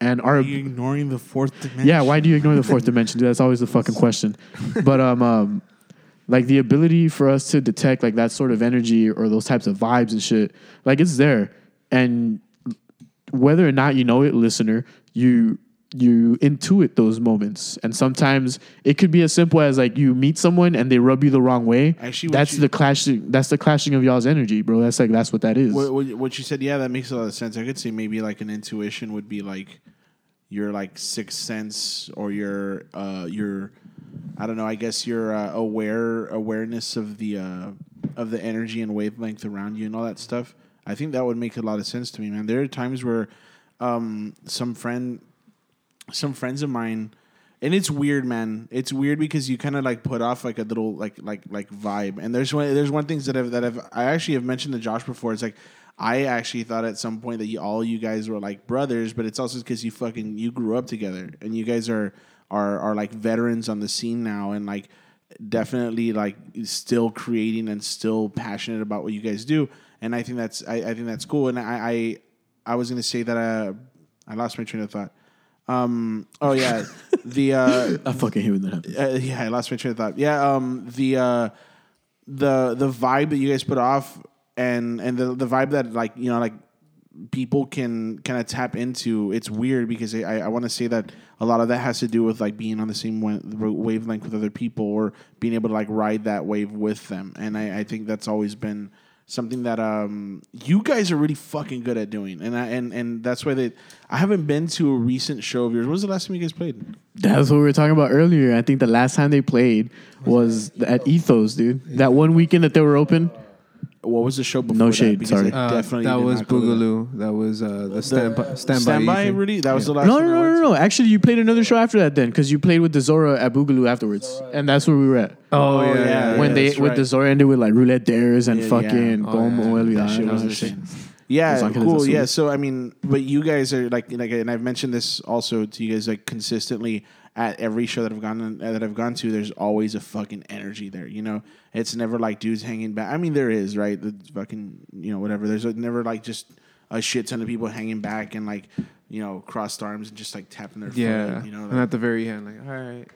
and Are are you ignoring the fourth dimension? yeah, why do you ignore the fourth dimension? That's always the fucking question. But um, um, like the ability for us to detect like that sort of energy or those types of vibes and shit, like it's there, and whether or not you know it, listener, you you intuit those moments, and sometimes it could be as simple as like you meet someone and they rub you the wrong way. Actually, that's you- the clashing. That's the clashing of y'all's energy, bro. That's like that's what that is. What, what, what you said, yeah, that makes a lot of sense. I could say maybe like an intuition would be like your like sixth sense or your uh your I don't know. I guess your uh, aware awareness of the uh, of the energy and wavelength around you and all that stuff. I think that would make a lot of sense to me, man. There are times where um, some friend, some friends of mine, and it's weird, man. It's weird because you kind of like put off like a little like like like vibe. And there's one there's one things that I've that I've I actually have mentioned to Josh before. It's like I actually thought at some point that you, all you guys were like brothers, but it's also because you fucking you grew up together and you guys are are are like veterans on the scene now and like definitely like still creating and still passionate about what you guys do. And I think that's I, I think that's cool. And I I, I was gonna say that uh, I lost my train of thought. Um, oh yeah, the uh, I fucking hate when that happens. uh, yeah, I lost my train of thought. Yeah, um, the uh, the the vibe that you guys put off, and and the the vibe that like you know like people can kind of tap into. It's weird because I I want to say that a lot of that has to do with like being on the same wavelength with other people or being able to like ride that wave with them, and I, I think that's always been something that um you guys are really fucking good at doing and I, and and that's why they I haven't been to a recent show of yours. When was the last time you guys played? That's what we were talking about earlier. I think the last time they played was at Ethos, dude. That one weekend that they were open. What was the show before? No that? shade, Because sorry. I Uh, definitely that did was not go to that. Boogaloo. That was uh, the standby. Standby. Standby, thing. really? That was the last No, one no, I no, went no, to? no. Actually, you played another show after that then because you played with the Zora at Boogaloo afterwards. And that's where we were at. Oh, yeah, yeah, yeah. when yeah, they that's with right. the Zora ended with like roulette dares and Yeah, yeah. fucking Oh, boom yeah. olvidar That shit and all was that the shit. shit. Yeah, Angeles cool. Azules. Yeah, so I mean, but you guys are like, like, and I've mentioned this also to you guys, like consistently at every show that I've gone that I've gone to. There's always a fucking energy there. You know, it's never like dudes hanging back. I mean, there is right, the fucking, you know, whatever. There's never like just a shit ton of people hanging back and like, you know, crossed arms and just like tapping their Yeah. foot. You know, and at the very end, like, all right.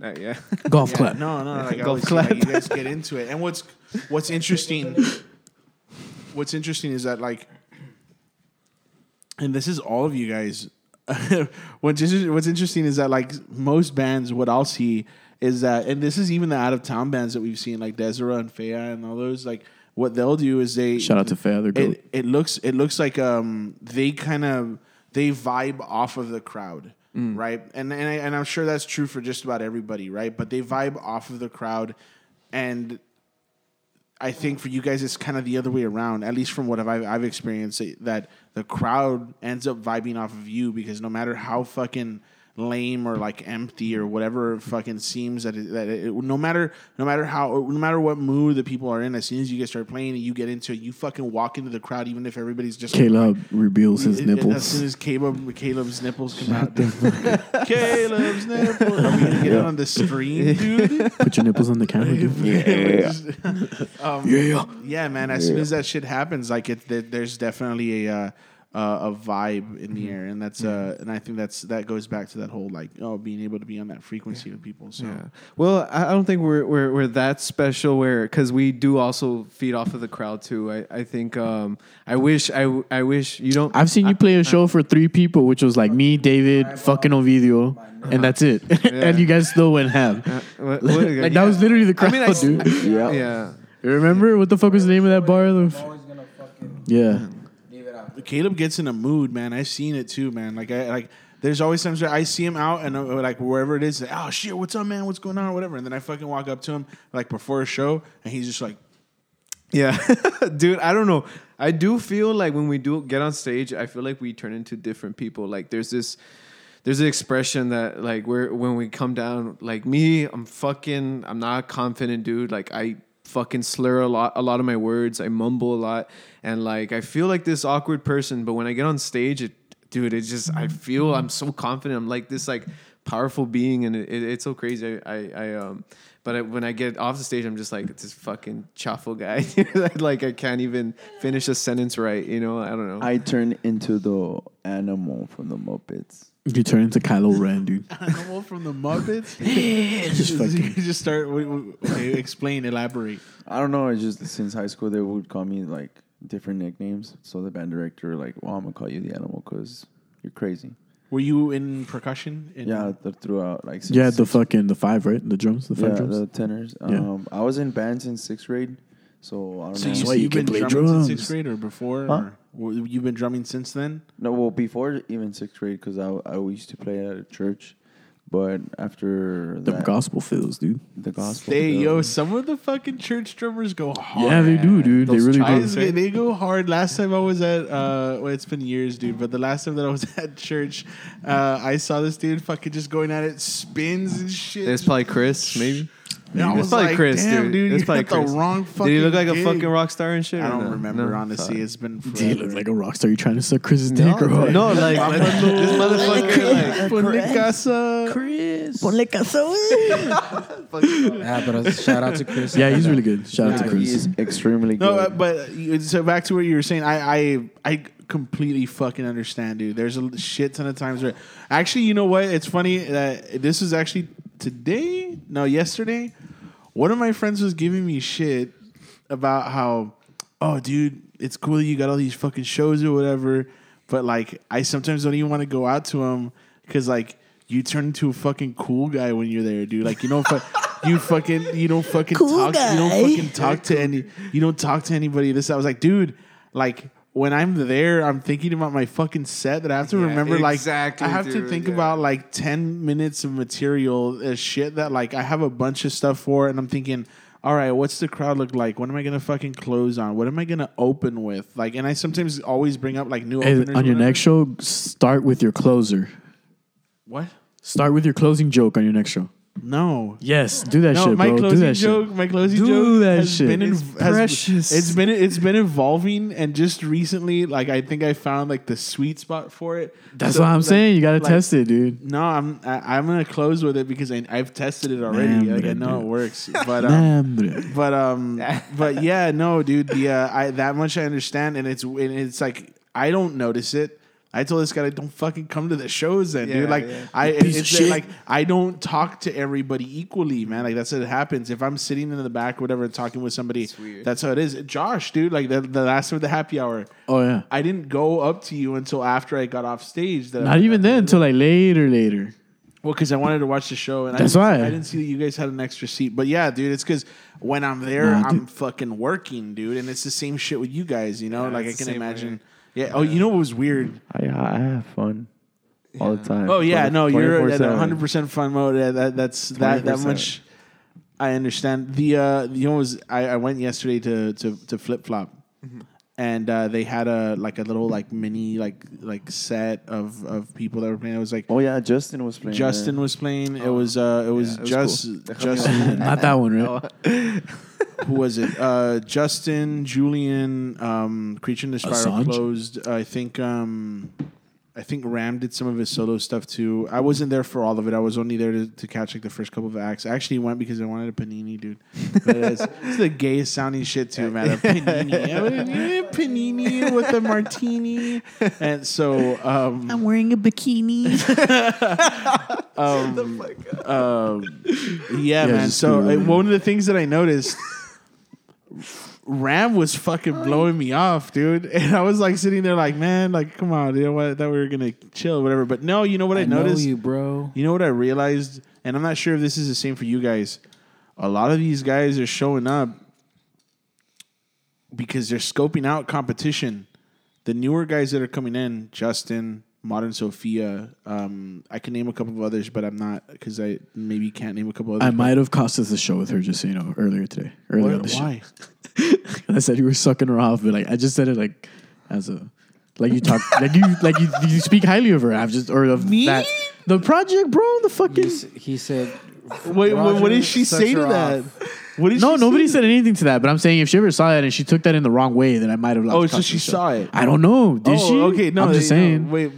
Uh, yeah. Golf Yeah, clap. No, no, like, Golf always see, clap. like, you guys get into it. And what's what's interesting what's interesting is that like and this is all of you guys what's what's interesting is that like most bands what I'll see is that and this is even the out of town bands that we've seen like Desera and Fea and all those like what they'll do is they Shout out to Fea, they're it, it looks it looks like um they kind of they vibe off of the crowd right? And and, I, and i'm sure that's true for just about everybody right? But they vibe off of the crowd and I think for you guys, it's kind of the other way around. At least from what I've, I've experienced, that the crowd ends up vibing off of you because no matter how fucking lame or like empty or whatever fucking seems that it, that it, no matter no matter how no matter what mood the people are in, as soon as you get start playing and you get into it, you fucking walk into the crowd, even if everybody's just Caleb reveals his it- it- As nipples. soon as Caleb, Caleb's nipples come out, Caleb's nipples. Are we gonna get it on the stream, dude? Put your nipples on the camera, dude. um, Yeah. yeah, man. As soon as that shit happens, like it, there- there's definitely a uh, uh, a vibe in the air, and that's uh, and I think that's that goes back to that whole like oh being able to be on that frequency with people. So Yeah. Well, I I don't think we're we're, we're that special where because we do also feed off of the crowd too. I, I think um, I wish I I wish you don't. I've seen you play a show for three people, which was like me, David, fucking Ovidio, and that's it. and you guys still went ham. What- what- like that was literally the crowd, I mean, I s- dude. Yeah. yeah. You remember what the fuck was the name of that bar? Yeah. Caleb gets in a mood, man. I've seen it too, man. Like I like. There's always times where I see him out and uh, like wherever it is, like, oh shit, what's up, man? What's going on, or whatever. And then I fucking walk up to him like before a show, and he's just like, Yeah, dude, I don't know. I do feel like when we do get on stage, I feel like we turn into different people. Like there's this, there's an expression that like we're when we come down. Like me, I'm fucking, I'm not a confident, dude. Like I fucking slur a lot, a lot of my words. I mumble a lot, and like I feel like this awkward person. But when I get on stage, it, dude, it's just I feel I'm so confident. I'm like this like powerful being, and it, it, it's so crazy. I, I, I um. But I, when I get off the stage, I'm just like this fucking chaffo guy. like I can't even finish a sentence right. You know, I don't know. I turn into the animal from the Muppets. You turn into Kylo Ren, dude. animal from the Muppets. Just you fucking- just start. wait, wait, Okay, explain, elaborate. I don't know. It's just since high school they would call me like different nicknames. So the band director like, well, I'm gonna call you the animal because you're crazy. Were you in percussion? In, Yeah, th- throughout like since Yeah, the sixth- fucking the five, right? The drums, the five yeah, drums. the tenors. Yeah. Um, I was in bands in sixth grade, so I don't So know. you, why you've you can been play drumming since drums. sixth grade or before? Huh? Or w- you've been drumming since then? No, well, before even sixth grade, because I I used to play at a church, but after the that, gospel fills, dude. the gospel. Hey, yo, some of the fucking church drummers go hard. Yeah, they do, dude. They really do. was- they go hard. Last time I was at, uh, well, it's been years, dude. But the last time that I was at church, uh, I saw this dude fucking just going at it, spins and shit. it's probably Chris, maybe. And I it's was probably like, Chris, damn, dude. dude, It's you probably got the Chris. wrong Did he look like fucking a fucking rock star and shit? I don't no? remember, No? honestly. Fuck. It's been Do you look forever. like a rock star? You trying to suck Chris's dick or No, what? no, like this motherfucker. Like, Ponle casa. Chris. Ponle caso. Yeah, but a shout out to Chris. Yeah, he's really good. Shout out to Chris. is extremely good. No, uh, but uh, so back to what you were saying. I, I I completely fucking understand, dude. There's a shit ton of times where actually, you know what? It's funny that this is actually today. No, yesterday. One of my friends was giving me shit about how, oh, dude, it's cool that you got all these fucking shows or whatever, but like, I sometimes don't even want to go out to them because like. You turn into a fucking cool guy when you're there, dude. Like you don't, fu- you fucking, you don't fucking Cool talk, you don't fucking talk to any, you don't talk to anybody. This, I was like, dude, like when I'm there, I'm thinking about my fucking set that I have to Yeah, remember. Like, exactly, I have to think yeah. about like ten minutes of material, uh, shit that like I have a bunch of stuff for, and I'm thinking. All right, what's the crowd look like? What am I gonna fucking close on? What am I gonna open with? Like, and I sometimes always bring up like new Hey, openers. on your whatever. next show, start with your closer. what? Start with your closing joke on your next show. No, Yes, do that no, shit, my bro. Do that joke, shit. my closing Do joke Do that has shit. been It's has- precious. It's been it's been evolving, and just recently, like I think I found like the sweet spot for it. That's So, what I'm like- saying. You gotta like- test it, dude. No, I'm I, I'm gonna close with it because I, I've tested it already. Nah, like I bruh, know it works, but um, Nah, but um, but yeah, no, dude. The uh, I that much I understand, and it's and it's like I don't notice it. I told this guy, like, don't fucking come to the shows, then, Yeah, dude. Like, yeah. I it's shit. like I don't talk to everybody equally, man. Like that's what happens. If I'm sitting in the back, or whatever, talking with somebody, weird. that's how it is. Josh, dude, like the, the last of the happy hour, Oh yeah. I didn't go up to you until after I got off stage. That Not even then, until like later, later. well, because I wanted to watch the show, and That's I why. didn't, I didn't see that you guys had an extra seat. But yeah, dude, it's because when I'm there, Nah, I'm dude. fucking working, dude, and it's the same shit with you guys. You know, Yeah, like I can imagine. way. Yeah. Oh, you know what was weird? I, I have fun all the time. Oh yeah, 20 no, you're at 100 percent fun mode. Yeah, that that's that that 24/7. much. I understand. The uh, you know was I, I went yesterday to to to flip flop. And uh, they had a like a little like mini like like set of, of people that were playing. It was like Oh yeah, Justin was playing. Justin there. was playing. It was uh, it was it was just cool. Justin. Not that one, right? who was it? Uh, Justin, Julian, um, Creature in the Spiral Assange? closed. I think um, I think Ram did some of his solo stuff too. I wasn't there for all of it. I was only there to, to catch like the first couple of acts. I actually went because I wanted a panini, dude. But it's, it's the gayest sounding shit too, man. A panini, I wanted a panini with a martini, and so um, I'm wearing a bikini. um, um, yeah, Yeah, man. So do uh, one of the things that I noticed, Ram was fucking blowing me off, dude. And I was like sitting there, like, man, like, come on, you know what? I thought we were gonna chill, whatever. But no, you know what I, I know noticed? you, bro. You know what I realized, and I'm not sure if this is the same for you guys. A lot of these guys are showing up because they're scoping out competition. the newer guys that are coming in, Justin, Modern Sophia. Um, I can name a couple of others, but I'm not because I maybe can't name a couple others. I might have cost us the show with her, just so you know, earlier today. Earlier on What- the show. why? I said you were sucking her off, but like I just said it like as a like you talk like you like you, you speak highly of her. I've just or of Me? that the project, bro. The fucking He, s- he said, Wait, what, what did she say to that? off. What did no, she nobody say? said anything to that. But I'm saying if she ever saw that and she took that in the wrong way, then I might have. Oh, so she saw it. I don't know. Did oh, she? Okay, no, I'm just they- no, saying. wait,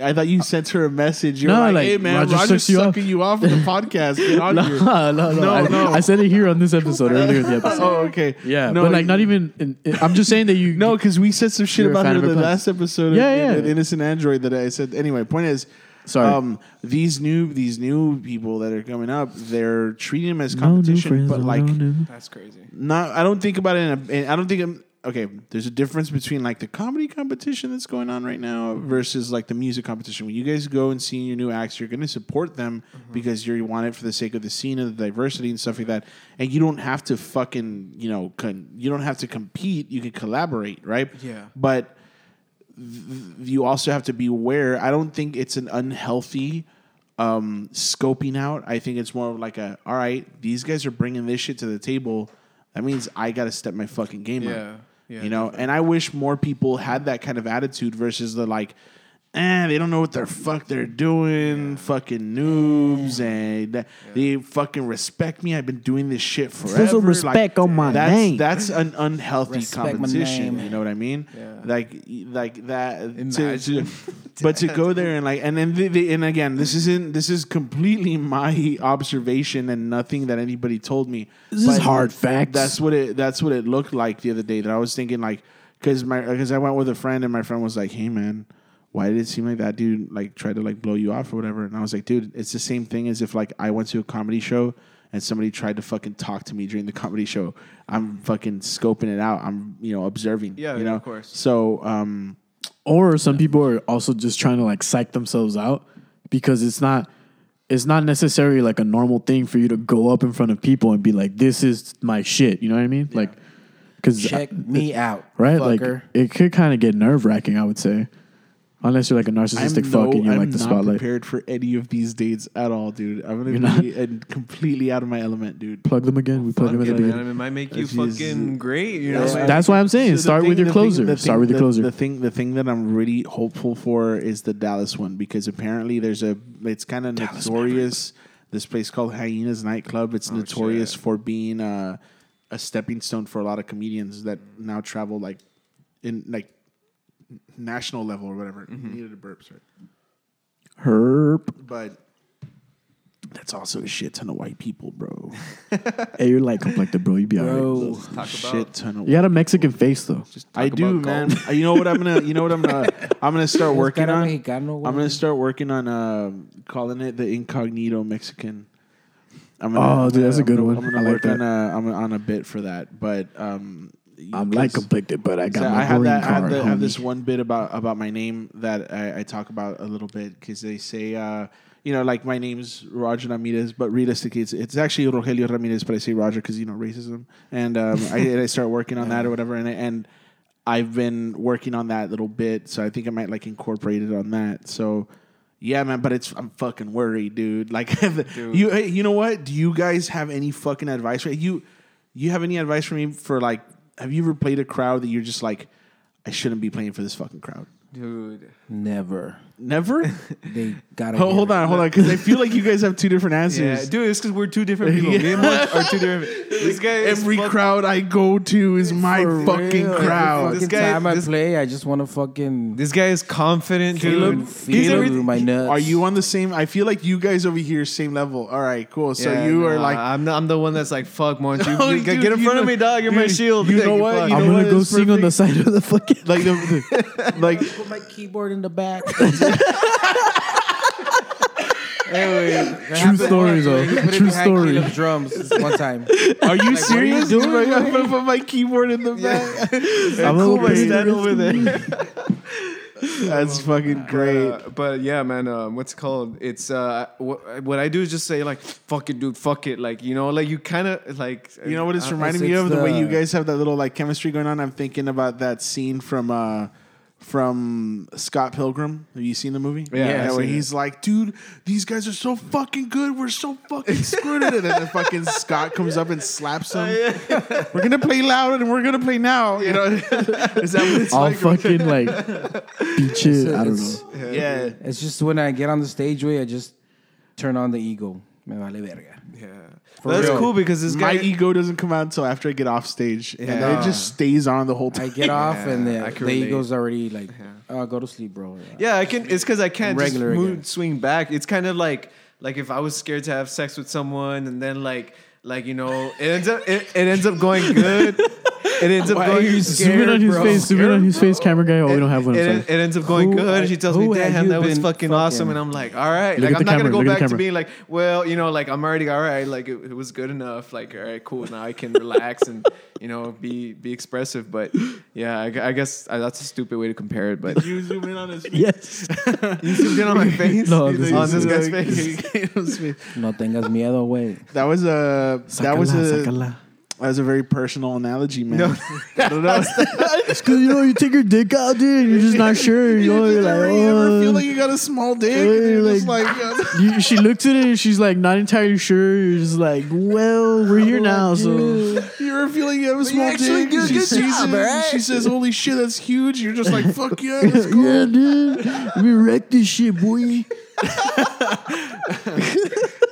I thought you sent her a message. You're No, like, like, "Hey, man, Roger Roger's sucks you off." sucking you off in the podcast. Get on no, here." no, no, No, I, no. I said it here on this episode earlier in the episode. Oh, okay. Yeah, no, but like not even. In, in- I'm just saying that you. No, because we said some shit about fan her in the plans. last episode. Yeah, of, yeah. of Innocent Android that I said. Anyway, point is, Sorry. um, these new these new people that are coming up, they're treating them as No new competition, friends, but no like new- That's crazy. not. I don't think about it. In a, in- I don't think. I'm, okay, there's a difference between like the comedy competition that's going on right now versus like the music competition. When you guys go and see your new acts, you're going to support them because you want it for the sake of the scene and the diversity and stuff like that. And you don't have to fucking you know con- you don't have to compete. You can collaborate, right? Yeah. But th- you also have to be aware. I don't think it's an unhealthy um, scoping out. I think it's more of like a, all right, these guys are bringing this shit to the table. That means I got to step my fucking game Yeah, up. Yeah, you know, and I wish more people had that kind of attitude versus the like, eh, they don't know what the fuck they're doing, fucking noobs, and they fucking respect me. I've been doing this shit forever. some respect on my that's, name. That's an unhealthy Respect competition. You know what I mean? Yeah. Like, like that. to- Imagine. to- but to go there and like, and then they, they, and again, this isn't. This is completely my observation and nothing that anybody told me. This is But hard facts. That's what it. That's what it looked like the other day. That I was thinking like, because my because I went with a friend and my friend was like, "Hey man." Why did it seem like that dude like tried to like blow you off or whatever? And I was like, dude, it's the same thing as if like I went to a comedy show and somebody tried to fucking talk to me during the comedy show. I'm fucking scoping it out. I'm you know observing. Yeah, you know. of course. So um, or some people are also just trying to like psych themselves out because it's not it's not necessarily like a normal thing for you to go up in front of people and be like this is my shit you know what i mean like because check me out, right fucker. like it could kind of get nerve-wracking i would say unless you're like a narcissistic I'm fuck no, and you I'm like the not spotlight prepared for any of these dates at all, dude. I'm You're gonna not? be uh, completely out of my element, dude. plug them again we plug them at the Yeah, man, beginning it might make you It's just- fucking great. You know, Yeah. man. that's why i'm saying So start thing- with your the thing- closer the start thing- with your the- closer The thing, the thing that I'm really hopeful for is the Dallas one because apparently there's a. It's kind of notorious. This place called Hyenas Nightclub. It's notorious shit. for being a, a stepping stone for a lot of comedians that now travel like in like national level or whatever. Needed a burp, sorry. herp But that's also a shit ton of white people, bro. hey you're light complected bro you be alright Bro, Talk about shit ton of. you got a mexican face though I talk do, about man. golf. Uh, you know what I'm gonna. You know what I'm gonna. I'm gonna start working on. mexicano. I'm gonna start working on um, calling it the incognito Mexican. I'm gonna, Oh, dude, that's a I'm good gonna- one. I'm gonna I like work that. on a, I'm on a bit for that, but um, i'm because- light complected but i got so my I have green that. I have, the, I have this one bit about about my name that I, I talk about a little bit because they say, uh, you know, like my name's Roger Ramirez, but realistically, it's it's actually Rogelio Ramirez, but I say Roger because you know racism, and um, I, I start working on that or whatever, and and I've been working on that little bit, so I think I might like incorporate it on that. So. Yeah, man, but it's I'm fucking worried, dude. Like, you you know what? Do you guys have any fucking advice? For, you you have any advice for me for like? Have you ever played a crowd that you're just like, I shouldn't be playing for this fucking crowd? dude. Never. Never. They gotta. Ho- get hold it. on, hold on, because I feel like you guys have two different Yeah, answers. dude, it's because we're two different people. Me and Mark are two different. This guy is Every fuck- crowd I go to is my For fucking real, crowd. Every This fucking guy- time I this- play, I just want to fucking This guy is confident, Caleb, dude. feel everything- my nuts. Are you on the same? I feel like you guys over here same level. All right, cool. So Yeah, you are nah, like, I'm the, I'm the one that's like, fuck, Monty. You, you dude, get in you front of know- me, dog. You're my dude, shield. you know what? You i'm know gonna what go is sing on the side of the fucking like the, like Put my keyboard in the back. True story, though. True story. drums one time. Are you Like, what are you serious? doing, Like, I'm gonna put my keyboard in the back. I'm cool, gonna Stand over there. That's fucking great. Uh, but yeah, man, um, what's it called? It's uh, what, what I do is just say like, "Fuck it, dude, fuck it." Like you know, like you kind of like. You know what it's uh, reminding it's me of? The, way you guys have that little like chemistry going on. I'm thinking about that scene from uh from Scott Pilgrim. Have you seen the movie? Yeah, I've where seen he's like, dude, these guys are so fucking good. We're so fucking screwed. and then fucking Scott comes up and slaps him. Oh, we're gonna play loud and we're gonna play now. You know, is that what it's All like? fucking like beach it. I don't It's- know. yeah. It's just when I get on the stage way, I just turn on the ego. Me vale verga. Yeah. For That's real. cool because this My ego doesn't come out until after I get off stage, and Yeah. it just stays on the whole time. I time. get off and Yeah, I the, can the relate. ego's already like, oh, go to sleep, bro. Yeah, I can. It's because I can't Regular just move, again. swing back. It's kind of like like if I was scared to have sex with someone, and then like like you know, it ends up it, it ends up going good. It ends up Why are going. you Zoom in on his bro? face. Zoom in on his face, camera guy. Oh, we don't have one. It, I'm it, ends up going Who- good. and she tells me, "Damn, that was been fucking awesome." fucking- And I'm like, "All right." Look Like I'm the not gonna go look back to being like, "Well, you know, like I'm already all right. Like it, it was good enough. Like all right, cool. Now I can relax and you know be be expressive." But yeah, I, I guess uh, that's a stupid way to compare it. But you zoom in on his Yes. you zoomed in on my face. No, You this on is- this guy's Like, face. No tengas miedo, güey. that was a that was Sácala, a sácala. that was a very personal analogy, man. No. I don't know. It's because you know you take your dick out, dude, and you're just not sure. You know, you're like, ever, you ever feel oh. like you got a small dick? Yeah, and you're like- just like, You, she looks at it and she's like not entirely sure. You're just like, well, we're here now, so you ever feel like you have a small actually dick? do a she good sees job, it, right? She says, "Holy shit, that's huge!" You're just like, "Fuck yeah, let's go." yeah, dude, we wrecked this shit, boy.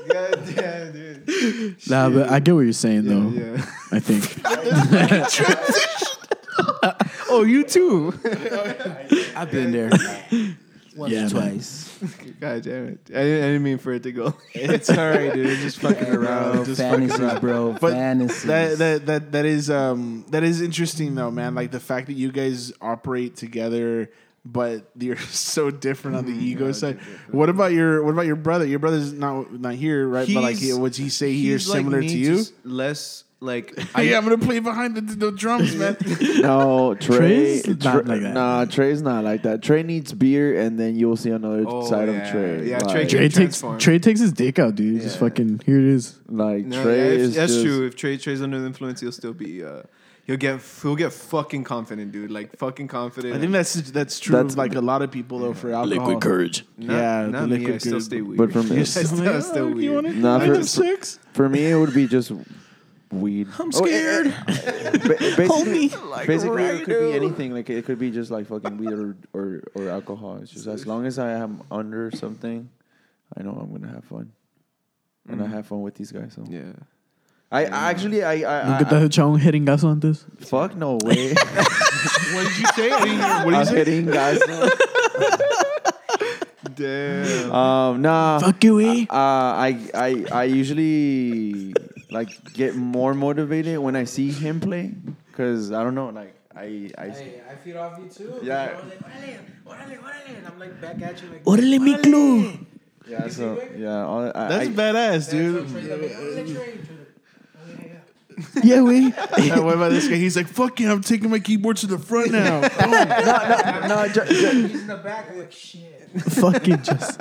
God damn, dude. Nah, but I get what you're saying though. Yeah. I think. Oh, you too. I've been there. Once Yeah, or twice. God damn it. I didn't, I didn't mean for it to go. It's all right, dude. Just fucking around. Bro, Just fucking fantasies, around. bro. But fantasies. That, that that that is um that is interesting though, man. Like the fact that you guys operate together, but you're so different on the ego side. What about your What about your brother? Your brother's not not here, right? but like, He's- would he say he is He's like similar to you? Less like Hey, I'm gonna play behind the, the drums, man. No, Trey. Trey's not Trey- like that. Nah, Trey's not like that. Trey needs beer, and then you'll see another Oh, side yeah. of Trey. Yeah, like, Trey Trey takes Transform. Trey takes his dick out, dude. Just fucking here it is. like No, Trey yeah, if- is that's just, true. If Trey Trey's under the influence, he'll still be. Uh, he'll get he'll get fucking confident, dude. Like fucking confident. I think that's that's true. That's- of like a lot of people though for alcohol. Liquid courage. Not, yeah, not the me. liquid I still courage. stay weird. But for me, I still, I still Oh, you wanna- Nah, for- six. for me, it would be just weed. I'm oh, scared. basically, Like basically it could be anything. Like it could be just like fucking weed or, or, or alcohol. It's just as long as I am under something, I know I'm gonna have fun, and I mm-hmm. have fun with these guys. So Yeah. I, I actually I I, Nunca te I, has echado un jeringazo antes? Fuck no way. What did you say? I didn't hear- What did you I'm say? kidding, guys. Damn. Um, nah. Fuck you, eh? Uh, I I I usually like get more motivated when I see him play because I don't know like I I I feed off you too. Yeah. And I'm like back at you like. Órale, mi club. yeah so yeah all, I, That's I, badass, dude. Yeah, we. Yeah, what about this guy? He's like, "Fuck yeah, I'm taking my keyboard to the front now." Oh. no ju- ju- He's in the back like shit. Fucking just.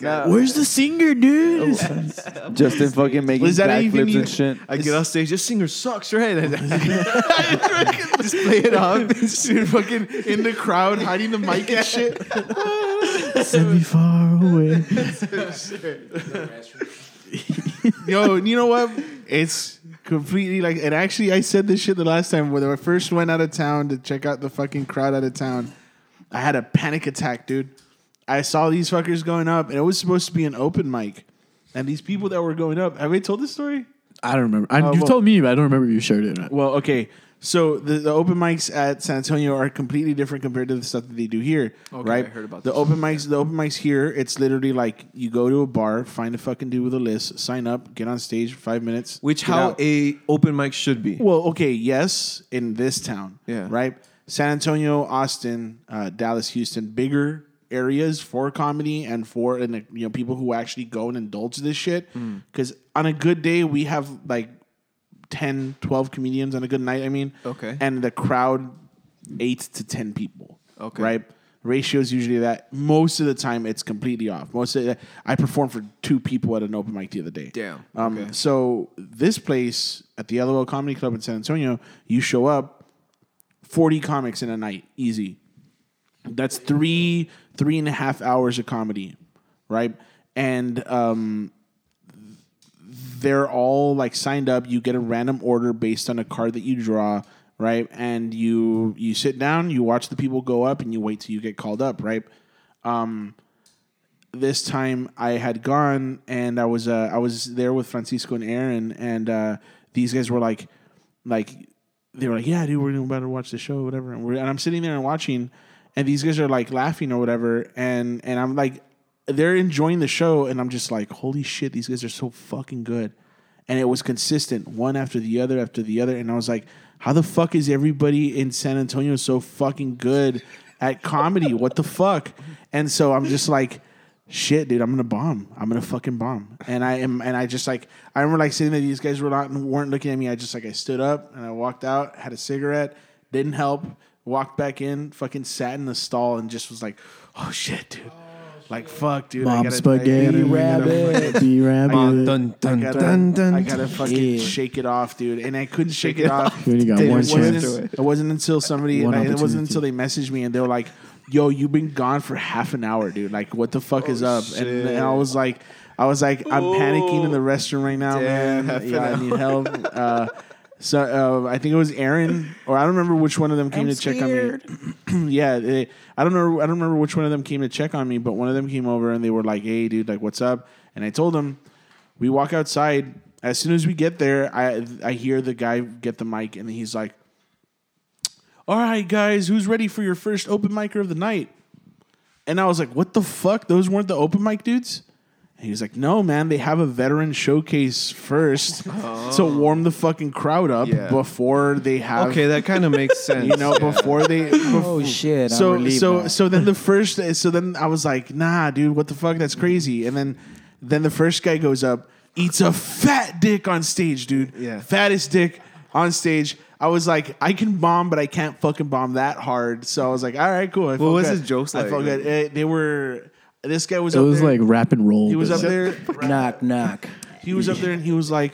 nah, Where's the singer, dude? Oh. Justin fucking making Was that anything backflips you- and shit. I get off stage. This singer sucks, right? Just play it off. Dude, fucking in the crowd, hiding the mic and shit. Send me far away. Yo, you know what? It's completely like, and actually, I said this shit the last time when I first went out of town to check out the fucking crowd out of town. I had a panic attack, dude. I saw these fuckers going up, and it was supposed to be an open mic. And these people that were going up, have we told this story? I don't remember. I, Oh, you well- told me, but I don't remember if you shared it. or not. Well, okay. So the, the open mics at San Antonio are completely different compared to the stuff that they do here, Okay, right? I heard about the this. open mics. The open mics here, it's literally like you go to a bar, find a fucking dude with a list, sign up, get on stage for five minutes. Which how out. a open mic should be. well, okay, yes, in this town, Yeah. right. San Antonio, Austin, uh, Dallas, Houston, bigger areas for comedy and for and you know people who actually go and indulge this shit. Because on a good day, we have like 10, 12 comedians on a good night. I mean, Okay. and the crowd eight to ten people. Okay. right. Ratio is usually that. Most of the time, it's completely off. Most of the, I performed for two people at an open mic the other day. Damn. Um, Okay. So this place at the LOL Comedy Club in San Antonio, you show up, forty comics in a night, easy. That's three three and a half hours of comedy, right? And um, they're all like signed up. You get a random order based on a card that you draw, right? And you you sit down, you watch the people go up, and you wait till you get called up, right? Um, this time I had gone and I was uh, I was there with Francisco and Aaron, and uh, these guys were like, like they were like, yeah, dude, we're about to watch the show, whatever. And, and I'm sitting there and watching, and these guys are like laughing or whatever, and and I'm like, they're enjoying the show, and I'm just like, holy shit, these guys are so fucking good, and it was consistent, one after the other after the other, and I was like, how the fuck is everybody in San Antonio so fucking good at comedy? what the fuck? And so I'm just like shit, dude, I'm gonna bomb. I'm gonna fucking bomb. And I am, and I just like, I remember like sitting there. These guys were not weren't looking at me. I just like I stood up and I walked out, had a cigarette, didn't help. Walked back in, fucking sat in the stall, and just was like, oh shit, dude. Like fuck, dude. I Mom gotta- spaghetti, I gotta- rabbit, be I rabbit. gotta- Dun, dun, I gotta, dun, dun, I gotta fucking Yeah. shake it off, dude. And I couldn't shake it off. You only got it one wasn't, chance. it wasn't until somebody. One I- it wasn't opportunity. until they messaged me and they were like, "Yo, you've been gone for half an hour, dude. Like, what the fuck is up?" And, and I was like, "I was like, I'm panicking in the restroom right now, Damn, half man. an Yeah, I hour. need help." Uh, so uh, I think it was Aaron, or I don't remember which one of them came to check on me. yeah, they, I don't know. I don't remember which one of them came to check on me, but one of them came over and they were like, "Hey, dude, like, what's up?" And I told them. We walk outside. As soon as we get there, I I hear the guy get the mic and he's like, "All right, guys, who's ready for your first open micer of the night?" And I was like, "What the fuck? Those weren't the open mic dudes." And he was like, "No, man, they have a veteran showcase first to warm the fucking crowd up Yeah. before they have." Okay, that kind of makes sense. You know, yeah. before they. Oh shit! I'm So so now. so then the first so then I was like, nah, dude, what the fuck? That's crazy. And then then the first guy goes up, eats a fat dick on stage, dude. Yeah. fattest dick on stage. I was like, I can bomb, but I can't fucking bomb that hard. So I was like, all right, cool. I felt was good. his jokes like? I felt good. Eh, they were. This guy was. It up was there. like rap and roll. he was up there. knock knock. He was up there and he was like,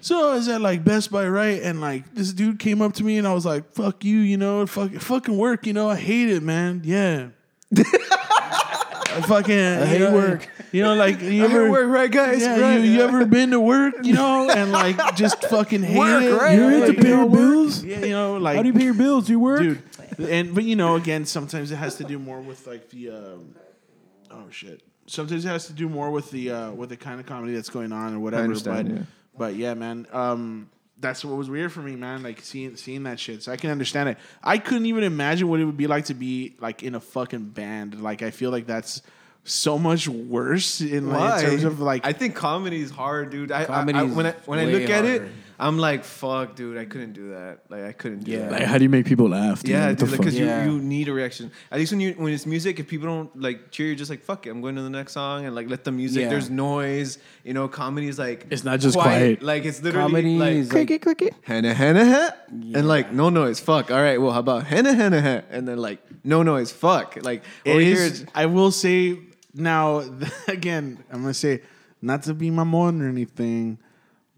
"So is that like Best Buy, right?" And like this dude came up to me and I was like, "Fuck you, you know, fuck, fucking work, you know, I hate it, man. Yeah, I fucking I hate work. You know, like you I ever work, right, guys? Yeah, Right, you, you ever been to work, you know, and like just fucking hate Work, it. right? You hate Like, to pay you know, your work. bills? Yeah, you know, like How do you pay your bills? Do You work. dude. And but you know, again, sometimes it has to do more with like the um, oh shit. Sometimes it has to do more with the uh, with the kind of comedy that's going on or whatever. understand, but yeah. but yeah, man. Um, that's what was weird for me, man. Like seeing seeing that shit. So I can understand it. I couldn't even imagine what it would be like to be like in a fucking band. Like I feel like that's so much worse in, like, in terms of like I think comedy is hard, dude. I, I, I when I when I way look at it, harder. I'm like, fuck, dude. I couldn't do that. Like I couldn't do Yeah. that. Like, how do you make people laugh? dude? Yeah, What the dude, fuck? because Yeah. you, you need a reaction. At least when you when it's music, if people don't like cheer, you're just like fuck it. I'm going to the next song and like let the music. Yeah. There's noise. You know, comedy is like It's not just quiet. Like it's literally Comedy like is like cricket. henna henna ha, and like no noise. Fuck. All right. Well, how about henna henna henna, and then like no noise. Fuck. Like It over it's- I will say now again. I'm gonna say not to be my mom or anything,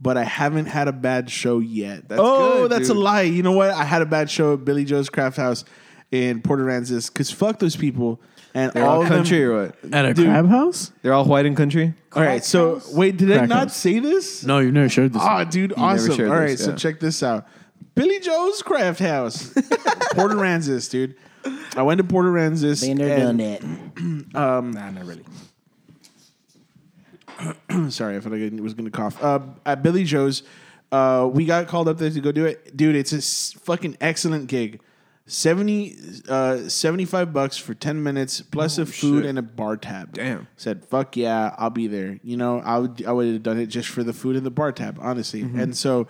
but I haven't had a bad show yet. That's oh, good, that's dude. a lie. You know what? I had a bad show at Billy Joe's Craft House in Port Aransas because fuck those people and they're all all of them- country or what? At a Dude. crab house? They're all white and country. All right, so wait, did I not house. say this? No, you've never showed this. Oh, dude, never awesome. All right, this, so check this out. Billy Joe's Craft House, Port Aransas, dude. I went to Port Aransas. Been there, and- done that. Um, nah, not really. Sorry, I felt like I was going to cough. Uh, at Billy Joe's, uh, we got called up there to go do it. Dude, it's a s- fucking excellent gig. 70, uh, 75 bucks for 10 minutes, plus a food shit. and a bar tab. Damn. Said, fuck yeah, I'll be there. You know, I would, I would have done it just for the food and the bar tab, honestly. And so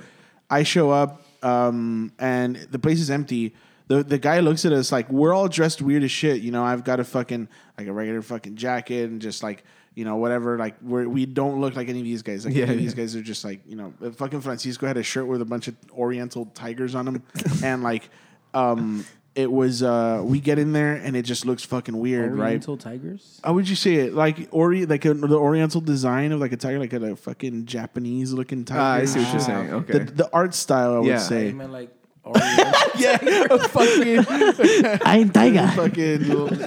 I show up, um, and the place is empty. The, the guy looks at us like we're all dressed weird as shit. You know, I've got a fucking like a regular fucking jacket and just like you know whatever. Like we're, we don't look like any of these guys. Like Yeah, any of these yeah. guys are just like you know. uh, Fucking Francisco had a shirt with a bunch of Oriental tigers on him, and like um, it was uh, we get in there and it just looks fucking weird, right? Oriental tigers. How would you say it? Like ori like a, the Oriental design of like a tiger, like a, fucking Japanese looking tiger. Ah, I see what you're Ah, saying. okay. Okay. The, the art style, I would Yeah. say. I meant like yeah, fucking, I'm Tiger. fucking,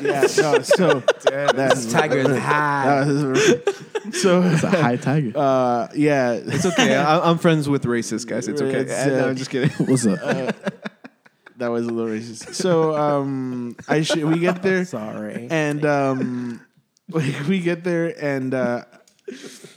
yeah. No, so that's Tiger is high. so It's a high tiger. uh, yeah, It's okay. I, I'm friends with racist guys. It's okay. It's, Uh, no, uh, I'm just kidding. What's up? that was a little racist. So um, I sh- we get there. Sorry. and um, we, we get there and uh,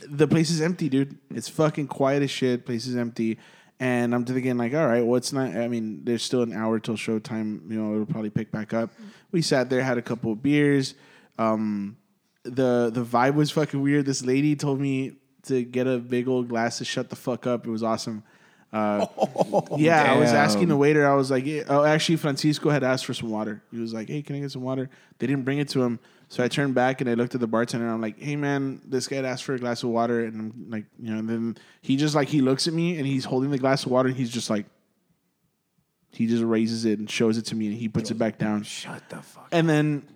the place is empty, dude. It's fucking quiet as shit. Place is empty, and I'm thinking like, all right, what's not? I mean, there's still an hour till showtime. You know, it'll probably pick back up. We sat there, had a couple of beers. Um, the the vibe was fucking weird. This lady told me to get a big old glass to shut the fuck up. It was awesome. Uh, yeah, I was asking the waiter. I was like, "Oh, actually, Francisco had asked for some water." He was like, "Hey, can I get some water?" They didn't bring it to him, so I turned back and I looked at the bartender. and I'm like, "Hey, man, this guy asked for a glass of water," and I'm like, you know, and then he just like he looks at me and he's holding the glass of water and he's just like, he just raises it and shows it to me and he puts it back down. Shut the fuck. And then,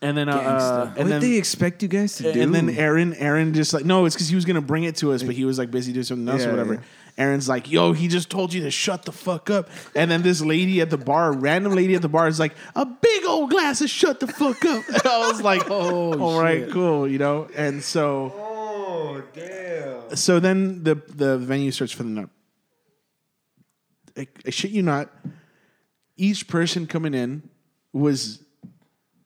and then, uh, uh, and what then they expect you guys to do? and then Aaron, Aaron just like no, it's because he was gonna bring it to us, but he was like busy doing something else Yeah, or whatever. yeah. Aaron's like, yo, he just told you to shut the fuck up. And then this lady at the bar, random lady at the bar, is like, a big old glass of shut the fuck up. And I was like, oh, all right, cool, you know. And so, oh damn. so then the the venue starts filling up. I, I shit you not. Each person coming in was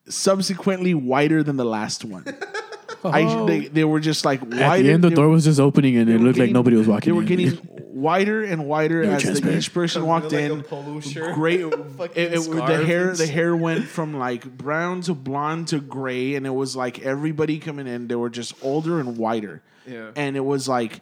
subsequently whiter than the last one. I, oh. they, they were just like whiter. At the end, the door was just opening, and it were looked like nobody was walking. They were in. getting whiter and whiter as the, each person walked like in. a polo shirt. Great. it, Fucking it- the hair, the hair went from like brown to blonde to gray, and it was like everybody coming in. They were just older and whiter. Yeah. and it was like.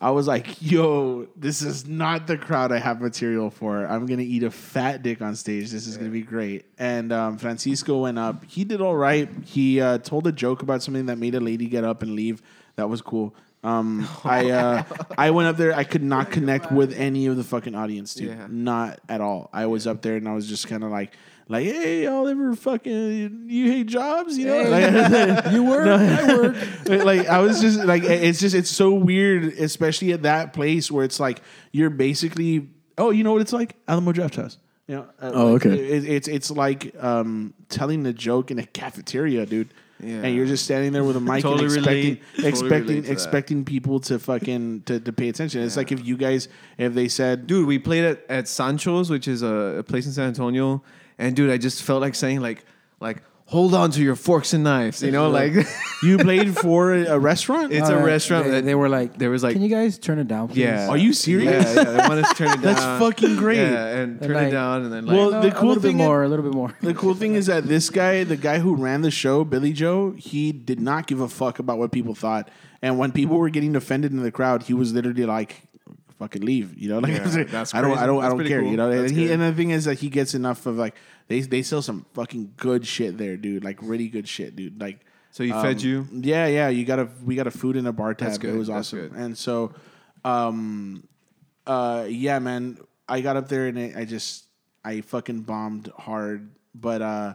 I was like, yo, this is not the crowd I have material for. I'm going to eat a fat dick on stage. This is going to be great. And um, Francisco went up. He did all right. He uh, told a joke about something that made a lady get up and leave. That was cool. Um, I uh, I went up there. I could not connect with any of the fucking audience, dude. Yeah. Not at all. I was up there and I was just kind of like, like, hey, y'all ever fucking you hate jobs? You know, like, You work, I work. like I was just like it's just it's so weird, especially at that place where it's like you're basically oh you know what it's like Alamo Draft House. You know, uh, Oh, like, okay. it- it's it's like um, telling a joke in a cafeteria, dude. Yeah. And you're just standing there with a mic Totally and expecting relate- totally expecting that. expecting people to fucking to, to pay attention. It's like if you guys if they said dude, we played at, at Sancho's, which is a, a place in San Antonio, and dude, I just felt like saying like like hold on to your forks and knives, you know, like you played for a, a restaurant, it's All a right. restaurant. They, that- they were like, there was like "Can you guys turn it down?" Please? yeah, Are you serious? Yeah, yeah, they wanted to turn it down. That's fucking great. Yeah, and They're turn like- it down, and then like Well, No, the cool a little thing bit is- more, a little bit more. The cool thing is that this guy, the guy who ran the show, Billy Joe, he did not give a fuck about what people thought. And when people were getting offended in the crowd, he was literally like, "Fucking leave," you know. Like, Yeah, that's I don't, I don't, I don't care, cool. you know. That's and, he, good. and the thing is that he gets enough of like they they sell some fucking good shit there, dude. Like really good shit, dude. Like. So he fed you? Yeah, yeah. You got a we got a food in a bar tab. That's It was that's awesome. good. And so, um, uh, yeah, man. I got up there and I I just I fucking bombed hard, but uh,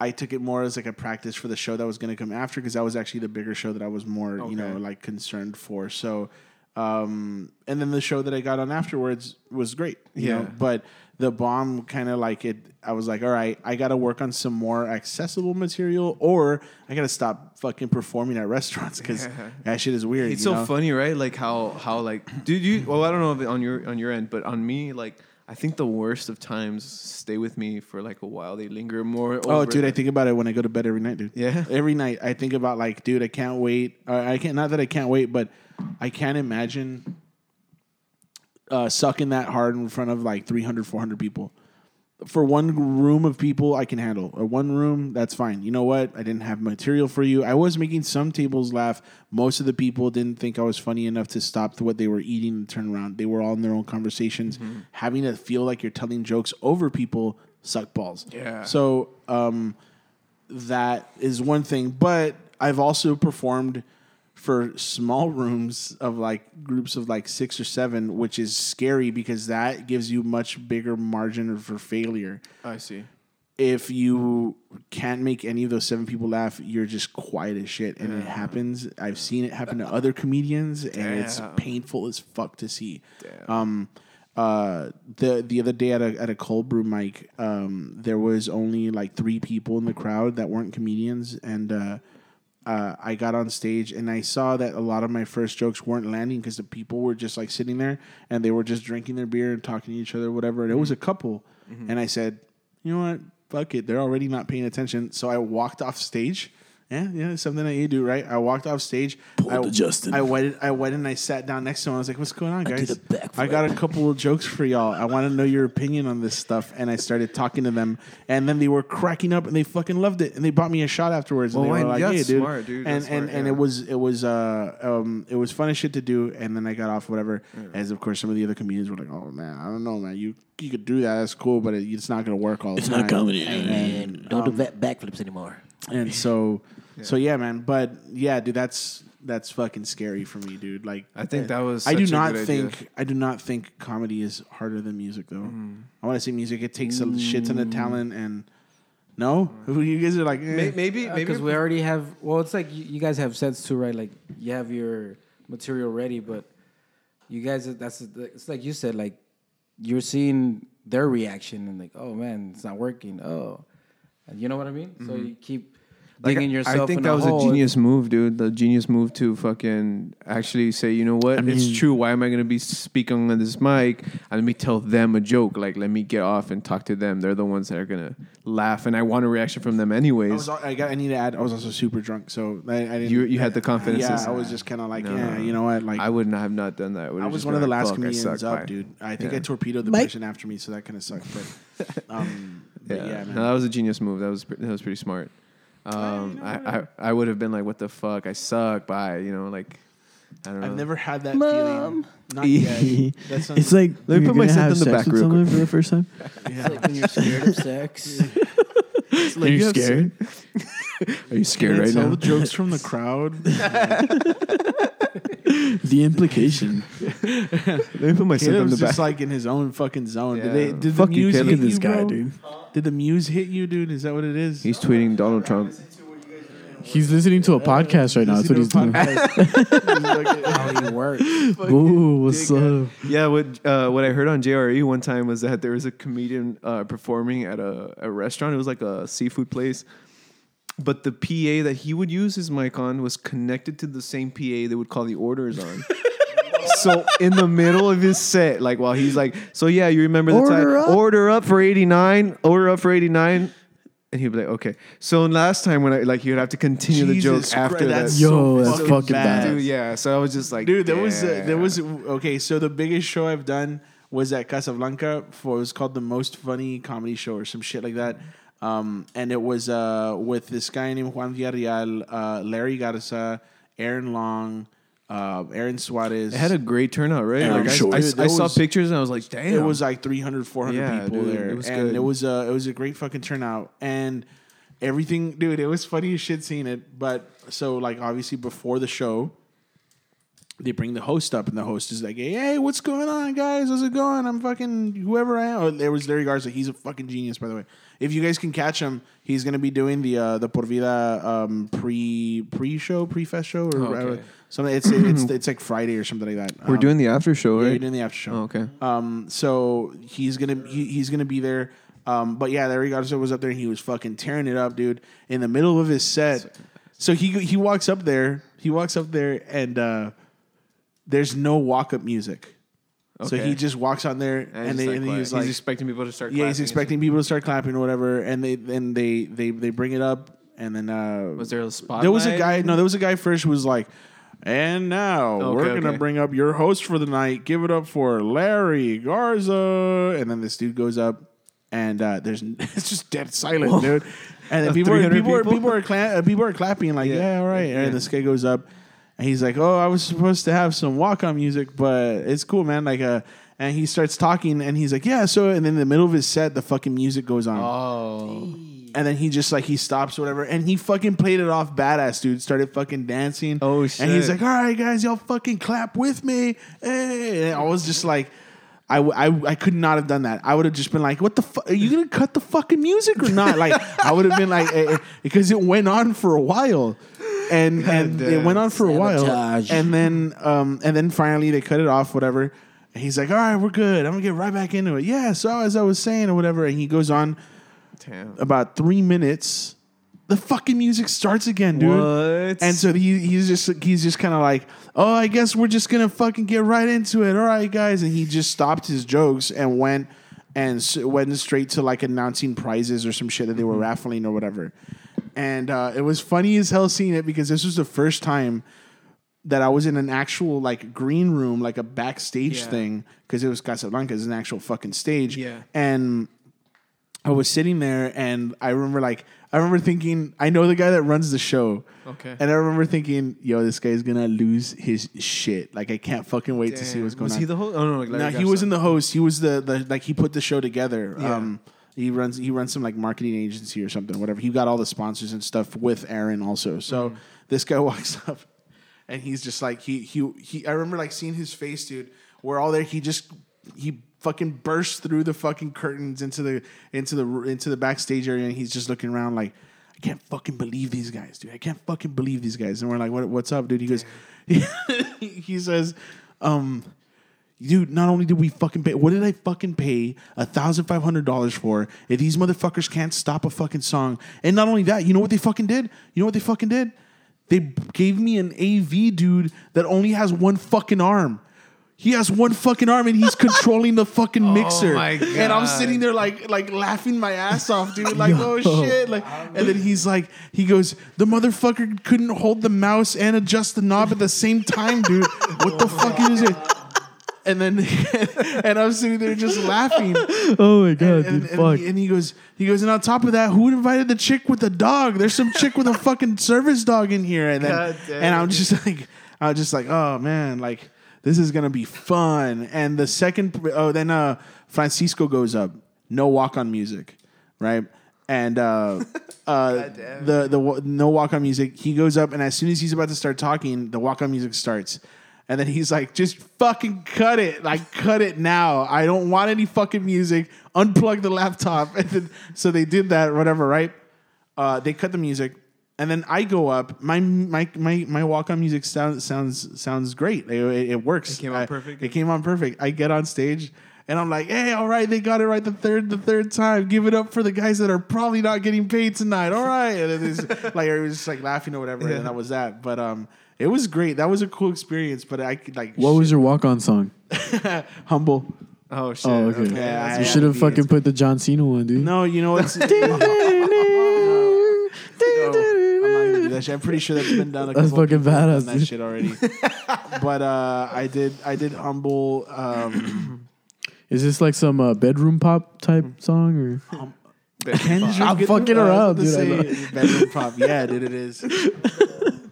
I took it more as like a practice for the show that was going to come after because that was actually the bigger show that I was more you know like concerned for. So, um, and then the show that I got on afterwards was great. You Yeah. know? but the bomb kind of like it. I was like, all right, I got to work on some more accessible material, or I got to stop fucking performing at restaurants because that shit is weird. It's so know? funny, right? Like how how like dude you well I don't know if on your on your end, but on me like I think the worst of times stay with me for like a while. They linger more. Oh, dude, I think about it when I go to bed every night, dude. Yeah? every night I think about like, dude, I can't wait. I can't. Not that I can't wait, but I can't imagine uh, sucking that hard in front of like 300, 400 people. For one room of people, I can handle. Or one room, that's fine. You know what? I didn't have material for you. I was making some tables laugh. Most of the people didn't think I was funny enough to stop what they were eating and turn around. They were all in their own conversations. Having to feel like you're telling jokes over people suck balls. Yeah. So um, that is one thing. But I've also performed for small rooms of like groups of like six or seven, which is scary because that gives you much bigger margin for failure. I see. If you can't make any of those seven people laugh, you're just quiet as shit, and it happens. I've seen it happen to other comedians, and it's painful as fuck to see. Damn. Um, uh, the the other day at a at a cold brew mic, um, there was only like three people in the crowd that weren't comedians, and uh, uh, I got on stage and I saw that a lot of my first jokes weren't landing because the people were just like sitting there and they were just drinking their beer and talking to each other, whatever. And it was a couple, and I said, you know what, fuck it, they're already not paying attention. So I walked off stage. Yeah, yeah, it's something that you do, right? I walked off stage. I, the Justin. I went, I went and I sat down next to him. I was like, "What's going on, I guys?" did a. I got a couple of jokes for y'all. I want to know your opinion on this stuff. And I started talking to them, and then they were cracking up, and they fucking loved it, and they bought me a shot afterwards. Well, and they were like, yeah, "Hey, dude!" smart, dude. And That's and smart, and yeah. it was it was uh um it was fun as shit to do. And then I got off whatever. As of course, some of the other comedians were like, "Oh man, I don't know, man. You you could do that. That's cool, but it, it's not gonna work all It's the time." not comedy. And don't do backflips anymore. And so, so yeah, man. But yeah, dude, that's that's fucking scary for me, dude. Like, I think that was I do a not good idea. think. I do not think comedy is harder than music, though. Mm-hmm. I want to say music. It takes a shit ton of talent, and no, you guys are like, eh. Maybe maybe because we already have. Well, it's like you, you guys have sets too, right? Like you have your material ready, but you guys, that's it's like you said, like you're seeing their reaction and like, oh man, it's not working. Oh, and you know what I mean? So you keep Like, digging yourself. I think in that a was hole. a genius move, dude. The genius move to fucking actually say, you know what, I it's true. Why am I gonna be speaking on this mic? And let me tell them a joke. Like, let me get off and talk to them. They're the ones that are gonna laugh, and I want a reaction from them I anyways. was. I got. I need to add. I was also super drunk, so I, I didn't. You- you had the confidence Yeah, I was just kind of like, No. yeah, you know what? Like, I would not have not done that. I was one of the last comedians comedians up, dude. I think I torpedoed the Mike. person after me, so that kind of sucked. But, um, Yeah, yeah, man. no, that was a genius move. That was that was pretty smart. Um, I, I I would have been like, "What the fuck? I suck." Bye. You know, like I don't know. I've never had that feeling. Not yet. That sounds- it's like Let me put my gonna scent in the back with real someone for the first time. yeah. Like when you're scared of sex. Like, Are you you have scared? Are you scared Can I right tell now? the jokes from the crowd. the implication. Let me put my scent in Caleb's the just back. like in his own fucking zone. Did, Yeah. they, did Fuck the you, muse Caleb. hit Look at this you, guy, bro? dude. Did the muse hit you, dude? Is that what it is? He's tweeting Donald Trump. He's listening to a podcast right now. That's what he's doing. how you work. Ooh, what's up? Yeah, what uh, what I heard on JRE one time was that there was a comedian uh, performing at a, a restaurant. It was like a seafood place, but the PA that he would use his mic on was connected to the same PA they would call the orders on. so in the middle of his set, like while he's like, "So yeah, you remember the time? Order up. Order up for eighty nine. Order up for eighty nine. And he'd be like, "Okay." So last time when I like, he would have to continue the Jesus joke after Christ, that. that's Yo, so that's fucking fucking bad. bad. Dude, yeah. So I was just like, Dude, there was a, there "Damn." was okay. So the biggest show I've done was at Casablanca for it was called the most funny comedy show or some shit like that. Um, and it was uh, with this guy named Juan Villarreal, uh, Larry Garza, Aaron Long, uh, Aaron Suarez. It had a great turnout, right? Like, I'm I. I, I saw was- pictures and I was like, damn. It was like 300, 400 Yeah, people dude, there. it was and good. it was uh, it was a great fucking turnout. And everything, dude, it was funny as shit seeing it. But so like obviously before the show, they bring the host up and the host is like, Hey, what's going on, guys? How's it going? I'm fucking whoever I am. Oh, there was Larry Garza. He's a fucking genius, by the way. If you guys can catch him, he's gonna be doing the uh, the Por Vida um, pre pre show, pre fest show, or Okay. uh, something. It's, it's it's like Friday or something like that. We're Um, doing the after show, yeah, right? you're doing the after show. Oh, okay. Um, so he's gonna he, he's gonna be there. Um, but yeah, Larry Garza was up there and he was fucking tearing it up, dude. In the middle of his set, so he he walks up there. He walks up there and uh, there's no walk up music. So he just walks on there And, and, he's they, like, and he's like, expecting people to start. yeah, he's expecting people to start clapping or whatever, and they then they they they bring it up and then uh. Was there a spot? there was a guy. No, there was a guy first who was like, and now Okay, we're gonna okay. bring up your host for the night. Give it up for Larry Garza. And then this dude goes up, and uh, there's it's just dead silent, dude. And then people are, 300 people are people? people are cla- people are clapping like, yeah, Yeah. all right. Yeah. And this guy goes up, and he's like, oh, I was supposed to have some walk on music, but it's cool, man. Like uh and he starts talking, and he's like, "Yeah." So, and then in the middle of his set, the fucking music goes on Oh, and then he just like he stops or whatever, and he fucking played it off badass, dude. Started fucking dancing. Oh, shit! And he's like, "All right, guys, y'all fucking clap with me." Hey. And I was just like, I, w- I, I could not have done that. I would have just been like, "What the fuck? Are you gonna cut the fucking music or not?" Like I would have been like, eh, eh, because it went on for a while. And and it went on for a while, and then um and then finally they cut it off, whatever. And he's like, "All right, we're good. I'm gonna get right back into it." Yeah. So as I was saying or whatever, and he goes on Damn. about three minutes. The fucking music starts again, dude. What? And so he, he's just he's just kind of like, oh, I guess we're just gonna fucking get right into it. All right, guys. And he just stopped his jokes and went and went straight to like announcing prizes or some shit that they were raffling or whatever. And uh, it was funny as hell seeing it because this was the first time that I was in an actual like green room, like a backstage Yeah. thing, because it was Casablanca, it's an actual fucking stage. Yeah. And I was sitting there and I remember like I remember thinking, I know the guy that runs the show. Okay. And I remember thinking, yo, this guy's gonna lose his shit. Like I can't fucking wait to see what's going was on. he the host? Oh no, like no, he wasn't the host. He was the, the like he put the show together. Yeah. Um he runs he runs some like marketing agency or something, whatever. He got all the sponsors and stuff with Aaron also. So Mm. this guy walks up and he's just like he he he I remember like seeing his face, dude. We're all there. He just he fucking burst through the fucking curtains into the into the into the backstage area and he's just looking around like I can't fucking believe these guys, dude. I can't fucking believe these guys. And we're like, what, what's up, dude? He goes, he says, um, dude, not only did we fucking pay, what did I fucking pay $1,500 for if these motherfuckers can't stop a fucking song? And not only that, you know what they fucking did? You know what they fucking did? They gave me an AV dude that only has one fucking arm. He has one fucking arm and he's controlling the fucking oh mixer. my And I'm sitting there like like laughing my ass off, dude. Like, oh shit. Like and then he's like, he goes, the motherfucker couldn't hold the mouse and adjust the knob at the same time, dude. What the fuck is it? And then and I'm sitting there just laughing. Oh my god, And, dude, and fuck. he, and he goes, he goes, and on top of that, who invited the chick with the dog? There's some chick with a fucking service dog in here, and then, and I'm just like, I was just like, oh man, like this is gonna be fun. And the second, oh, then uh, Francisco goes up, no walk on music, right? And uh, uh, the the no walk on music. He goes up, and as soon as he's about to start talking, the walk on music starts. And then he's like, just fucking cut it. Like, cut it now. I don't want any fucking music. Unplug the laptop. And then, so they did that, whatever, right? Uh, they cut the music. And then I go up. My my my, my walk on music sounds sounds sounds great. It, it, it works. It came I- perfect? It came out perfect. I get on stage and I'm like, hey, all right, they got it right the third the third time. Give it up for the guys that are probably not getting paid tonight. All right. And it is like I was just like laughing or whatever, and that was that. But um it was great. That was a cool experience. But I could like What was your walk on song? humble. Oh shit. Oh, okay. Yeah, you should have fucking put the John Cena one, dude. No, you know what's I'm not gonna do that. I'm pretty sure that's been done. A That's couple of fucking badass, That dude. shit already. but uh, I did. I did humble. Um, Is this like some uh, bedroom pop type song or? I'm fucking around, dude. I say- know. bedroom pop. Yeah, dude, it is.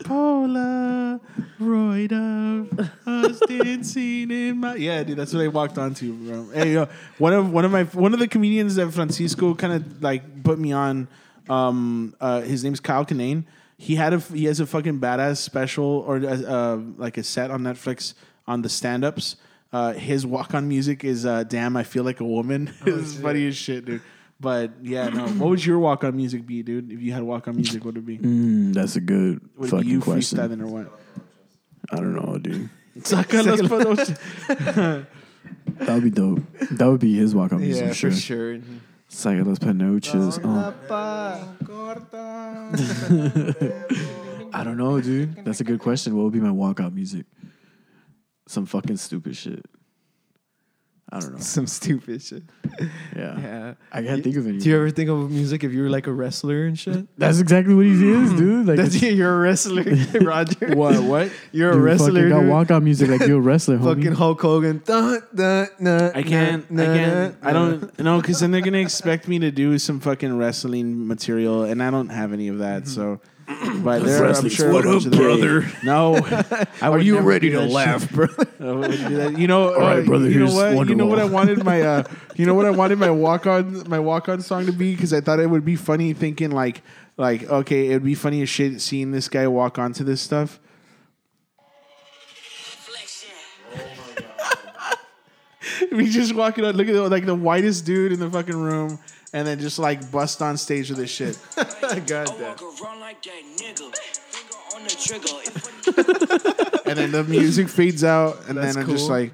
Paula, Royd of us dancing in my yeah, dude. That's what I walked onto. Bro. Hey, one of one of my one of the comedians that Francisco kind of like put me on. Um, uh, his name's Kyle Kinane. He had a he has a fucking badass special or uh, uh, like a set on Netflix on the stand ups. Uh, his walk on music is uh, "Damn, I Feel Like a Woman." it's funny as shit, dude. But yeah, no. What would your walk on music be, dude? If you had walk on music, what would it be? Mm, that's a good Would it be fucking you question. freestyling or what? I don't know, dude. Saca las palos. That would be dope. That would be his walk on music Yeah, for for sure. sure. Saca las panoches. Oh. I don't know, dude. That's a good question. What would be my walkout music? Some fucking stupid shit. I don't know. Some stupid shit. Yeah. Yeah. I can't think of any. Do you ever think of music if you were like a wrestler and shit? That's exactly what he is, dude. Like That's it's- you're a wrestler, Roger. What? What? You're a wrestler. Fucking got dude. walkout music like you're a wrestler, homie. Fucking Hulk Hogan. Dun, dun, dun, I can't. dun, I can't. dun, I don't. No, because then they're gonna expect me to do some fucking wrestling material, and I don't have any of that. Mm-hmm. So, but there, I'm wrestling's sure. a what bunch up, of them- brother? No. I Are you ready to laugh, shit. bro? I wouldn't do that. You know, All right, uh, brother, You know here's what? You know what I wanted my. Uh, you know what I wanted my walk on my walk on song to be because I thought it would be funny thinking like like okay it would be funny as shit seeing this guy walk onto this stuff. we just walking on, look at the, like the whitest dude in the fucking room, and then just like bust on stage with this shit. God damn. and then the music fades out, and That's then I'm just cool. like,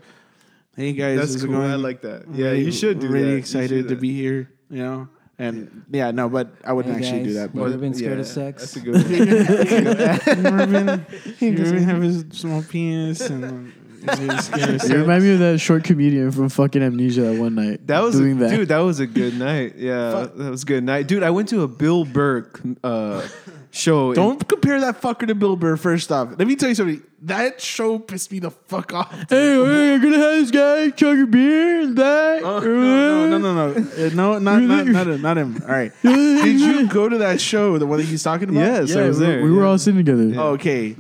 Hey guys, That's how's it cool. going? I like that. Yeah, Really- you should do really that. You excited should to do be here. You know, and yeah, no, but I wouldn't Hey, actually do guys. that. You But ever been scared Yeah, of sex? That's a good one. Marvin, you ever have a small penis and is he You remind me of that short comedian from fucking Amnesia that one night. That was doing a, that. dude. That was a good night. Yeah, that was a good night, dude. I went to a Bill Burr uh, show. Don't compare that fucker to Bill Burr. First off, let me tell you something. That show pissed me the fuck off. Hey, hey, I'm gonna have this guy chug a beer and that. Oh, no, no, no, no, no, Uh, no, not, not, not, him, not him. All right. Did you go to that show, the one that he's talking about? Yes, I Yeah, was we, there. we were yeah. all sitting together. Okay.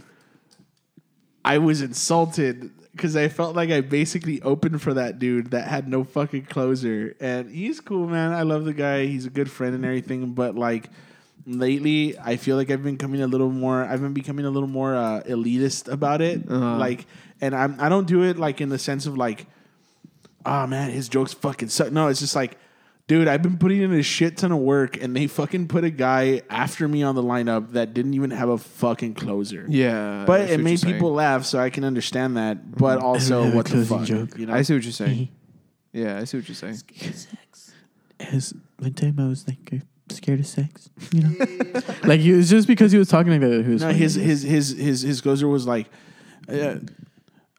I was insulted because I felt like I basically opened for that dude that had no fucking closer. And he's cool, man. I love the guy. He's a good friend and everything. But like lately, I feel like I've been coming a little more. I've been becoming a little more uh, elitist about it. Uh-huh. Like, and I'm. I don't do it like in the sense of like, oh man, his jokes fucking suck. No, it's just like. Dude, I've been putting in a shit ton of work, and they fucking put a guy after me on the lineup that didn't even have a fucking closer. Yeah, But it made you're saying. people laugh, so I can understand that. But also, what the fuck? joke. You know? I see what you're saying. Yeah, I see what you're saying. Sex. As Lentema was like scared of sex, you know. like he was just because he was talking like that. He was no, funny. his his his his his closer was like, uh,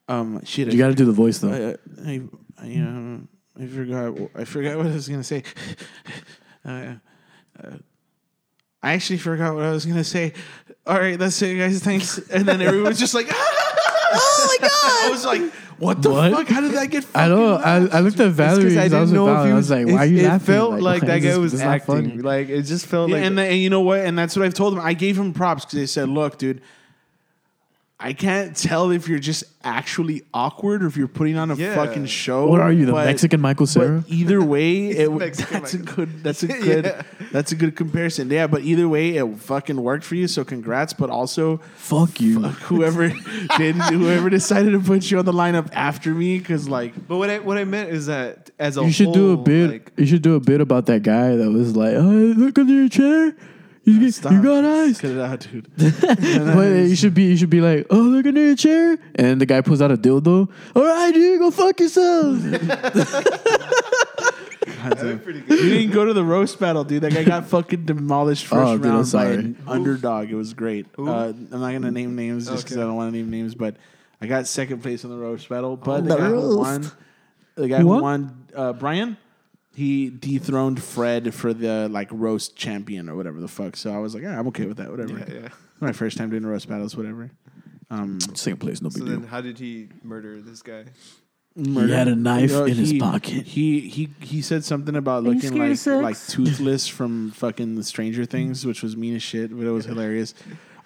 um, shit. You got to do the voice though. I, I, I, um, I forgot. I forgot what I was gonna say. uh, uh, I actually forgot what I was gonna say. All right, that's it, guys. Thanks. And then everyone's just like, "Oh my god!" I was like, "What the What? fuck? How did that get?" I don't. I, I looked at Valerie. Because I because I, was didn't know if Valerie. he I was was like, "Why are you it laughing?" felt Like, like why that is guy was this is not acting. Like it just felt Yeah, like. and, the, and you know what? And that's what I've told him. I gave him props because they said, "Look, dude, I can't tell if you're just actually awkward or if you're putting on a Yeah. fucking show." What are you, the but- Mexican Michael but Cera? either way, it w- Mexican that's a Michael. good. That's a good. Yeah. That's a good comparison. Yeah, but either way, it fucking worked for you. So congrats. But also, Fuck you. fuck whoever did, whoever decided to put you on the lineup after me, because like, but what I what I meant is that as a You should do a whole, bit. like- you should do a bit about that guy that was like, "Oh, look under your chair. You, get, stop. you got eyes." Cut it out, dude. But you should be. You should be like, "Oh, look under your chair," and the guy pulls out a dildo. All right, dude, go fuck yourself. God damn. You didn't go to the roast battle, dude. That guy got fucking demolished first Oh, dude, I'm round by sorry. an underdog. It was great. Uh, I'm not gonna name names just because I don't want to name names, but I got second place in the roast battle. But the the guy who roast. won, the guy Who who won? won, uh, Brian, he dethroned Fred for the like roast champion or whatever the fuck. So I was like, yeah, I'm okay with that. Whatever. Yeah, yeah. My first time doing roast battles, whatever. Um, Second place, no So then, how did he murder this guy? He had a knife You know, in his pocket. He he he said something about you looking like like toothless from fucking the Stranger Things, which was mean as shit, but it was hilarious.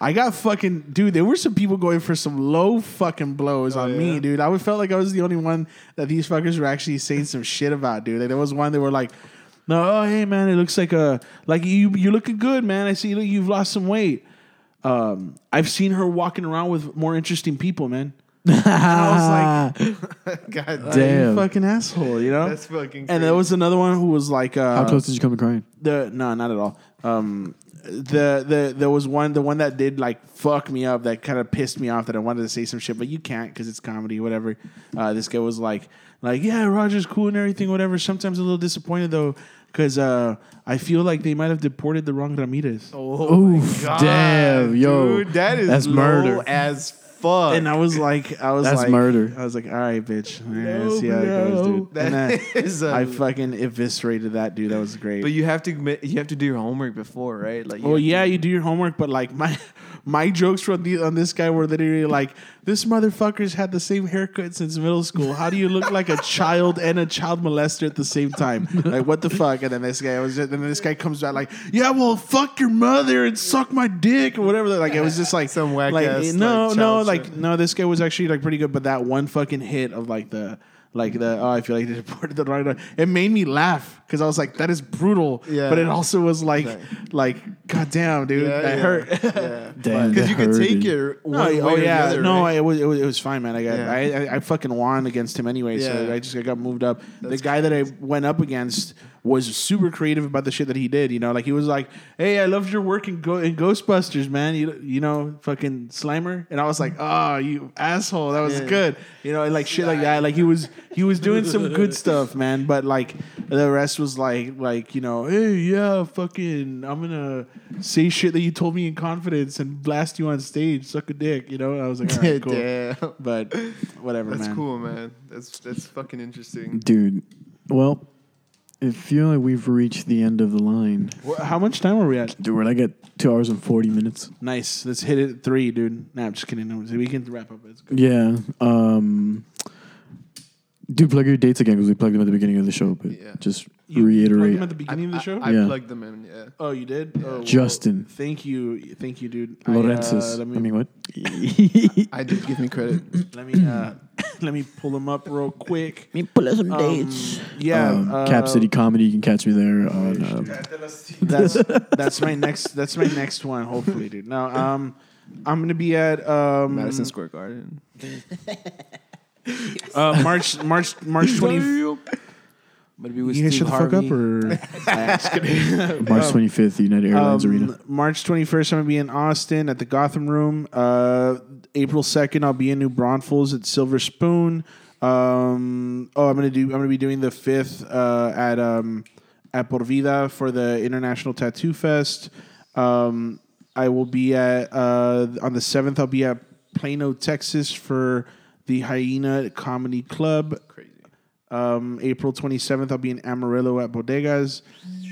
I got fucking dude. There were some people going for some low fucking blows on me, dude. I would felt like I was the only one that these fuckers were actually saying some shit about, dude. Like, there was one that were like, "No, oh hey man, it looks like a like you you looking good, man. I see that you've lost some weight." Um, I've seen her walking around with more interesting people, man. And I was like, God Damn. you fucking asshole, you know? That's fucking. And there was another one who was like, uh, How close did you come to crying? the no, not at all. Um, the the there was one the one that did like fuck me up that kind of pissed me off that I wanted to say some shit, but you can't because it's comedy, whatever. Uh, this guy was like, like yeah, Roger's cool and everything, whatever. Sometimes a little disappointed though because uh, I feel like they might have deported the wrong Ramirez. Oh, Oof, damn, yo, dude, that is that's murder. as fuck. And I was like, I was That's like, murder. I was like, all right, bitch. Yeah, No, let's see how it goes, dude. That and is a- I um, fucking eviscerated that dude. That was great. But you have to you have to do your homework before, right? Like, Well, have to- yeah, you do your homework, but like my my jokes from the, on this guy were literally like, "This motherfucker's had the same haircut since middle school. How do you look like a child and a child molester at the same time? Like, what the fuck?" And then this guy was, and then this guy comes back like, "Yeah, well, fuck your mother and suck my dick or whatever." Like, it was just like Some whack like, ass, no, like, no, like shit. no. This guy was actually like pretty good, but that one fucking hit of like the. Like the oh, I feel like they deported the right. It made me laugh because I was like, "That is brutal," Yeah. but it also was like, like, God damn, dude, Yeah, that yeah. hurt. Yeah. Damn, Because you could take hurted. your No, oh, way oh yeah, other, no, right? it was, it was it was fine, man. I got Yeah. I, I I fucking won against him anyway, so I just I got moved up. the guy that I went up against was super creative about the shit that he did. You know, like he was like, "Hey, I loved your work in, Go- in Ghostbusters, man. You you know, fucking Slimer." And I was like, "Oh, you asshole, that was Yeah. good." You know, and like shit like that. Like he was he was doing some good stuff, man. But like the rest was like like you know, hey, yeah, fucking, I'm gonna say shit that you told me in confidence and blast you on stage, suck a dick. You know, and I was like, all right, cool. Damn. But whatever, That's man. cool, man. That's that's fucking interesting. Dude, well, I feel like we've reached the end of the line. How much time are we at? Dude, we're like at two hours and 40 minutes. Nice. Let's hit it at three, dude. Nah, I'm just kidding. No, we can wrap up. It's good. Yeah. Um, do plug your dates again because we plugged them at the beginning of the show, but Yeah. just You plugged reiterate. them at the beginning of the show. I, Yeah. plugged them in. Yeah. oh, you did. Oh, well, Justin. thank you, thank you, dude. I, uh, Lorenzis. I, let me, mean, what? I did give me credit. let me uh, let me pull them up real quick. Let Me pull up some Um, dates. yeah, um, uh, Cap City Comedy. You can catch me there on. Um, That's that's my next. That's my next one. Hopefully, dude. Now, um, I'm gonna be at um, Madison Square Garden. uh, March March March twenty. But be with You guys Steve shut the fuck up, or March 25th, United Airlines Um, Arena. March 21st, I'm gonna be in Austin at the Gotham Room. Uh, April 2nd, I'll be in New Braunfels at Silver Spoon. Um, oh, I'm gonna do. I'm gonna be doing the fifth uh, at um, at Por Vida for the International Tattoo Fest. Um, I will be at uh, on the seventh. I'll be at Plano, Texas for the Hyena Comedy Club. Crazy. Um, April 27th, I'll be in Amarillo at Bodegas.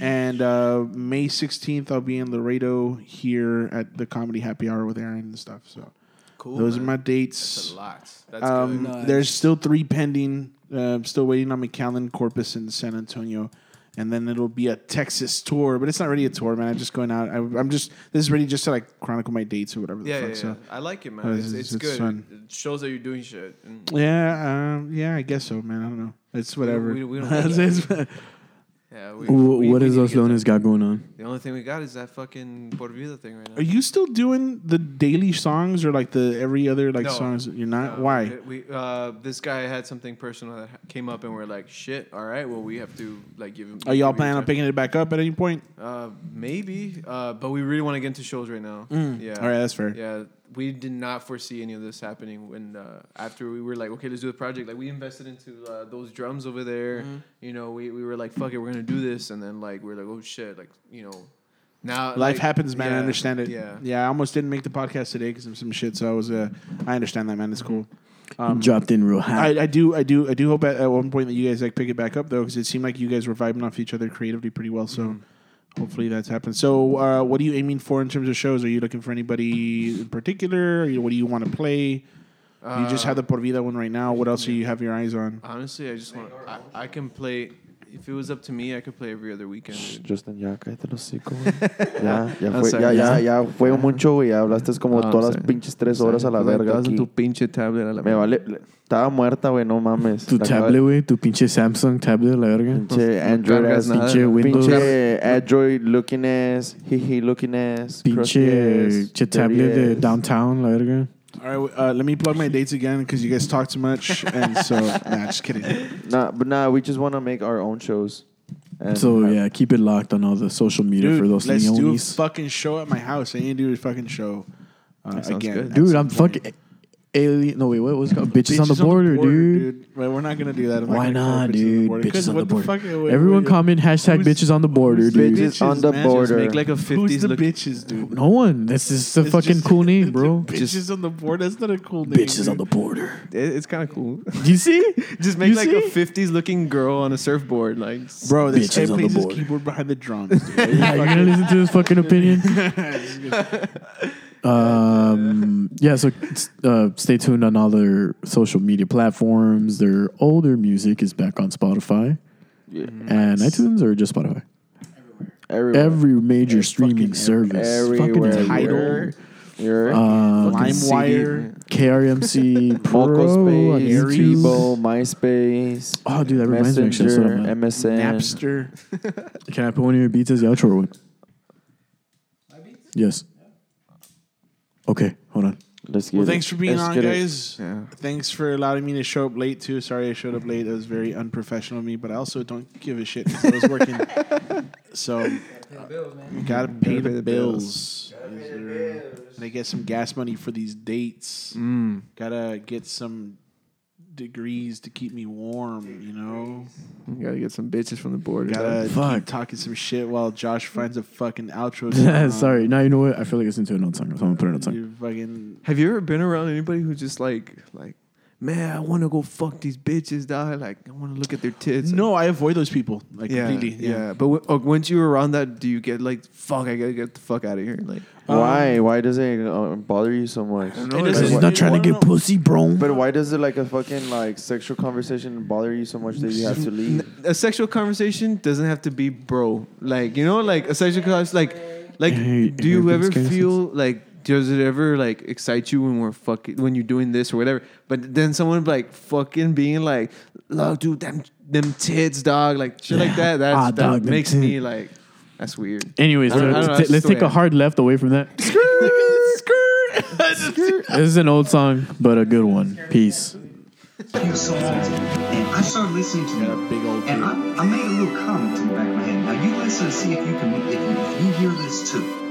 And uh, May 16th, I'll be in Laredo here at the Comedy Happy Hour with Aaron and stuff. So Cool. those man. are my That's dates. a lot. That's Um, good. Nice. There's still three pending. Uh, I'm still waiting on McAllen, Corpus, and San Antonio. And then it'll be a Texas tour, but it's not really a tour, man. I'm just going out. I, I'm just this is really just to like chronicle my dates or whatever. The Yeah, fuck, yeah, so. yeah. I like it, man. It's, it's- it's, good. fun. It shows that you're doing shit. Yeah, um, yeah, I guess so, man. I don't know. It's whatever. we- we don't- It's- yeah, we, Wh- we- what we is need to Los get that. Got going on? The only thing we got is that fucking Por Vida thing right now. Are you still doing the daily songs or like the every other like No. songs? You're not. Uh, Why? We, we uh, this guy had something personal that came up, and we're like, shit. All right, well, we have to like give him. Are y'all give planning on time. picking it back up at any point? Uh, maybe, uh, but we really want to get into shows right now. Yeah. Mm. All right, that's fair. Yeah, we did not foresee any of this happening when uh, after we were like, okay, let's do the project. Like we invested into uh, those drums over there. Mm-hmm. You know, we, we were like, fuck it, we're gonna do this, and then like we're like, oh shit, like you know, now Life like, happens, man. I understand it. Yeah. yeah. I almost didn't make the podcast today because of some shit. So I was. Uh, I understand that, man. It's cool. Um, Dropped in real hot. I, I do, I do, I do hope at, at one point that you guys like pick it back up though, because it seemed like you guys were vibing off each other creatively pretty well. So Mm-hmm. Hopefully that's happened. So uh, what are you aiming for in terms of shows? Are you looking for anybody in particular? You- what do you want to play? you just have the Por Vida one right now. What else do you have your eyes on? Honestly, I just want. I, I can play. If it was up to me, I could play every other weekend. dude. Justin, ya cállate los hocico, güey. Ya, ya fue, sorry, ya, ya, ya. fue mucho, güey. Ya hablaste como todas las pinches tres horas a la Like, verga en tu pinche tablet a la Me vale. le- Estaba muerta, güey, no mames. tu La tablet, güey. Tu pinche Samsung tablet, la verga. Pinche Android ass. nada, pinche ¿no? Windows. Pinche Android looking ass. Hehe looking ass. Pinche, pinche tablet de downtown, la verga. All right, uh, let me plug my dates again because you guys talk too much, and so nah, just kidding. Nah, but nah, we just want to make our own shows. And So have- yeah, keep it locked on all the social media Dude, for those let's do a Leones. fucking show at my house. I need to do a fucking show uh, That sounds again. good. at Dude, some I'm point. fucking alien. No wait, what was it called? Bitches, on the Bitches border, dude. Right, we're not gonna do that. I'm Why gonna call not, it dude? border. 'Cause Bitches on the what border. fuck- wait, Everyone wait, comment hashtag who's- bitches on the border, dude. Bitches on the man? border. Make like a Who's fifties the look. bitches, dude? No one. This is a It's fucking just- cool name, bro. Bitches on the border. That's not a cool name. Bitches on dude. the border. It, it's kind of cool. Do you see? Just make You like see? a fifties looking girl on a surfboard, like Bro, this Bitches guy on the plays his border. keyboard behind the drums. Dude. Yeah, you're gonna listen to his fucking opinion. Um, yeah, so uh, stay tuned on all their social media platforms. Their older music is back on Spotify Yeah. and iTunes, or just Spotify. Everywhere. Every major streaming fucking service. Everywhere. Fucking Tidal. You're Um, LimeWire. KRMC Pro Moco on YouTube. MySpace, Oh, dude, that reminds me. Actually, Messenger, that's what I'm- MSN. Napster. Can I put one of your beats as the outro? or what? Yes. Okay, hold on. Let's get Well, it. thanks for being on, get it. guys. Thanks for allowing me to show up late too. Sorry I showed up late. It was very unprofessional of me, but I also don't give a shit 'cause I was working. so you gotta pay the bills. Gotta get some gas money for these dates. Mm. Gotta get some degrees to keep me warm. You know. You gotta get some bitches from the border. Gotta dog. keep talking some shit while Josh finds a fucking outro. song. Sorry. Now you know what? I feel like it's into an old song. So I'm gonna put it in a song. You fucking Have you ever been around anybody who just like like, man, I want to go fuck these bitches, dog. Like, I want to look at their tits. no. I avoid those people like yeah, completely. yeah. But w- uh, once you're around that, do you get like, fuck, I gotta get the fuck out of here? Like, Why? why does it uh, bother you so much? know, It it's doesn't- trying to get pussy, bro. But why does it like a fucking like sexual conversation bother you so much that you have to leave? a sexual conversation doesn't have to be bro. Like, you know, like a sexual conversation, like, like, Hey, do you ever feel like, does it ever like excite you when we're fucking, when you're doing this or whatever? But then someone like fucking being like, look, dude, them, them tits, dog, like shit like that. That's, Ah, that dog, makes me tits. like, that's weird. Anyways, I don't- I don't let's, know, ta- let's take a hard left away from that. this is an old song, but a good one. Peace. you so often, and I started listening to them, big old and I, I made a little comment in the back of my head. Now you listen and see if you can, if you, if you hear this too.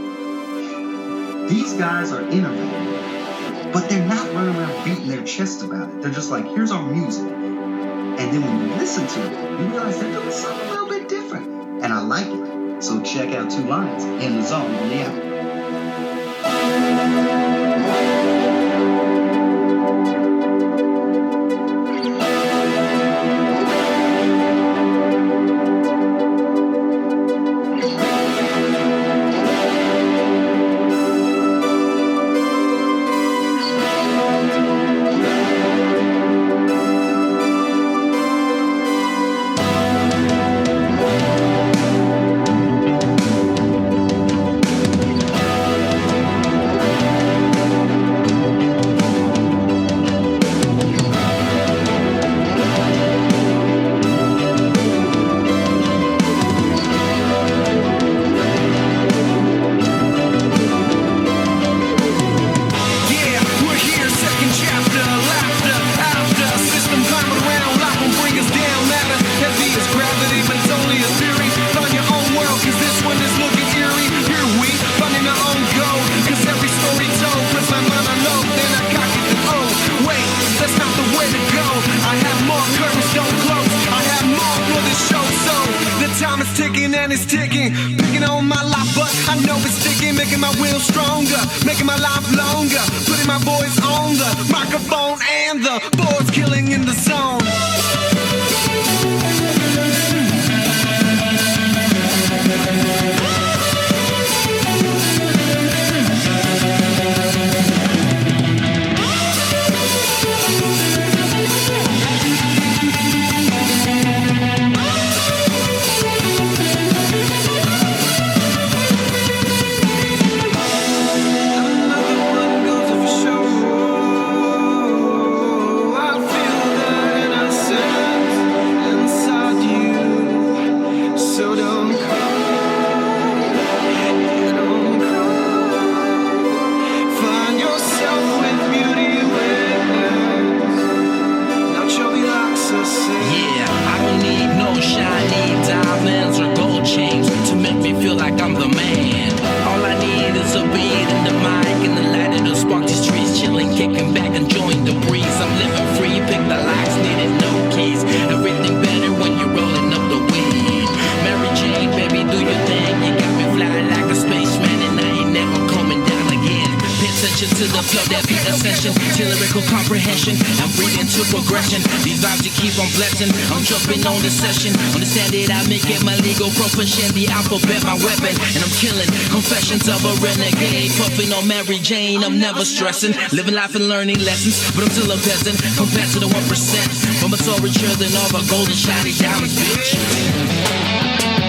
These guys are innovative, but they're not running around beating their chest about it. They're just like, here's our music, and then when you listen to it, you realize they're doing something a little bit different, and I like it. So check out two lines in the zone on the album. Never stressing. Living life and learning lessons, but I'm still a peasant compared to the one percent. But my soul richer than all the golden shiny diamonds, bitch.